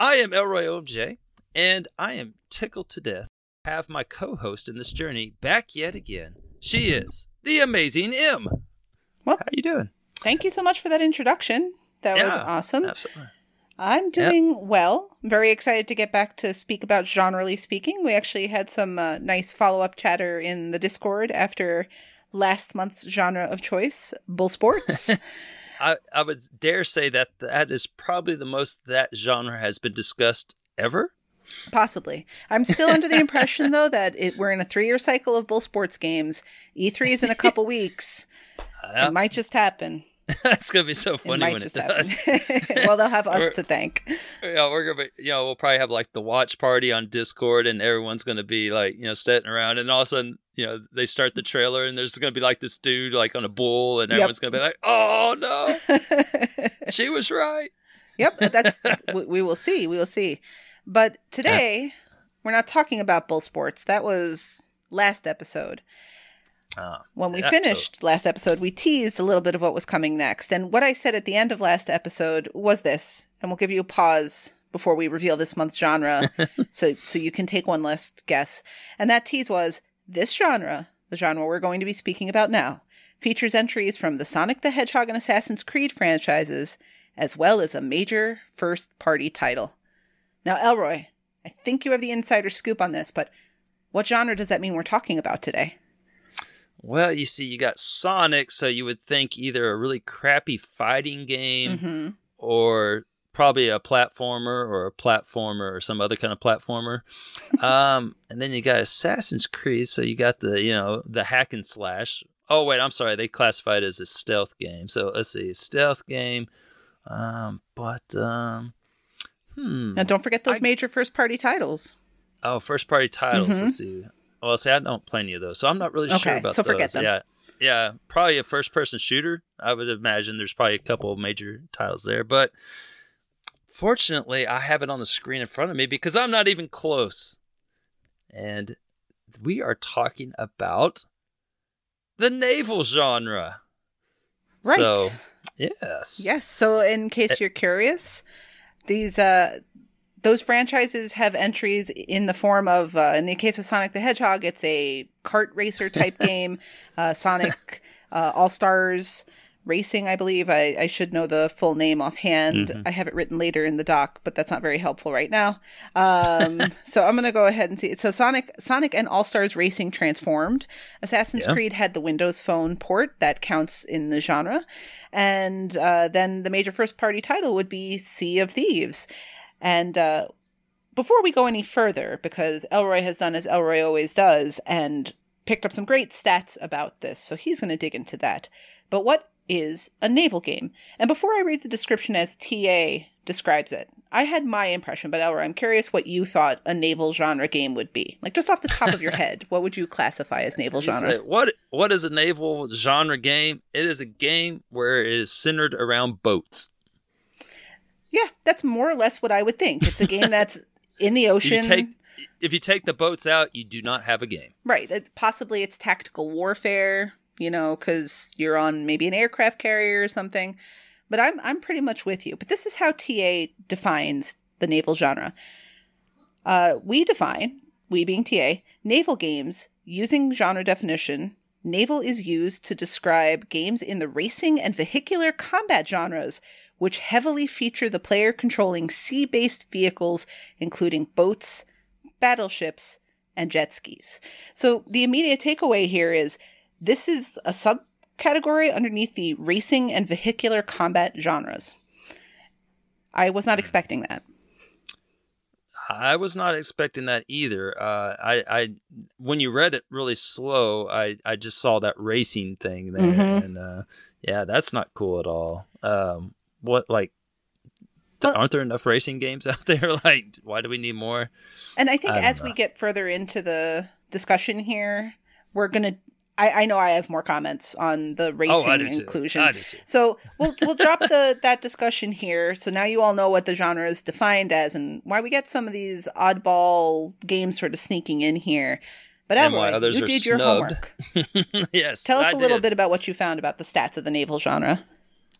I am Elroy OMJ, and I am tickled to death to have my co host in this journey back yet again. She is the amazing M. Well- How you doing? Thank you so much for that introduction. That was awesome. Absolutely. I'm doing well. I'm very excited to get back to speak about generally speaking. We actually had some uh, nice follow up chatter in the Discord after last month's genre of choice, bull sports. I, I would dare say that that is probably the most that genre has been discussed ever. Possibly. I'm still under the impression, though, that it, we're in a three year cycle of bull sports games. E3 is in a couple weeks. Uh, It might just happen. that's gonna be so funny might when it does. well, they'll have us to thank. yeah, we're gonna be, you know, we'll probably have like the watch party on Discord, and everyone's gonna be like, you know, sitting around, and all of a sudden, you know, they start the trailer, and there's gonna be like this dude like on a bull, and Yep. everyone's gonna be like, oh no, she was right. Yep, uh, that's we, we will see. We will see. But today we're not talking about bull sports. That was last episode. Ah, When we finished last episode, we teased a little bit of what was coming next. And what I said at the end of last episode was this, and we'll give you a pause before we reveal this month's genre so so you can take one last guess. And that tease was this genre, the genre we're going to be speaking about now, features entries from the Sonic the Hedgehog and Assassin's Creed franchises as well as a major first party title. Now, Elroy, I think you have the insider scoop on this, but what genre does that mean we're talking about today? Well, you see, you got Sonic, so you would think either a really crappy fighting game hmm or probably a platformer or a platformer or some other kind of platformer. um, and then you got Assassin's Creed, so you got the you know the hack and slash. Oh wait, I'm sorry, they classified it as a stealth game. So let's see, stealth game. Um, but um, hmm. Now, don't forget those I- major first party titles. Oh, first party titles. Mhm. Let's see. Well, see, I don't play any of those, so I'm not really sure Okay, about so forget them. Yeah, yeah, probably a first person shooter. I would imagine there's probably a couple of major titles there, but fortunately, I have it on the screen in front of me because I'm not even close. And we are talking about the naval genre. Right. So, yes. Yes. So, in case you're curious, these uh, those franchises have entries in the form of, uh, in the case of Sonic the Hedgehog, it's a kart racer type game. Uh, Sonic uh, All Stars Racing, I believe. I, I should know the full name offhand. Mhm. I have it written later in the doc, but that's not very helpful right now. Um, so I'm going to go ahead and see. So Sonic, Sonic and All Stars Racing transformed. Assassin's Yeah. Creed had the Windows Phone port that counts in the genre, and uh, then the major first party title would be Sea of Thieves. And uh, before we go any further, because Elroy has done as Elroy always does and picked up some great stats about this, so he's going to dig into that. But what is a naval game. And before I read the description as TA describes it, I had my impression, but Elra, I'm curious what you thought a naval genre game would be. Like just off the top of your head, what would you classify as naval genre? what what is a naval genre game? It is a game where it is centered around boats. Yeah, that's more or less what I would think. It's a game that's in the ocean. you take if you take the boats out, you do not have a game. Right. It's, possibly it's tactical warfare, you know, because you're on maybe an aircraft carrier or something. But I'm I'm pretty much with you. But this is how TA defines the naval genre. Uh, we define, we being TA, naval games using genre definition. Naval is used to describe games in the racing and vehicular combat genres, which heavily feature the player controlling sea based vehicles, including boats, battleships, and jet skis. So the immediate takeaway here is this is a subcategory underneath the racing and vehicular combat genres. I was not expecting that. I was not expecting that either. Uh, I, I, when you read it really slow, I, I just saw that racing thing there, Mhm. and uh, yeah, that's not cool at all. Um, what like, Well- aren't there enough racing games out there? Like, why do we need more? And I think I as know. we get further into the discussion here, we're gonna. I, I know I have more comments on the racing oh, I do inclusion. too. I do too. So we'll we'll drop the that discussion here. So now you all know what the genre is defined as and why we get some of these oddball games sort of sneaking in here. But Elroy, others you are did your homework. yes. Tell us I a little did. bit about what you found about the stats of the naval genre.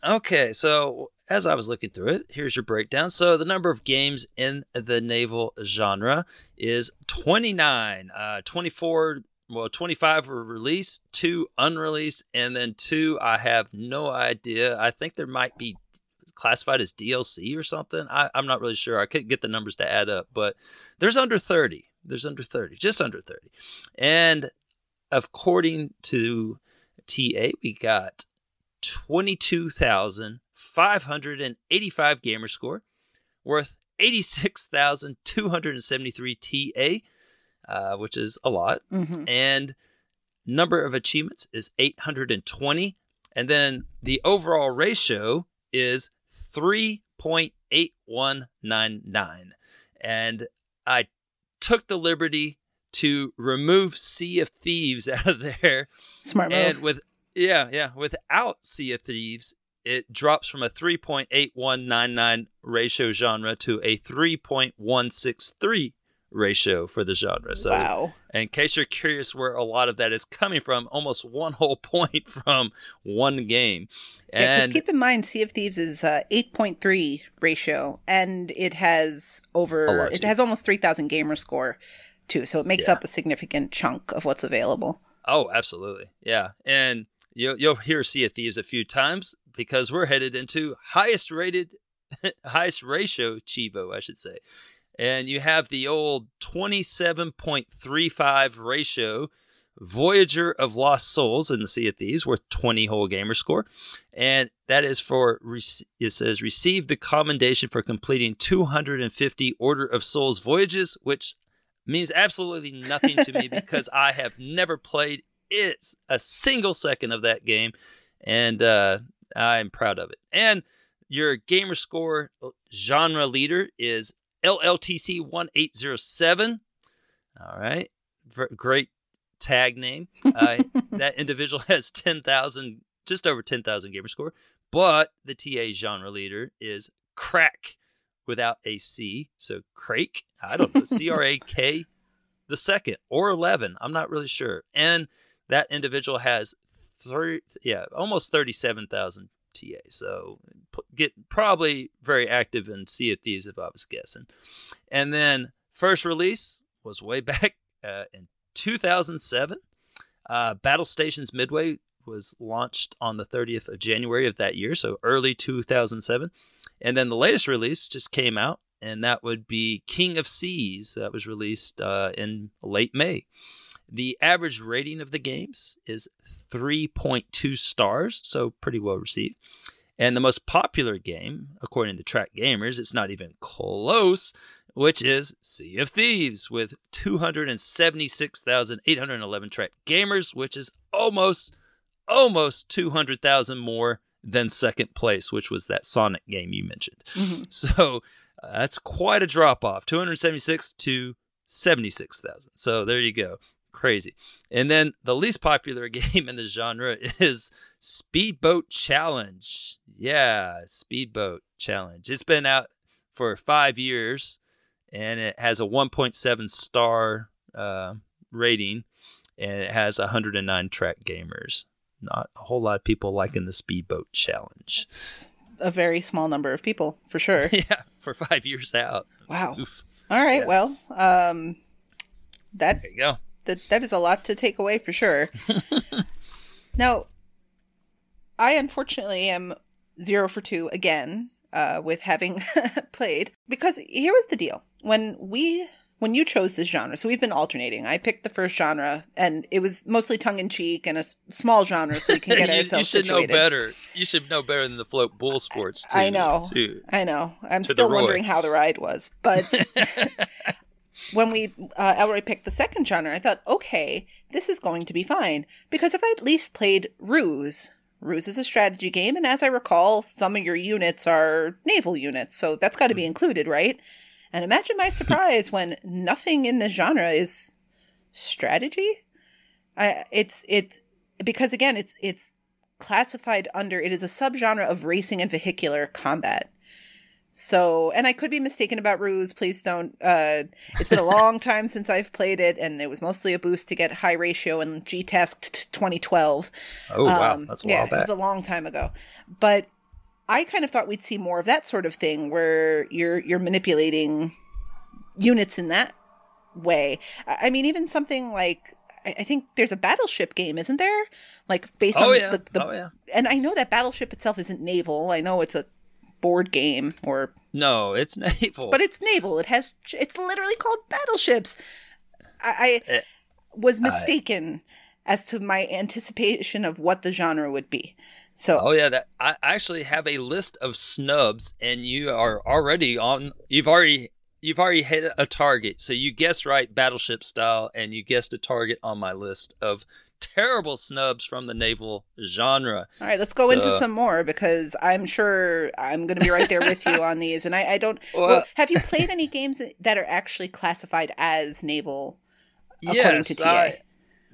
Okay, so as I was looking through it, here's your breakdown. So the number of games in the naval genre is 29. Uh, 24, well, 25 were released, two unreleased, and then two I have no idea. I think there might be classified as DLC or something. I, I'm not really sure. I couldn't get the numbers to add up, but there's under 30. There's under 30, just under 30. And according to TA, we got 22,585 gamer score, worth 86,273 TA, uh, which is a lot. Mm-hmm. And number of achievements is 820. And then the overall ratio is 3.8199. And I took the liberty to remove Sea of Thieves out of there Smart move. and with yeah, yeah, without Sea of Thieves, it drops from a 3.8199 ratio genre to a 3.163 ratio for the genre. So, wow. in case you're curious where a lot of that is coming from, almost one whole point from one game. Yeah, And because keep in mind, Sea of Thieves is uh, 8.3 ratio, and it has over, it has almost 3,000 gamer score, too. So it makes Yeah. up a significant chunk of what's available. Oh, absolutely. Yeah. And you'll, you'll hear Sea of Thieves a few times because we're headed into highest rated, highest ratio Chivo, I should say. And you have the old 27.35 ratio Voyager of Lost Souls in the Sea of Thieves worth 20 whole gamer score. And that is for, it says, receive the commendation for completing 250 Order of Souls voyages, which means absolutely nothing to me because I have never played it a single second of that game, and uh, I'm proud of it. And your gamer score genre leader is LLTC one eight zero seven. All right, V- great tag name. Uh, that individual has ten thousand, just over ten thousand gamer score, but the TA genre leader is Crack without a C. So Crake, I don't know, C R A K the second or 11. I'm not really sure. And that individual has three, yeah, almost 37,000 TA. So get probably very active in Sea of Thieves if I was guessing. And then first release was way back uh, in 2007. Uh, Battlestations Midway was launched on the 30th of January of that year, so early 2007. And then the latest release just came out, and that would be King of Seas. That was released uh, in late May. The average rating of the games is 3.2 stars, so pretty well received. And the most popular game, according to Track Gamers, it's not even close, which is Sea of Thieves with 276,811 Track Gamers, which is almost almost 200,000 more than second place, which was that Sonic game you mentioned. Mhm. So uh, that's quite a drop off 276 to 76,000. So there you go. Crazy. And then the least popular game in the genre is Speedboat Challenge. Yeah, Speedboat Challenge. It's been out for five years and it has a 1.7 star uh, rating and it has 109 track gamers. Not a whole lot of people liking the Speedboat Challenge. A very small number of people, for sure. yeah, for five years out. Wow. Oof. All right. Yeah. Well, um, that There you go. That that is a lot to take away for sure. now, I unfortunately am zero for two again uh, with having played because here was the deal when we when you chose this genre. So we've been alternating. I picked the first genre, and it was mostly tongue in cheek and a s- small genre, so we can get you, you ourselves should situated. know better. You should know better than the float bull sports. Too, I know. Too. I know. I'm still wondering how the ride was, but when we uh, Elroy picked the second genre, I thought, okay, this is going to be fine because if I at least played Ruse, Ruse is a strategy game, and as I recall, some of your units are naval units, so that's got to be included, right? And imagine my surprise when nothing in this genre is strategy. I, it's it's because again, it's it's classified under it is a subgenre of racing and vehicular combat. So, and I could be mistaken about Ruse. Please don't. Uh, it's been a long time since I've played it, and it was mostly a boost to get high ratio in G t- 2012. Oh wow, Um, that's a yeah, while it was a long time ago. But I kind of thought we'd see more of that sort of thing, where you're you're manipulating units in that way. I mean, even something like I I think there's a battleship game, isn't there? Like based oh on yeah, the, the oh yeah. and I know that battleship itself isn't naval. I know it's a board game or No, it's naval. but it's naval. It has it's literally called battleships. I, I Eh, was mistaken as to my anticipation of what the genre would be. So Oh yeah, that I actually have a list of snubs, and you are already on. You've already you've already hit a target. So you guessed right, battleship style, and you guessed a target on my list of terrible snubs from the naval genre. all right, let's go into some more because I'm sure I'm going to be right there with you on these. And I, I don't. Well, Well- have you played any games that are actually classified as naval? Yes. I,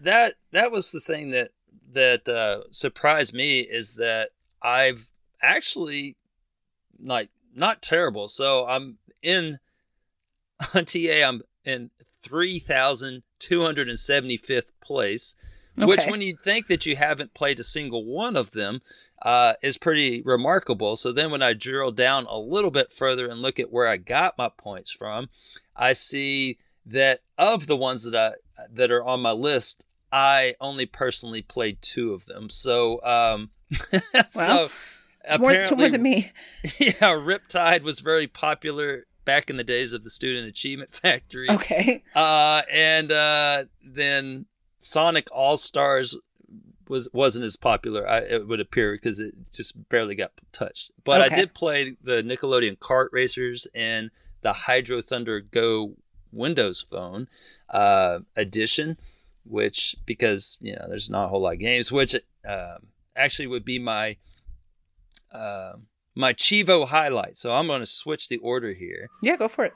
that that was the thing that that uh, surprised me is that I've actually like not terrible. So I'm in on TA. I'm in three thousand two hundred and seventy fifth place. Which, when you think that you haven't played a single one of them, uh, is pretty remarkable. So then, when I drill down a little bit further and look at where I got my points from, I see that of the ones that I that are on my list, I only personally played two of them. So, um, so It's more, it's more than me. yeah, Riptide was very popular back in the days of the Student Achievement Factory. Okay. Uh, and uh, then Sonic All Stars was wasn't as popular. I, it would appear because it just barely got touched. But I did play the Nickelodeon Kart Racers and the Hydro Thunder Go Windows Phone uh, edition, which because you know there's not a whole lot of games, which um actually would be my uh, my Chivo highlight. So I'm going to switch the order here Yeah, go for it.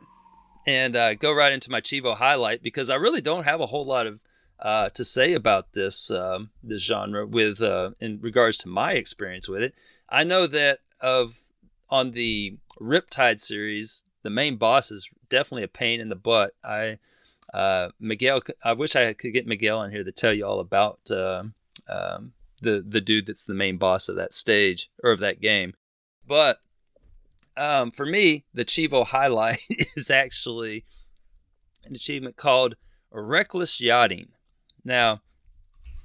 and uh, go right into my Chivo highlight because I really don't have a whole lot of uh, to say about this um, this genre with uh, in regards to my experience with it. I know that of on the Riptide series, the main boss is definitely a pain in the butt. I uh, Miguel, I wish I could get Miguel in here to tell you all about uh, um, the the dude that's the main boss of that stage or of that game, but um, for me, the Chivo highlight is actually an achievement called Reckless Yachting. Now,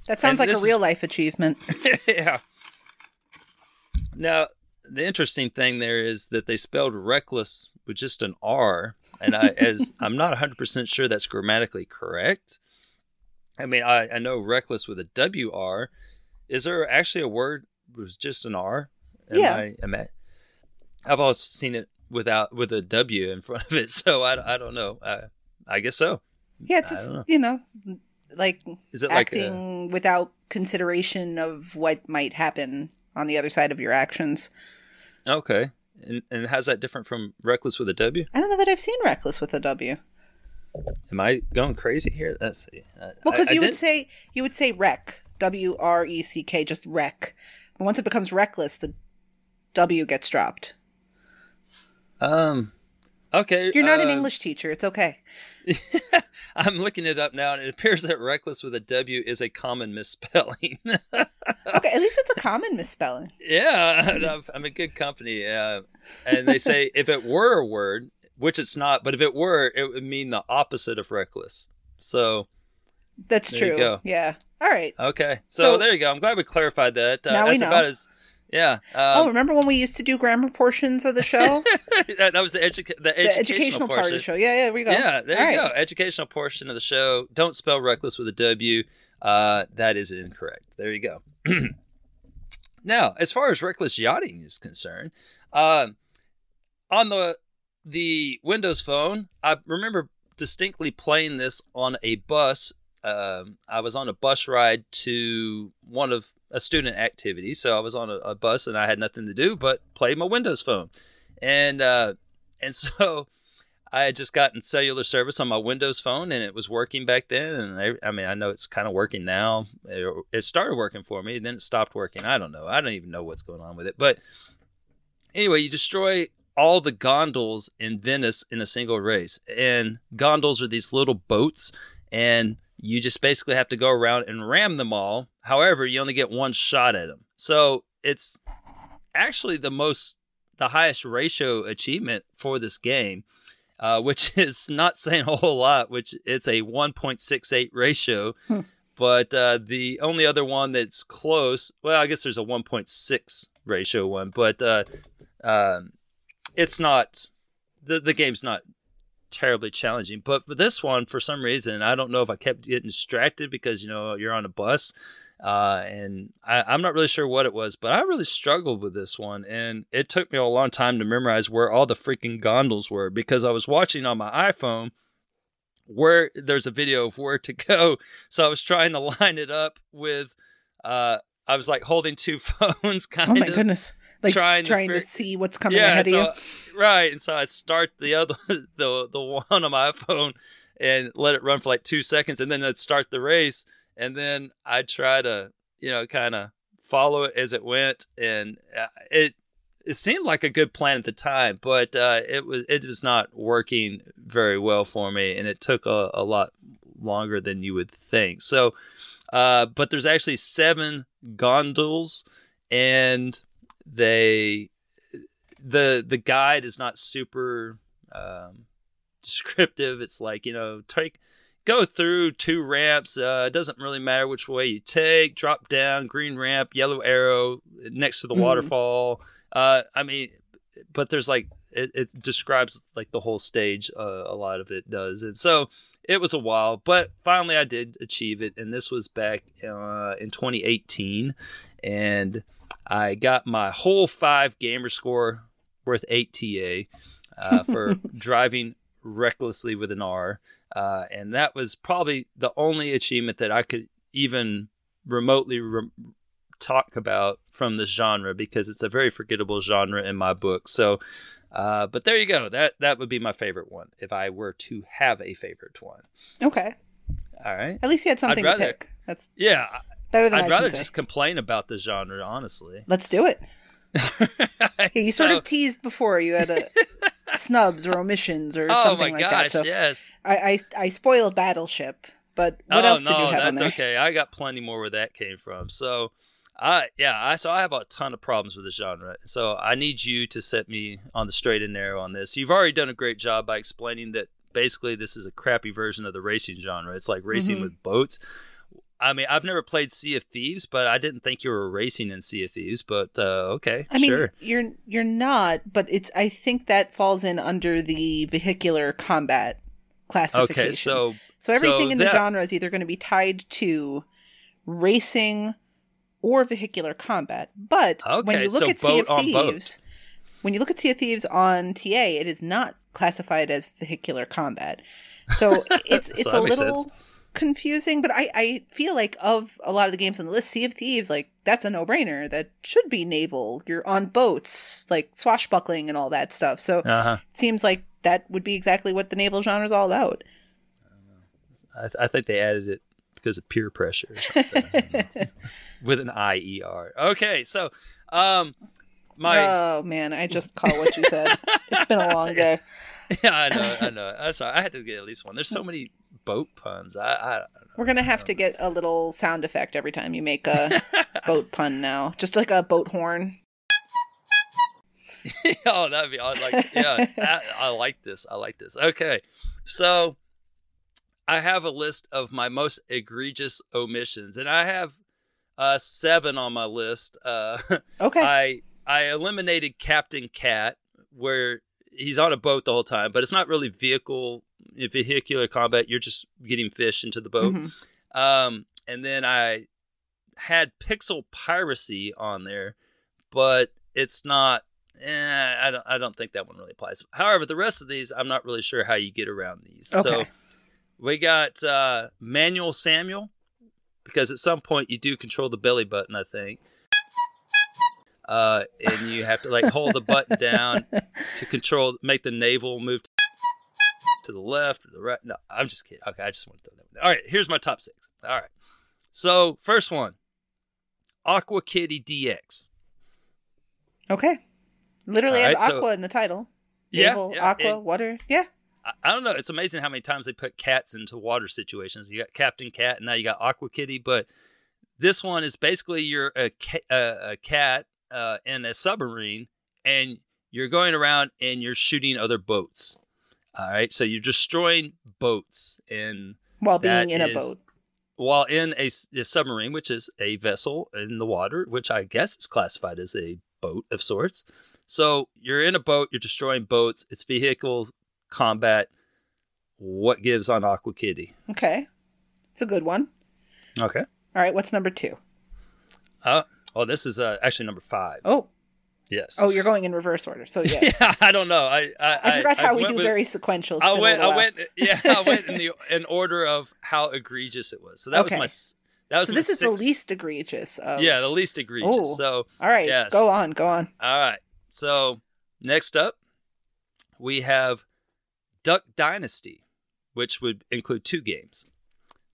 That sounds like a this is- real life achievement. yeah. Now, the interesting thing there is that they spelled reckless with just an R, and I, as I'm not 100% sure that's grammatically correct. I mean, I, I know reckless with a W R. Is there actually a word with just an R? Am Yeah. I, am I, I've always seen it without with a W in front of it, so I, I don't know. I, I guess so. Yeah, it's just, know. you know, like Is it like a, acting without consideration of what might happen on the other side of your actions. Okay. And, and how's that different from reckless with a W? I don't know that I've seen reckless with a W. Am I going crazy here? Let's see. Well, because you would say you would say wreck, W R E C K, just wreck. But once it becomes reckless, the W gets dropped. Um. Okay. You're not an uh, English teacher. It's okay. I'm looking it up now, and it appears that reckless with a W is a common misspelling. Okay, at least it's a common misspelling. yeah, I'm- in good company. Uh, and they say if it were a word, which it's not, but if it were, it would mean the opposite of reckless. So That's true. go. Yeah. All right. okay, so, So- there you go. I'm glad we clarified that. Uh, Now we that's know. about as yeah. oh, Um, remember when we used to do grammar portions of the show? that, that was the, educa- the, the educational, educational part of the show. Yeah, yeah, there we go. Yeah, there All you right. go. Educational portion of the show. Don't spell reckless with a W. Uh, that is incorrect. There you go. now, as far as reckless yachting is concerned, uh, on the the Windows Phone, I remember distinctly playing this on a bus. Um, I was on a bus ride to one of a student activity, so I was on a, a bus and I had nothing to do but play my Windows Phone, and uh, and so I had just gotten cellular service on my Windows phone and it was working back then. And I, I mean, I know it's kind of working now. It, it started working for me, then it stopped working. I don't know. I don't even know what's going on with it. But anyway, you destroy all the gondolas in Venice in a single race. And gondolas are these little boats, and you just basically have to go around and ram them all. However, you only get one shot at them. So it's actually the most, the highest ratio achievement for this game uh, which is not saying a whole lot, which it's a 1.68 ratio. Hmm. But uh, the only other one that's close, well, I guess there's a 1.6 ratio one, but uh, um, it's not, the, the game's not terribly challenging. But for this one, for some reason, I don't know if I kept getting distracted because, you know, you're on a bus. Uh, and I, I'm not really sure what it was, but I really struggled with this one, and it took me a long time to memorize where all the freaking gondolas were because I was watching on my iPhone where there's a video of where to go, so I was trying to line it up with. Uh, I was like holding two phones, kind Oh my of goodness. Like trying trying, to to, see what's coming yeah, ahead so, of you. right. And so I'd start the other, the the one on my phone, and let it run for like two seconds, and then I'd start the race, and then I'd try to, you know, kind of follow it as it went, and uh, it it seemed like a good plan at the time, but uh, it was it was not working very well for me, and it took a, a lot longer than you would think. So, uh, but there's actually seven gondolas, and they the the guide is not super um, descriptive. It's like you know take go through two ramps. Uh, it doesn't really matter which way you take. Drop down, green ramp, yellow arrow next to the Mhm. waterfall. Uh, I mean, but there's like it, it describes like the whole stage. Uh, a lot of it does, and so it was a while, but finally I did achieve it, and this was back uh, in 2018, and I got my whole five gamer score worth eight TA uh, for driving recklessly with an R, uh, and that was probably the only achievement that I could even remotely re- talk about from this genre because it's a very forgettable genre in my book. So. Uh, but there you go. That that would be my favorite one if I were to have a favorite one. Okay. All right. At least you had something rather- to pick. That's Yeah, better than I'd I rather just complain about the genre, honestly. Let's do it. Yeah, you sort of teased before you had a snubs or omissions or Oh something like gosh! that. So yes. I, I I spoiled Battleship, but what oh else no, did you have on that's there? okay. I got plenty more where that came from. So, I yeah, I so I have a ton of problems with the genre. So I need you to set me on the straight and narrow on this. You've already done a great job by explaining that basically this is a crappy version of the racing genre. It's like racing Mhm. with boats. I mean, I've never played Sea of Thieves, but I didn't think you were racing in Sea of Thieves. But uh, okay, I mean, sure. you're you're not, but it's. I think that falls in under the vehicular combat classification. Okay, so so everything so in the that- genre is either going to be tied to racing or vehicular combat. But when you look so at Sea of on boat. Thieves, when you look at Sea of Thieves on TA, it is not classified as vehicular combat. So it's it's So a little sense. Confusing, but I, I feel like of a lot of the games on the list, Sea of Thieves, like that's a no brainer. That should be naval. You're on boats, like swashbuckling and all that stuff. So Uh huh. it seems like that would be exactly what the naval genre is all about. I, th- I think they added it because of peer pressure with an I E R. Okay, so um, my oh man, I just caught what you said. it's been a long day. yeah, I know, I know. I'm sorry, I had to get at least one. There's so many boat puns. I, I We're gonna have to get a little sound effect every time you make a boat pun now, just like a boat horn. oh, that'd be. I like. Yeah, I, I like this. I like this. Okay, so I have a list of my most egregious omissions, and I have uh, seven on my list. Uh, Okay. I I eliminated Captain Cat, where he's on a boat the whole time, but it's not really vehicle vehicular combat. You're just getting fish into the boat. Mhm. Um, and then I had pixel piracy on there, but it's not. Eh, I don't. I don't think that one really applies. However, the rest of these, I'm not really sure how you get around these. So we got uh, Manuel Samuel, because at some point you do control the belly button, I think. Uh, and you have to like hold the button down to control, make the navel move to the left or the right. No, I'm just kidding. Okay, I just want to throw that one. All right, here's my top six. All right. So first one, Aqua Kitty DX. Okay. Literally All has right, so- aqua in the title. Yeah, yeah, aqua, and- water. Yeah. I, I don't know. It's amazing how many times they put cats into water situations. You got Captain Cat, and now you got Aqua Kitty. But this one is basically you're a, ca- uh, a cat uh, in a submarine, and you're going around and you're shooting other boats. All right, so you're destroying boats in While being in a boat. while in a submarine, which is a vessel in the water, which I guess is classified as a boat of sorts. So you're in a boat, you're destroying boats, it's vehicle combat. What gives on Aqua Kitty? Okay. It's a good one. Okay. All right. What's number two? Uh, oh, this is uh, actually number five. Oh. Yes. Oh, you're going in reverse order. So yes. yeah, I don't know. I I, I forgot how we do with- very sequential. I went. I went. Yeah, I went in the in order of how egregious it was. So that Okay. was my. That was So this is the least egregious of. Yeah, the least egregious. Oh. So All right. Yes. Go on. Go on. All right. So next up, we have Duck Dynasty, which would include two games.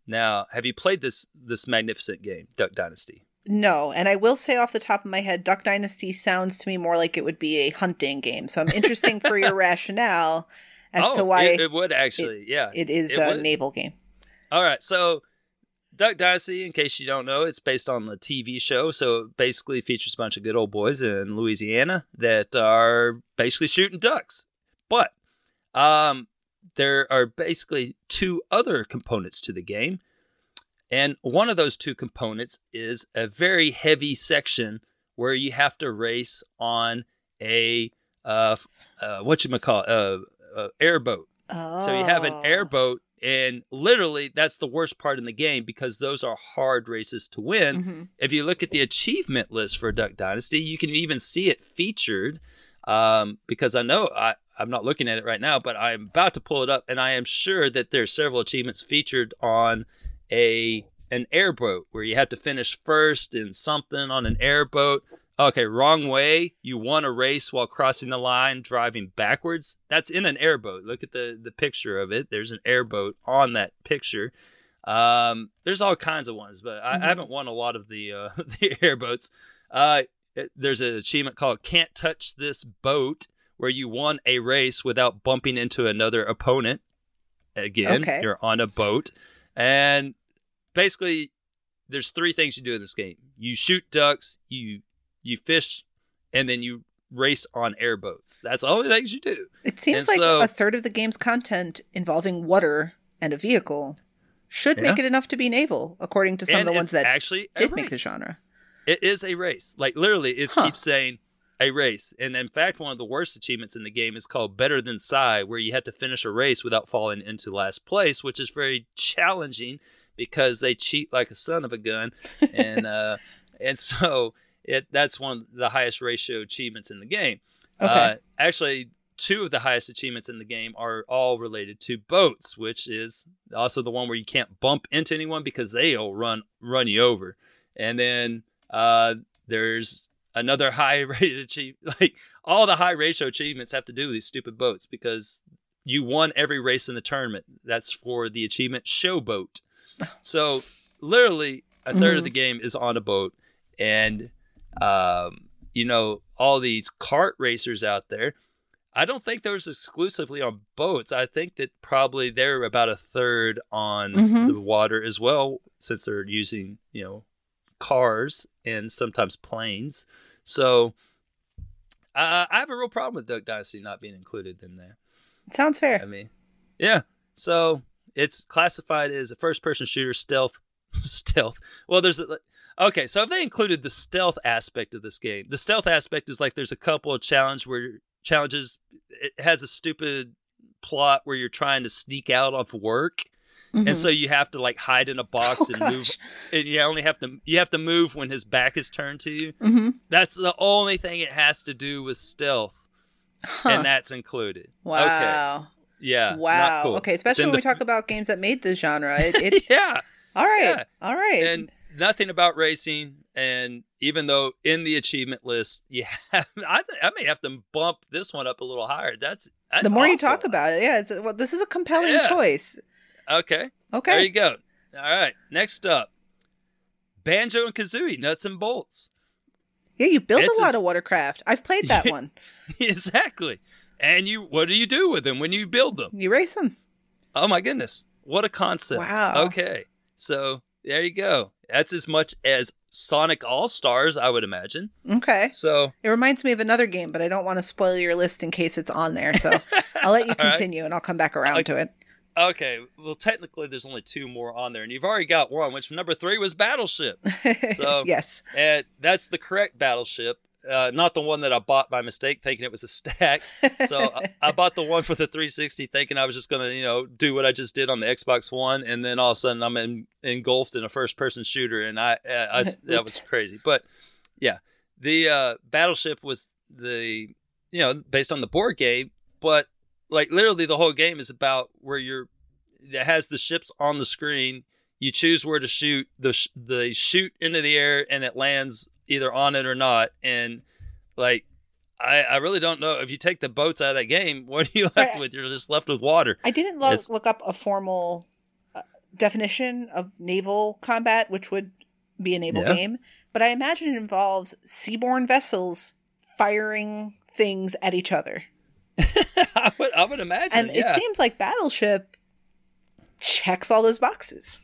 Now, have you played this this magnificent game, Duck Dynasty? No, and I will say off the top of my head, Duck Dynasty sounds to me more like it would be a hunting game. So I'm interesting for your rationale as oh, to why it, it would actually. yeah. it is it a would. naval game. All right. So Duck Dynasty, in case you don't know, it's based on the TV show. So it basically features a bunch of good old boys in Louisiana that are basically shooting ducks. But um, there are basically two other components to the game. And one of those two components is a very heavy section where you have to race on a uh, uh what you call uh, uh airboat. Oh. So you have an airboat, and literally that's the worst part in the game because those are hard races to win. Mhm. If you look at the achievement list for Duck Dynasty, you can even see it featured. Um, because I know I, I'm not looking at it right now, but I'm about to pull it up, and I am sure that there's several achievements featured on a an airboat where you have to finish first in something on an airboat. Okay, wrong way. You won a race while crossing the line, driving backwards. That's in an airboat. Look at the the picture of it. There's an airboat on that picture. Um, there's all kinds of ones, but I. I haven't won a lot of the uh, the airboats. Uh, it- there's an achievement called "Can't Touch This Boat," where you won a race without bumping into another opponent. Again, Okay. you're on a boat, and basically, there's three things you do in this game: you shoot ducks, you you fish, and then you race on airboats. That's the only things you do. It seems And like so- a third of the game's content involving water and a vehicle should make it enough to be naval, according to some of the ones that actually did make the genre. It is a race. Like literally, it Huh. keeps saying a race. And in fact, one of the worst achievements in the game is called Better Than Si, where you have to finish a race without falling into last place, which is very challenging because they cheat like a son of a gun. And uh, and so it that's one of the highest ratio achievements in the game. Okay. Uh, actually, two of the highest achievements in the game are all related to boats, which is also the one where you can't bump into anyone because they'll run run you over. And then uh, there's another high rated achievement. Like all the high ratio achievements have to do with these stupid boats because you won every race in the tournament. That's for the achievement showboat. So literally a 3rd Mhm. of the game is on a boat, and um, you know all these cart racers out there. I don't think those exclusively on boats. I think that probably they're about a third on Mhm. the water as well, since they're using you know cars and sometimes planes. So uh, I have a real problem with Duck Dynasty not being included in there. Sounds fair. I mean, yeah. So it's classified as a first-person shooter, stealth, stealth. Well, there's a, okay. So if they included the stealth aspect of this game, the stealth aspect is like there's a couple of challenge where challenges. It has a stupid plot where you're trying to sneak out of work, Mhm. and so you have to like hide in a box oh, and gosh. move. And you only have to you have to move when his back is turned to you. hmm That's the only thing it has to do with stealth, Huh. and that's included. Okay. wow. Yeah. not Wow. cool. Okay, especially when we talk about games that made this genre. It, it yeah. all right. Yeah. All right. And nothing about racing. And even though in the achievement list, you have, I, th- I may have to bump this one up a little higher. That's, that's the more you talk about it, yeah, it's, well, this is a compelling Yeah. choice. Okay. Okay. There you go. All right. Next up Banjo and Kazooie, Nuts and Bolts. Yeah, you build It's a lot as- of watercraft. I've played that one. exactly. And you, what do you do with them when you build them? You race them. Oh my goodness. What a concept. Wow. Okay. So there you go. That's as much as Sonic All Stars, I would imagine. Okay. So It reminds me of another game, but I don't want to spoil your list in case it's on there. So I'll let you All right. continue and I'll come back around Like- to it. Okay, well, technically, there's only two more on there, and you've already got one, which number three was Battleship, So- yes. and that's the correct Battleship, uh, not the one that I bought by mistake, thinking it was a stack. So I, I bought the one for the 360, thinking I was just gonna, you know, do what I just did on the Xbox One, and then all of a sudden I'm in, engulfed in a first-person shooter, and I, I, I that was crazy. But yeah, the uh, Battleship was the, you know, based on the board game, but like literally the whole game is about where you're it has the ships on the screen you choose where to shoot the sh- the shoot into the air and it lands either on it or not and like I, I really don't know if you take the boats out of that game what are you left Right. with you're just left with water I didn't lo- look up a formal uh, definition of naval combat, which would be a naval Yeah. game, but I imagine it involves seaborne vessels firing things at each other. I, would, I would imagine And yeah it seems like Battleship checks all those boxes.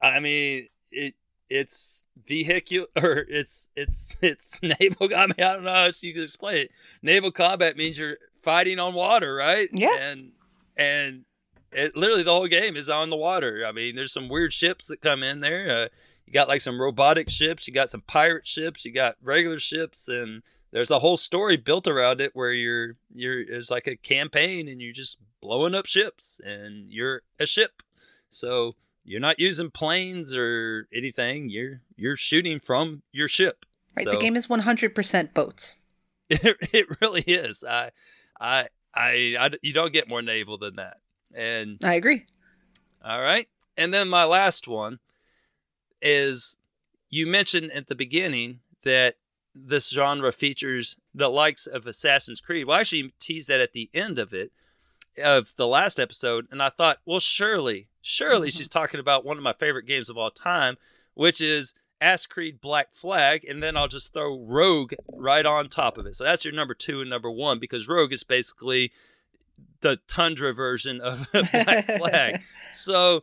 I mean it it's vehicular or it's it's it's naval I mean I don't know how else you can explain it. Naval combat means you're fighting on water, right? Yeah. And and it literally the whole game is on the water. I mean, there's some weird ships that come in there. Uh, you got like some robotic ships, you got some pirate ships, you got regular ships, and there's a whole story built around it where you're you're it's like a campaign and you're just blowing up ships and you're a ship. So you're not using planes or anything. You're you're shooting from your ship. Right. So The game is 100% boats. it, it really is. I, I I I you don't get more naval than that. And I agree. all right. And then my last one is you mentioned at the beginning that this genre features the likes of Assassin's Creed. Well, I actually teased that at the end of it of the last episode, and I thought, well, surely, surely mm-hmm. she's talking about one of my favorite games of all time, which is Ass Creed Black Flag, and then I'll just throw Rogue right on top of it. So that's your number two and number one because Rogue is basically the Tundra version of Black Flag. So,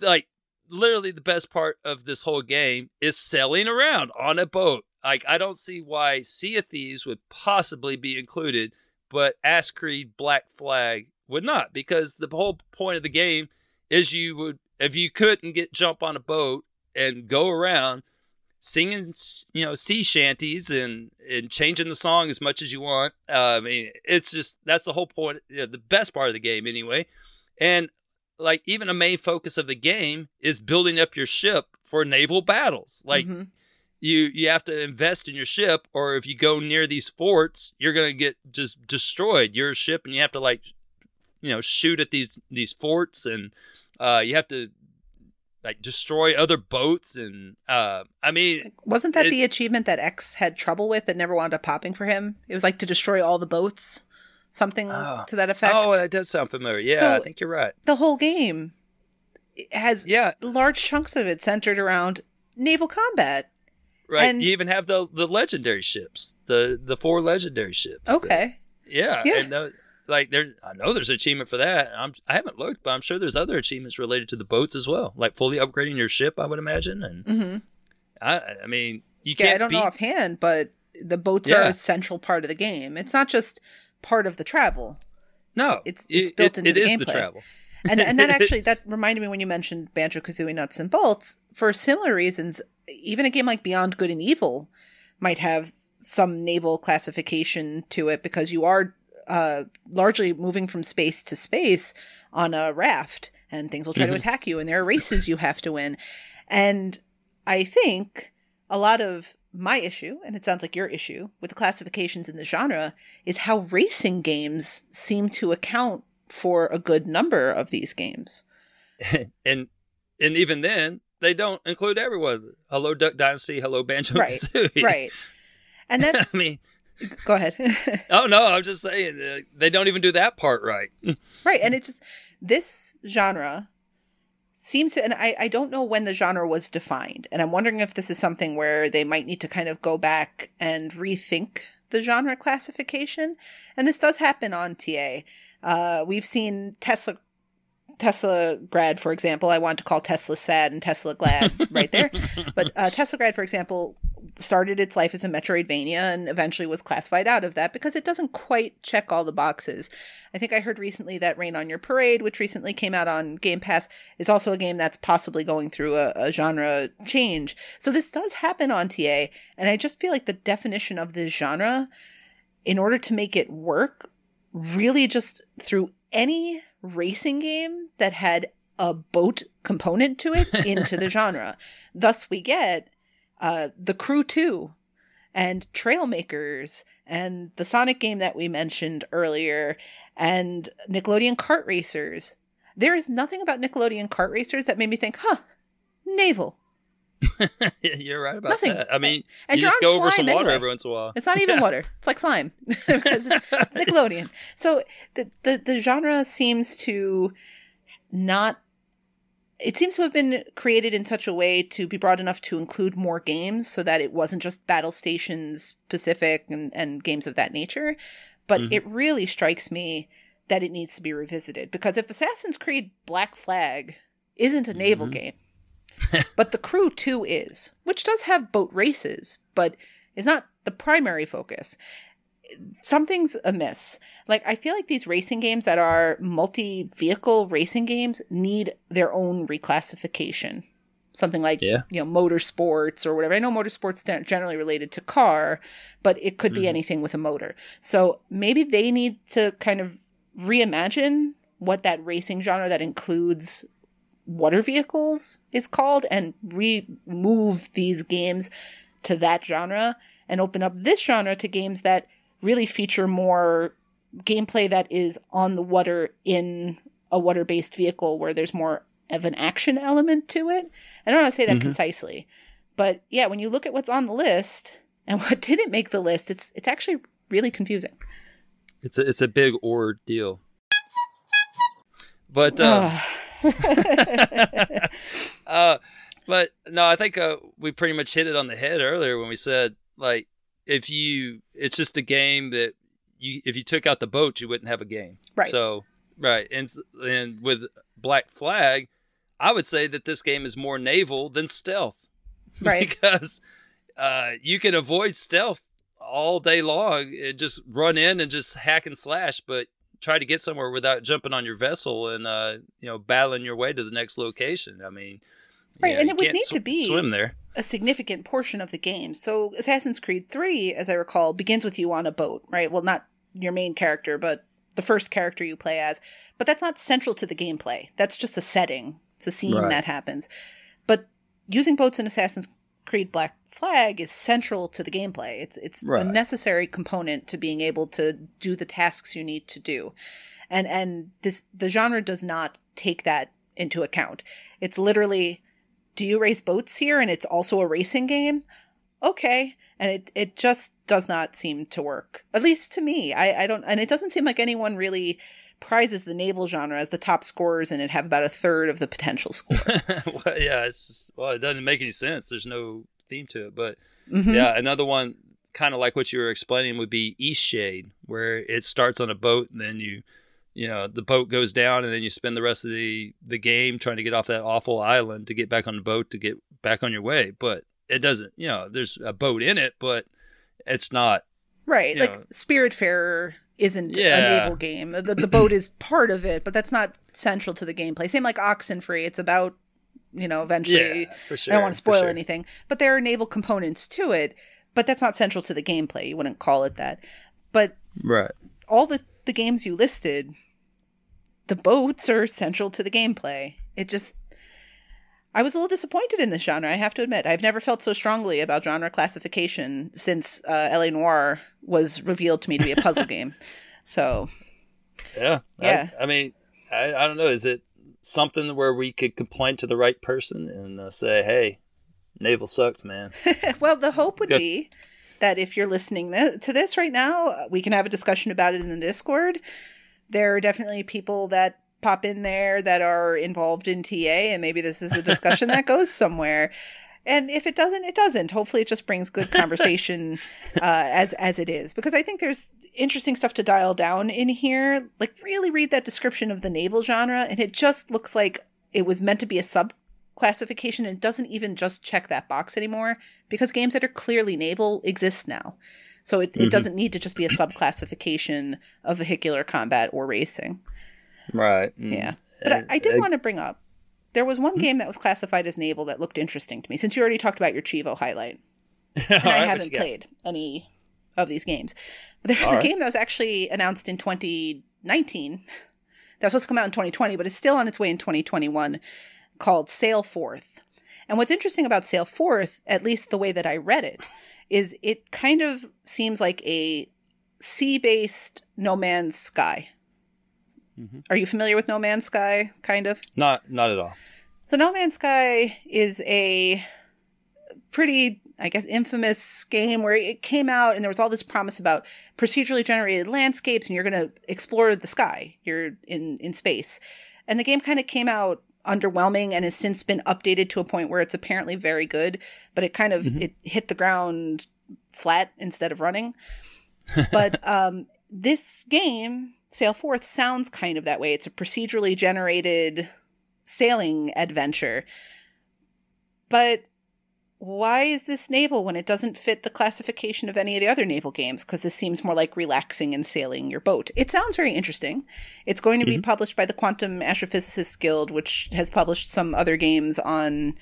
like, literally the best part of this whole game is sailing around on a boat. Like, I don't see why Sea of Thieves would possibly be included, but Ass Creed Black Flag would not, because the whole point of the game is you would, if you couldn't get jump on a boat and go around singing, you know, sea shanties and and changing the song as much as you want. Uh, I mean, it's just that's the whole point. You know, the best part of the game, anyway. And like even a main focus of the game is building up your ship for naval battles. Like Mhm. You you have to invest in your ship, or if you go near these forts, you're gonna get just destroyed. Your ship, and you have to like, you know, shoot at these these forts, and uh, you have to like destroy other boats, and uh, I mean, Wasn't that It- the achievement that X had trouble with that never wound up popping for him? It was like to destroy all the boats, something Oh. to that effect. oh, that does sound familiar. Yeah, So- I think you're right. the whole game has Yeah, large chunks of it centered around naval combat. Right. and- you even have the the legendary ships, the the four legendary ships. that- Okay. Yeah, Yeah. and like there, I know there's an achievement for that. I'm I haven't looked, but I'm sure there's other achievements related to the boats as well, like fully upgrading your ship. I would imagine, and hmm I, I mean, you Yeah, can't I don't beat. know offhand, but the boats are a central part of the game. It's not just part of the travel. no, it's- it's it- built it- into it the is the travel. and and that actually that reminded me when you mentioned Banjo Kazooie Nuts and Bolts. For similar reasons, even a game like Beyond Good and Evil might have some naval classification to it because you are uh, largely moving from space to space on a raft, and things will try to Mhm. attack you, and there are races you have to win. And I think a lot of my issue, and it sounds like your issue, with the classifications in the genre is how racing games seem to account for a good number of these games. and and even then, they don't include everyone. Hello, Duck Dynasty. Hello, Banjo Right, Kazooie. Right. And then I mean, go ahead. oh no, I'm just saying uh, they don't even do that part right. right. And it's this genre seems to and I, I don't know when the genre was defined. And I'm wondering if this is something where they might need to kind of go back and rethink the genre classification. And this does happen on TA. Uh, we've seen Tesla Teslagrad, for example. I want to call Tesla sad and Tesla glad right there. But uh, Teslagrad, for example, started its life as a Metroidvania and eventually was classified out of that because it doesn't quite check all the boxes. I think I heard recently that Rain on Your Parade, which recently came out on Game Pass, is also a game that's possibly going through a, a genre change. So this does happen on TA, and I just feel like the definition of this genre, in order to make it work, really just through any racing game that had a boat component to it into the genre. Thus, we get uh, the Crew 2 and Trailmakers and the Sonic game that we mentioned earlier and Nickelodeon Kart Racers. There is nothing about Nickelodeon Kart Racers that made me think, huh, naval. you're right about Nothing. that. I mean, And you just go over some water anyway. every once in a while. It's not even Yeah. water. It's like slime because it's, Nickelodeon. So the, the the genre seems to not. It seems to have been created in such a way to be broad enough to include more games, so that it wasn't just Battlestations specific and, and games of that nature. But Mhm. it really strikes me that it needs to be revisited because if Assassin's Creed Black Flag isn't a naval Mhm. game, but the Crew 2 is, which does have boat races, but is not the primary focus. Something's amiss. Like, I feel like these racing games that are multi vehicle racing games need their own reclassification. Something like, Yeah. you know, motorsports or whatever. I know motorsports generally related to car, but it could be Mhm. anything with a motor. So maybe they need to kind of reimagine what that racing genre that includes water vehicles is called and remove these games to that genre and open up this genre to games that really feature more gameplay that is on the water in a water based vehicle where there's more of an action element to it. I don't know how to say that Mhm. concisely. But yeah, when you look at what's on the list and what didn't make the list, it's it's actually really confusing. It's a, it's a big ordeal. But um, uh, but no, I think uh, we pretty much hit it on the head earlier when we said like if you, it's just a game that you if you took out the boat, you wouldn't have a game. Right. So right, and and with Black Flag, I would say that this game is more naval than stealth. Right. because uh, you can avoid stealth all day long and just run in and just hack and slash, but try to get somewhere without jumping on your vessel and uh, you know battling your way to the next location. I mean, Right, yeah, and you it would need sw- to be- swim there. a significant portion of the game. So Assassin's Creed 3, as I recall, begins with you on a boat, right? Well, not your main character, but the first character you play as. But that's not central to the gameplay. That's just a setting. It's a scene Right. that happens. But using boats in Assassin's Creed Black Flag is central to the gameplay. It's it's Right. a necessary component to being able to do the tasks you need to do. And and this the genre does not take that into account. It's literally do you race boats here and it's also a racing game? Okay. And it, it just does not seem to work. At least to me. I, I don't and it doesn't seem like anyone really prizes the naval genre as the top scorers and it have about a third of the potential score. well, yeah, it's just well, it doesn't make any sense. There's no theme to it, but Mhm. yeah, another one kind of like what you were explaining would be Eastshade, where it starts on a boat and then you, you know, the boat goes down and then you spend the rest of the the game trying to get off that awful island to get back on the boat to get back on your way, but it doesn't. You know, there's a boat in it, but it's not. Right. Like know. Spiritfarer isn't Yeah. a naval game. The, the boat is part of it, but that's not central to the gameplay. Same like Oxenfree. It's about, you know, eventually. Yeah, for sure. I don't want to spoil sure. anything, but there are naval components to it, but that's not central to the gameplay. You wouldn't call it that. But Right. all the, the games you listed, the boats are central to the gameplay. It just. I was a little disappointed in this genre, I have to admit. I've never felt so strongly about genre classification since uh, LA Noire was revealed to me to be a puzzle game. So, Yeah. I- Yeah. I, mean, I, I don't know. Is it something where we could complain to the right person and uh, say, hey, naval sucks, man? well, the hope would Good. be that if you're listening th- to this right now, we can have a discussion about it in the Discord. There are definitely people that pop in there that are involved in TA, and maybe this is a discussion that goes somewhere. And if it doesn't, it doesn't. Hopefully, it just brings good conversation uh, as as it is, because I think there's interesting stuff to dial down in here. Like, really read that description of the naval genre, and it just looks like it was meant to be a sub classification and doesn't even just check that box anymore because games that are clearly naval exist now. So it, it Mhm. doesn't need to just be a sub classification of vehicular combat or racing. Right. Mm. Yeah. But I, I did Uh, want to bring up there was one game that was classified as naval that looked interesting to me since you already talked about your cheevo highlight. And I haven't played any of these games. But there was All a right. game that was actually announced in 2019 that was supposed to come out in 2020, but it's still on its way in 2021 called Sail Forth. And what's interesting about Sail Forth, at least the way that I read it, is it kind of seems like a sea based No Man's Sky. Mhm. Are you familiar with No Man's Sky, kind of? Not, not at all. So No Man's Sky is a pretty, I guess, infamous game where it came out and there was all this promise about procedurally generated landscapes and you're going to explore the sky. You're in in space. And the game kind of came out underwhelming and has since been updated to a point where it's apparently very good, but it kind of Mhm. it hit the ground flat instead of running. but um this game, Sail Forth, sounds kind of that way. It's a procedurally generated sailing adventure. But why is this naval when it doesn't fit the classification of any of the other naval games? Because this seems more like relaxing and sailing your boat. It sounds very interesting. It's going to be mm-hmm. published by the Quantum Astrophysicists Guild, which has published some other games on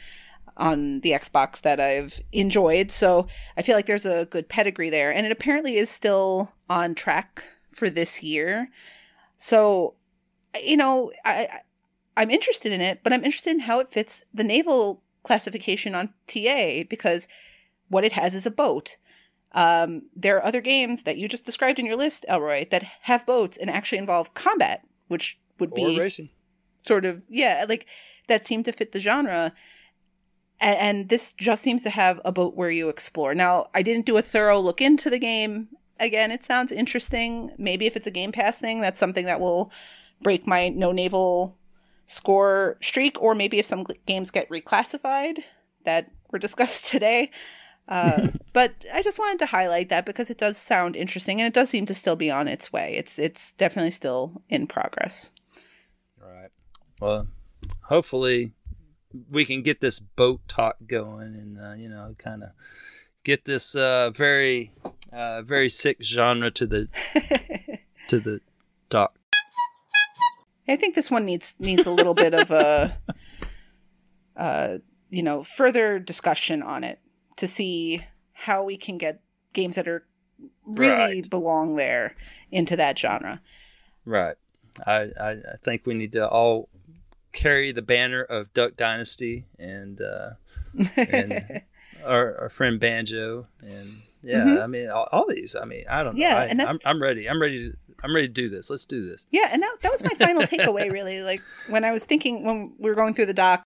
on the Xbox that I've enjoyed. So I feel like there's a good pedigree there, and it apparently is still on track for this year. So, you know, I, I'm interested in it, but I'm interested in how it fits the naval classification on TA because what it has is a boat. Um, there are other games that you just described in your list, Elroy, that have boats and actually involve combat, which would Or be racing. sort of yeah, like that seem to fit the genre. And, and this just seems to have a boat where you explore. Now, I didn't do a thorough look into the game. Again, it sounds interesting. Maybe if it's a Game Pass thing, that's something that will break my no naval score streak. Or maybe if some games get reclassified that were discussed today. Uh, but I just wanted to highlight that because it does sound interesting and it does seem to still be on its way. It's it's definitely still in progress. Right. Well, hopefully we can get this boat talk going and uh, you know kind of get this uh, very uh, very sick genre to the to the dock. I think this one needs needs a little bit of a, uh, you know, further discussion on it to see how we can get games that are really Right. belong there into that genre. Right. I, I I think we need to all carry the banner of Duck Dynasty and uh, and our, our friend Banjo, and yeah, Mhm. I mean all, all these. I mean, I don't know. Yeah, I, and that's- I'm, I'm ready. I'm ready. To, I'm ready to do this. Let's do this. Yeah, and that, that was my final takeaway, really. Like when I was thinking, when we were going through the doc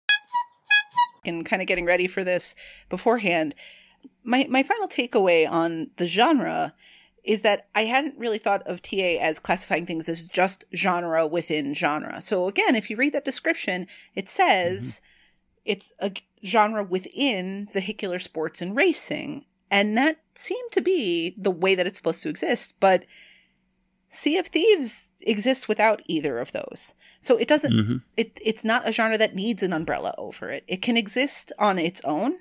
and kind of getting ready for this beforehand, my, my final takeaway on the genre is that I hadn't really thought of TA as classifying things as just genre within genre. So again, if you read that description, it says it's a genre within vehicular sports and racing. And that seemed to be the way that it's supposed to exist. But Sea of Thieves exists without either of those. So it doesn't Mhm. it it's not a genre that needs an umbrella over it. It can exist on its own.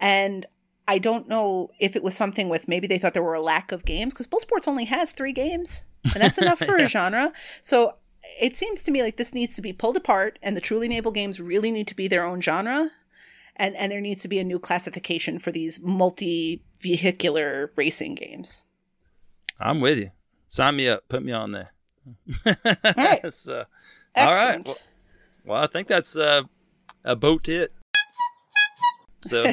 And I don't know if it was something with maybe they thought there were a lack of games because Bull Sports only has three games, and that's enough for a genre. So it seems to me like this needs to be pulled apart, and the truly naval games really need to be their own genre, and and there needs to be a new classification for these multi vehicular racing games. I'm with you. Sign me up. Put me on there. All right. so, all right. Well, well, I think that's uh, a boat it. So,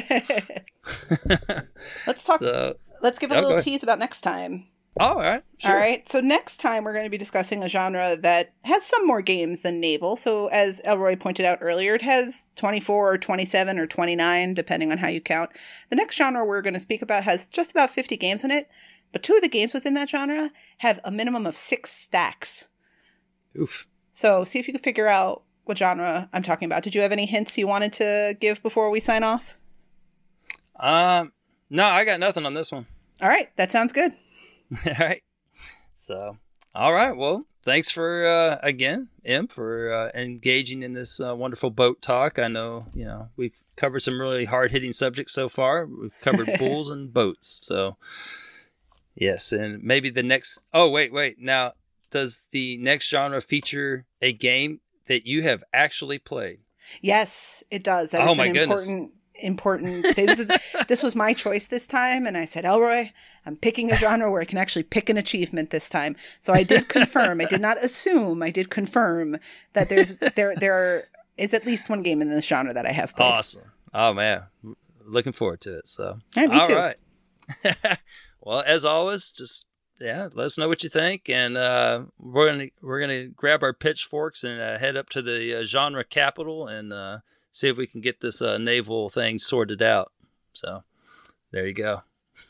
let's talk. so let's give a little tease about next time. All right. Sure. All right. So next time we're going to be discussing a genre that has some more games than naval. So as Elroy pointed out earlier, it has 24 or 27 or 29 depending on how you count. The next genre we're going to speak about has just about 50 games in it, but two of the games within that genre have a minimum of 6 stacks. Oof. So see if you can figure out what genre I'm talking about. Did you have any hints you wanted to give before we sign off? Um, no, I got nothing on this one. All right, that sounds good. all right. So, all right. Well, thanks for uh, again, Em, for uh, engaging in this uh, wonderful boat talk. I know you know we've covered some really hard hitting subjects so far. We've covered bulls and boats. So, yes, and maybe the next. Oh, wait, wait. Now, does the next genre feature a game that you have actually played? Yes, it does. That is Oh, my an goodness. important important. This, is, this was my choice this time, and I said, Elroy, I'm picking a genre where I can actually pick an achievement this time. So I did confirm. I did not assume. I did confirm that there's there there is at least one game in this genre that I have played. Awesome. Oh man, looking forward to it. So, Yeah, all too. right. well, as always, just yeah, let us know what you think, and uh, we're gonna we're gonna grab our pitchforks and uh, head up to the uh, genre capital and uh, see if we can get this uh, naval thing sorted out. So, there you go.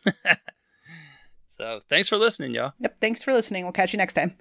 so, thanks for listening, y'all. Yep. Thanks for listening. We'll catch you next time.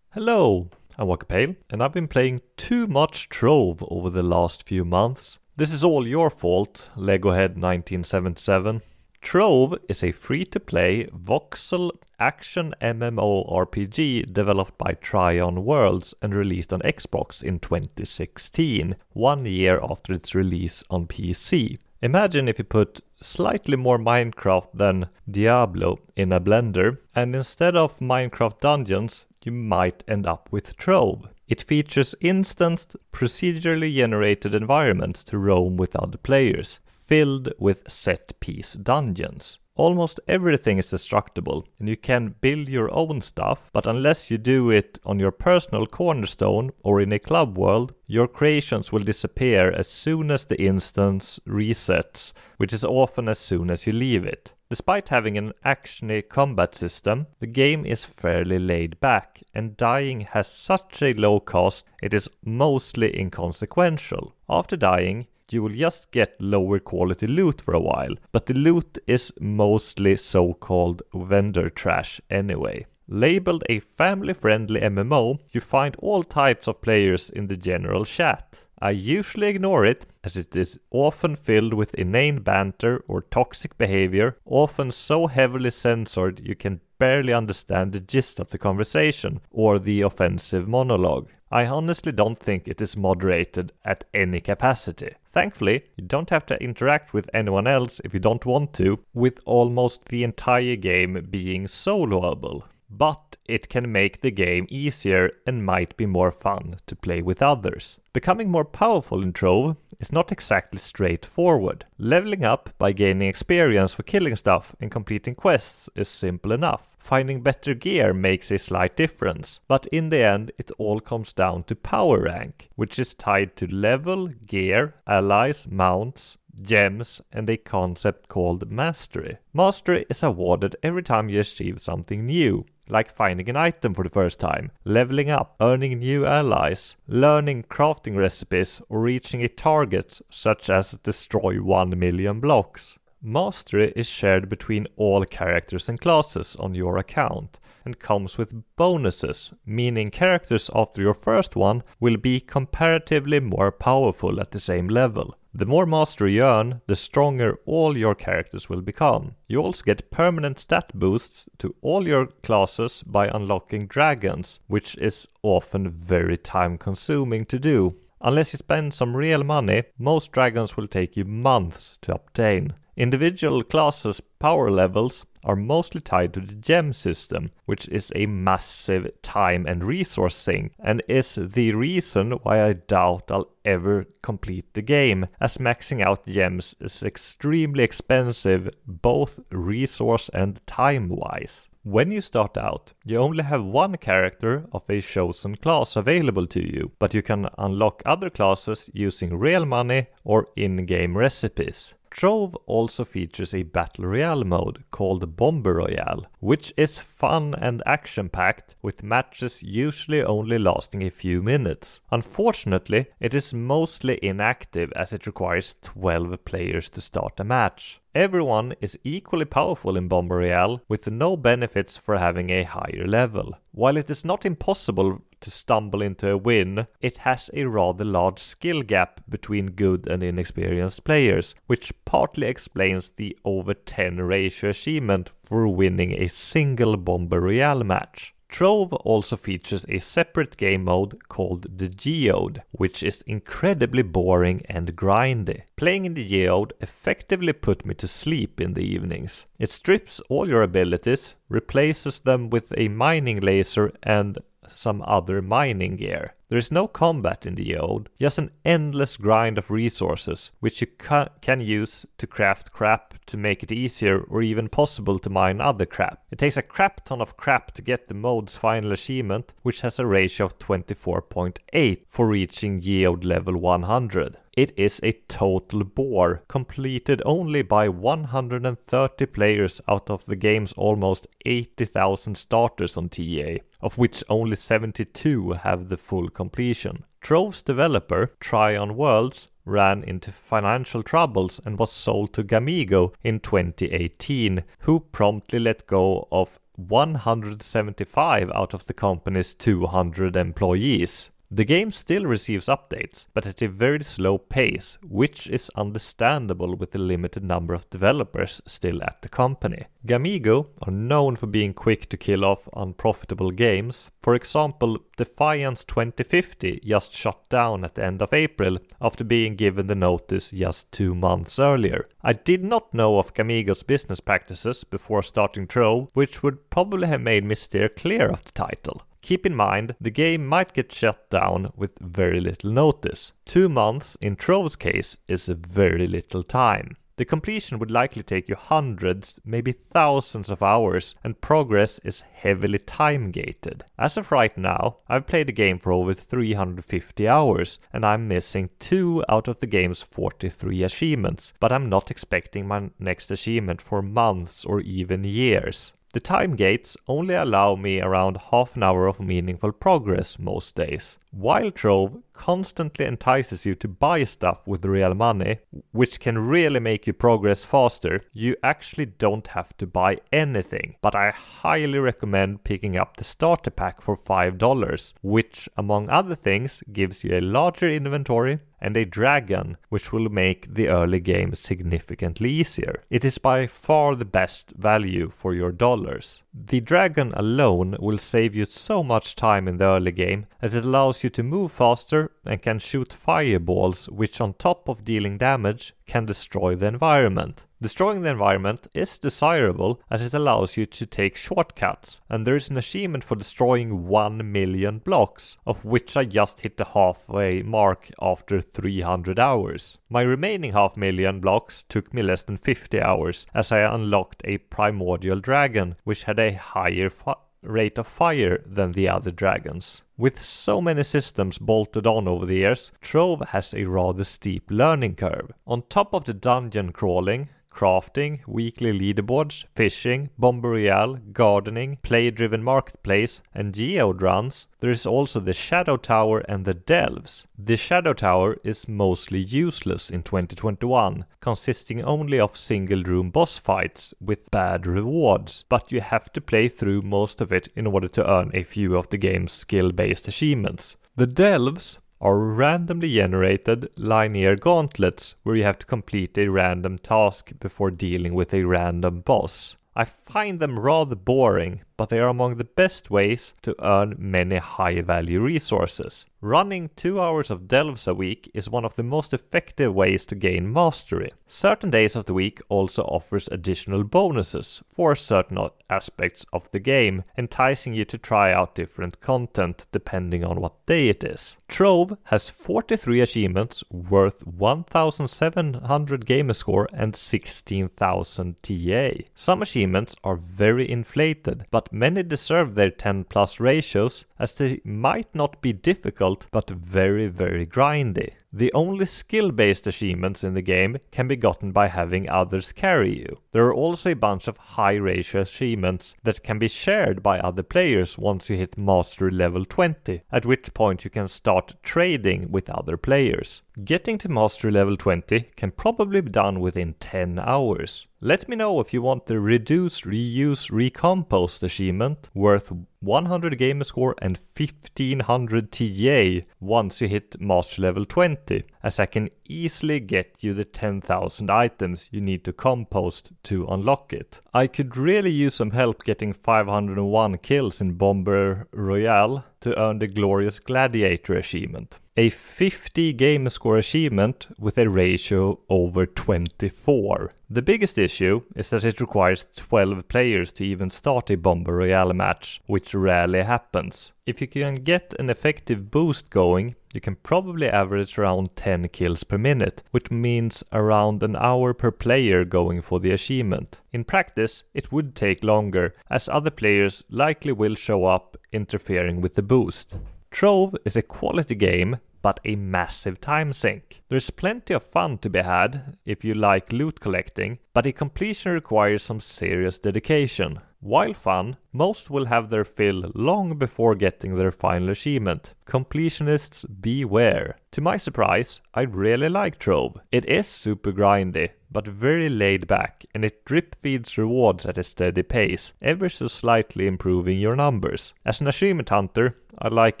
Hello, I'm Walker Pale, and I've been playing too much Trove over the last few months. This is all your fault, Legohead 1977. Trove is a free to play voxel action MMORPG developed by Trion Worlds and released on Xbox in 2016, one year after its release on PC. Imagine if you put slightly more Minecraft than Diablo in a blender, and instead of Minecraft dungeons, you might end up with Trove. It features instanced, procedurally generated environments to roam with other players, filled with set piece dungeons. Almost everything is destructible, and you can build your own stuff, but unless you do it on your personal cornerstone or in a club world, your creations will disappear as soon as the instance resets, which is often as soon as you leave it. Despite having an actiony combat system, the game is fairly laid back, and dying has such a low cost it is mostly inconsequential. After dying, you will just get lower quality loot for a while, but the loot is mostly so called vendor trash anyway. Labeled a family friendly MMO, you find all types of players in the general chat. I usually ignore it as it is often filled with inane banter or toxic behavior, often so heavily censored you can barely understand the gist of the conversation or the offensive monologue. I honestly don't think it is moderated at any capacity. Thankfully, you don't have to interact with anyone else if you don't want to, with almost the entire game being soloable. But it can make the game easier and might be more fun to play with others. Becoming more powerful in Trove is not exactly straightforward. Leveling up by gaining experience for killing stuff and completing quests is simple enough. Finding better gear makes a slight difference, but in the end it all comes down to power rank, which is tied to level, gear, allies, mounts, gems, and a concept called mastery. Mastery is awarded every time you achieve something new, like finding an item for the first time, leveling up, earning new allies, learning crafting recipes, or reaching a target such as destroy 1 million blocks. Mastery is shared between all characters and classes on your account and comes with bonuses, meaning characters after your first one will be comparatively more powerful at the same level. The more mastery you earn, the stronger all your characters will become. You also get permanent stat boosts to all your classes by unlocking dragons, which is often very time consuming to do. Unless you spend some real money, most dragons will take you months to obtain. Individual classes' power levels are mostly tied to the gem system, which is a massive time and resource sink, and is the reason why I doubt I'll ever complete the game, as maxing out gems is extremely expensive, both resource and time wise. When you start out, you only have one character of a chosen class available to you, but you can unlock other classes using real money or in game recipes. Trove also features a Battle Royale mode called Bomber Royale, which is fun and action packed, with matches usually only lasting a few minutes. Unfortunately, it is mostly inactive as it requires 12 players to start a match. Everyone is equally powerful in Bomber Royale, with no benefits for having a higher level. While it is not impossible to stumble into a win, it has a rather large skill gap between good and inexperienced players, which partly explains the over 10 ratio achievement for winning a single Bomber Royale match. Trove also features a separate game mode called the Geode, which is incredibly boring and grindy. Playing in the Geode effectively put me to sleep in the evenings. It strips all your abilities, replaces them with a mining laser and some other mining gear. There is no combat in the Geode, just an endless grind of resources, which you ca- can use to craft crap to make it easier or even possible to mine other crap. It takes a crap ton of crap to get the mode's final achievement, which has a ratio of 24.8 for reaching Geode level 100. It is a total bore, completed only by 130 players out of the game's almost 80,000 starters on TA, of which only 72 have the full completion. Trove's developer, Trion Worlds, ran into financial troubles and was sold to Gamigo in 2018, who promptly let go of 175 out of the company's 200 employees. The game still receives updates, but at a very slow pace, which is understandable with the limited number of developers still at the company. Gamigo are known for being quick to kill off unprofitable games. For example, Defiance 2050 just shut down at the end of April after being given the notice just two months earlier. I did not know of Gamigo's business practices before starting Trove, which would probably have made me steer clear of the title. Keep in mind, the game might get shut down with very little notice. Two months in Trove's case is a very little time. The completion would likely take you hundreds, maybe thousands of hours, and progress is heavily time gated. As of right now, I've played the game for over 350 hours, and I'm missing two out of the game's 43 achievements, but I'm not expecting my next achievement for months or even years. The time gates only allow me around half an hour of meaningful progress most days. While Trove constantly entices you to buy stuff with real money, which can really make you progress faster, you actually don't have to buy anything. But I highly recommend picking up the starter pack for $5, which, among other things, gives you a larger inventory and a dragon, which will make the early game significantly easier. It is by far the best value for your dollars. The dragon alone will save you so much time in the early game as it allows you to move faster and can shoot fireballs which on top of dealing damage can destroy the environment. Destroying the environment is desirable as it allows you to take shortcuts, and there is an achievement for destroying 1 million blocks, of which I just hit the halfway mark after 300 hours. My remaining half million blocks took me less than 50 hours as I unlocked a primordial dragon, which had a higher fi- rate of fire than the other dragons. With so many systems bolted on over the years, Trove has a rather steep learning curve. On top of the dungeon crawling, crafting, weekly leaderboards, fishing, Bomber Royale, gardening, play driven marketplace, and geode runs, there is also the Shadow Tower and the Delves. The Shadow Tower is mostly useless in 2021, consisting only of single room boss fights with bad rewards, but you have to play through most of it in order to earn a few of the game's skill based achievements. The Delves are randomly generated linear gauntlets where you have to complete a random task before dealing with a random boss. I find them rather boring, but they are among the best ways to earn many high value resources. Running two hours of delves a week is one of the most effective ways to gain mastery. Certain days of the week also offers additional bonuses for certain aspects of the game, enticing you to try out different content depending on what day it is. Trove has 43 achievements worth 1700 gamer score and 16,000 TA. Some achievements are very inflated, but many deserve their 10 plus ratios as they might not be difficult but very very grindy. The only skill based achievements in the game can be gotten by having others carry you. There are also a bunch of high ratio achievements that can be shared by other players once you hit mastery level 20, at which point you can start trading with other players. Getting to mastery level 20 can probably be done within 10 hours. Let me know if you want the Reduce, Reuse, Recompost achievement worth 100 gamer score and 1500 TA once you hit mastery level 20, as I can easily get you the 10,000 items you need to compost to unlock it. I could really use some help getting 501 kills in Bomber Royale to earn the Glorious Gladiator achievement. A 50 game score achievement with a ratio over 24. The biggest issue is that it requires 12 players to even start a Bomber Royale match, which rarely happens. If you can get an effective boost going, you can probably average around 10 kills per minute, which means around an hour per player going for the achievement. In practice, it would take longer, as other players likely will show up interfering with the boost. Trove is a quality game, but a massive time sink. There's plenty of fun to be had if you like loot collecting, but the completion requires some serious dedication. While fun, most will have their fill long before getting their final achievement. Completionists beware. To my surprise, I really like Trove. It is super grindy, but very laid back, and it drip feeds rewards at a steady pace, ever so slightly improving your numbers. As an achievement hunter, I like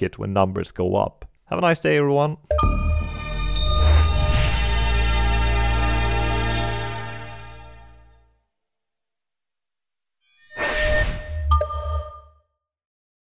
it when numbers go up. Have a nice day, everyone.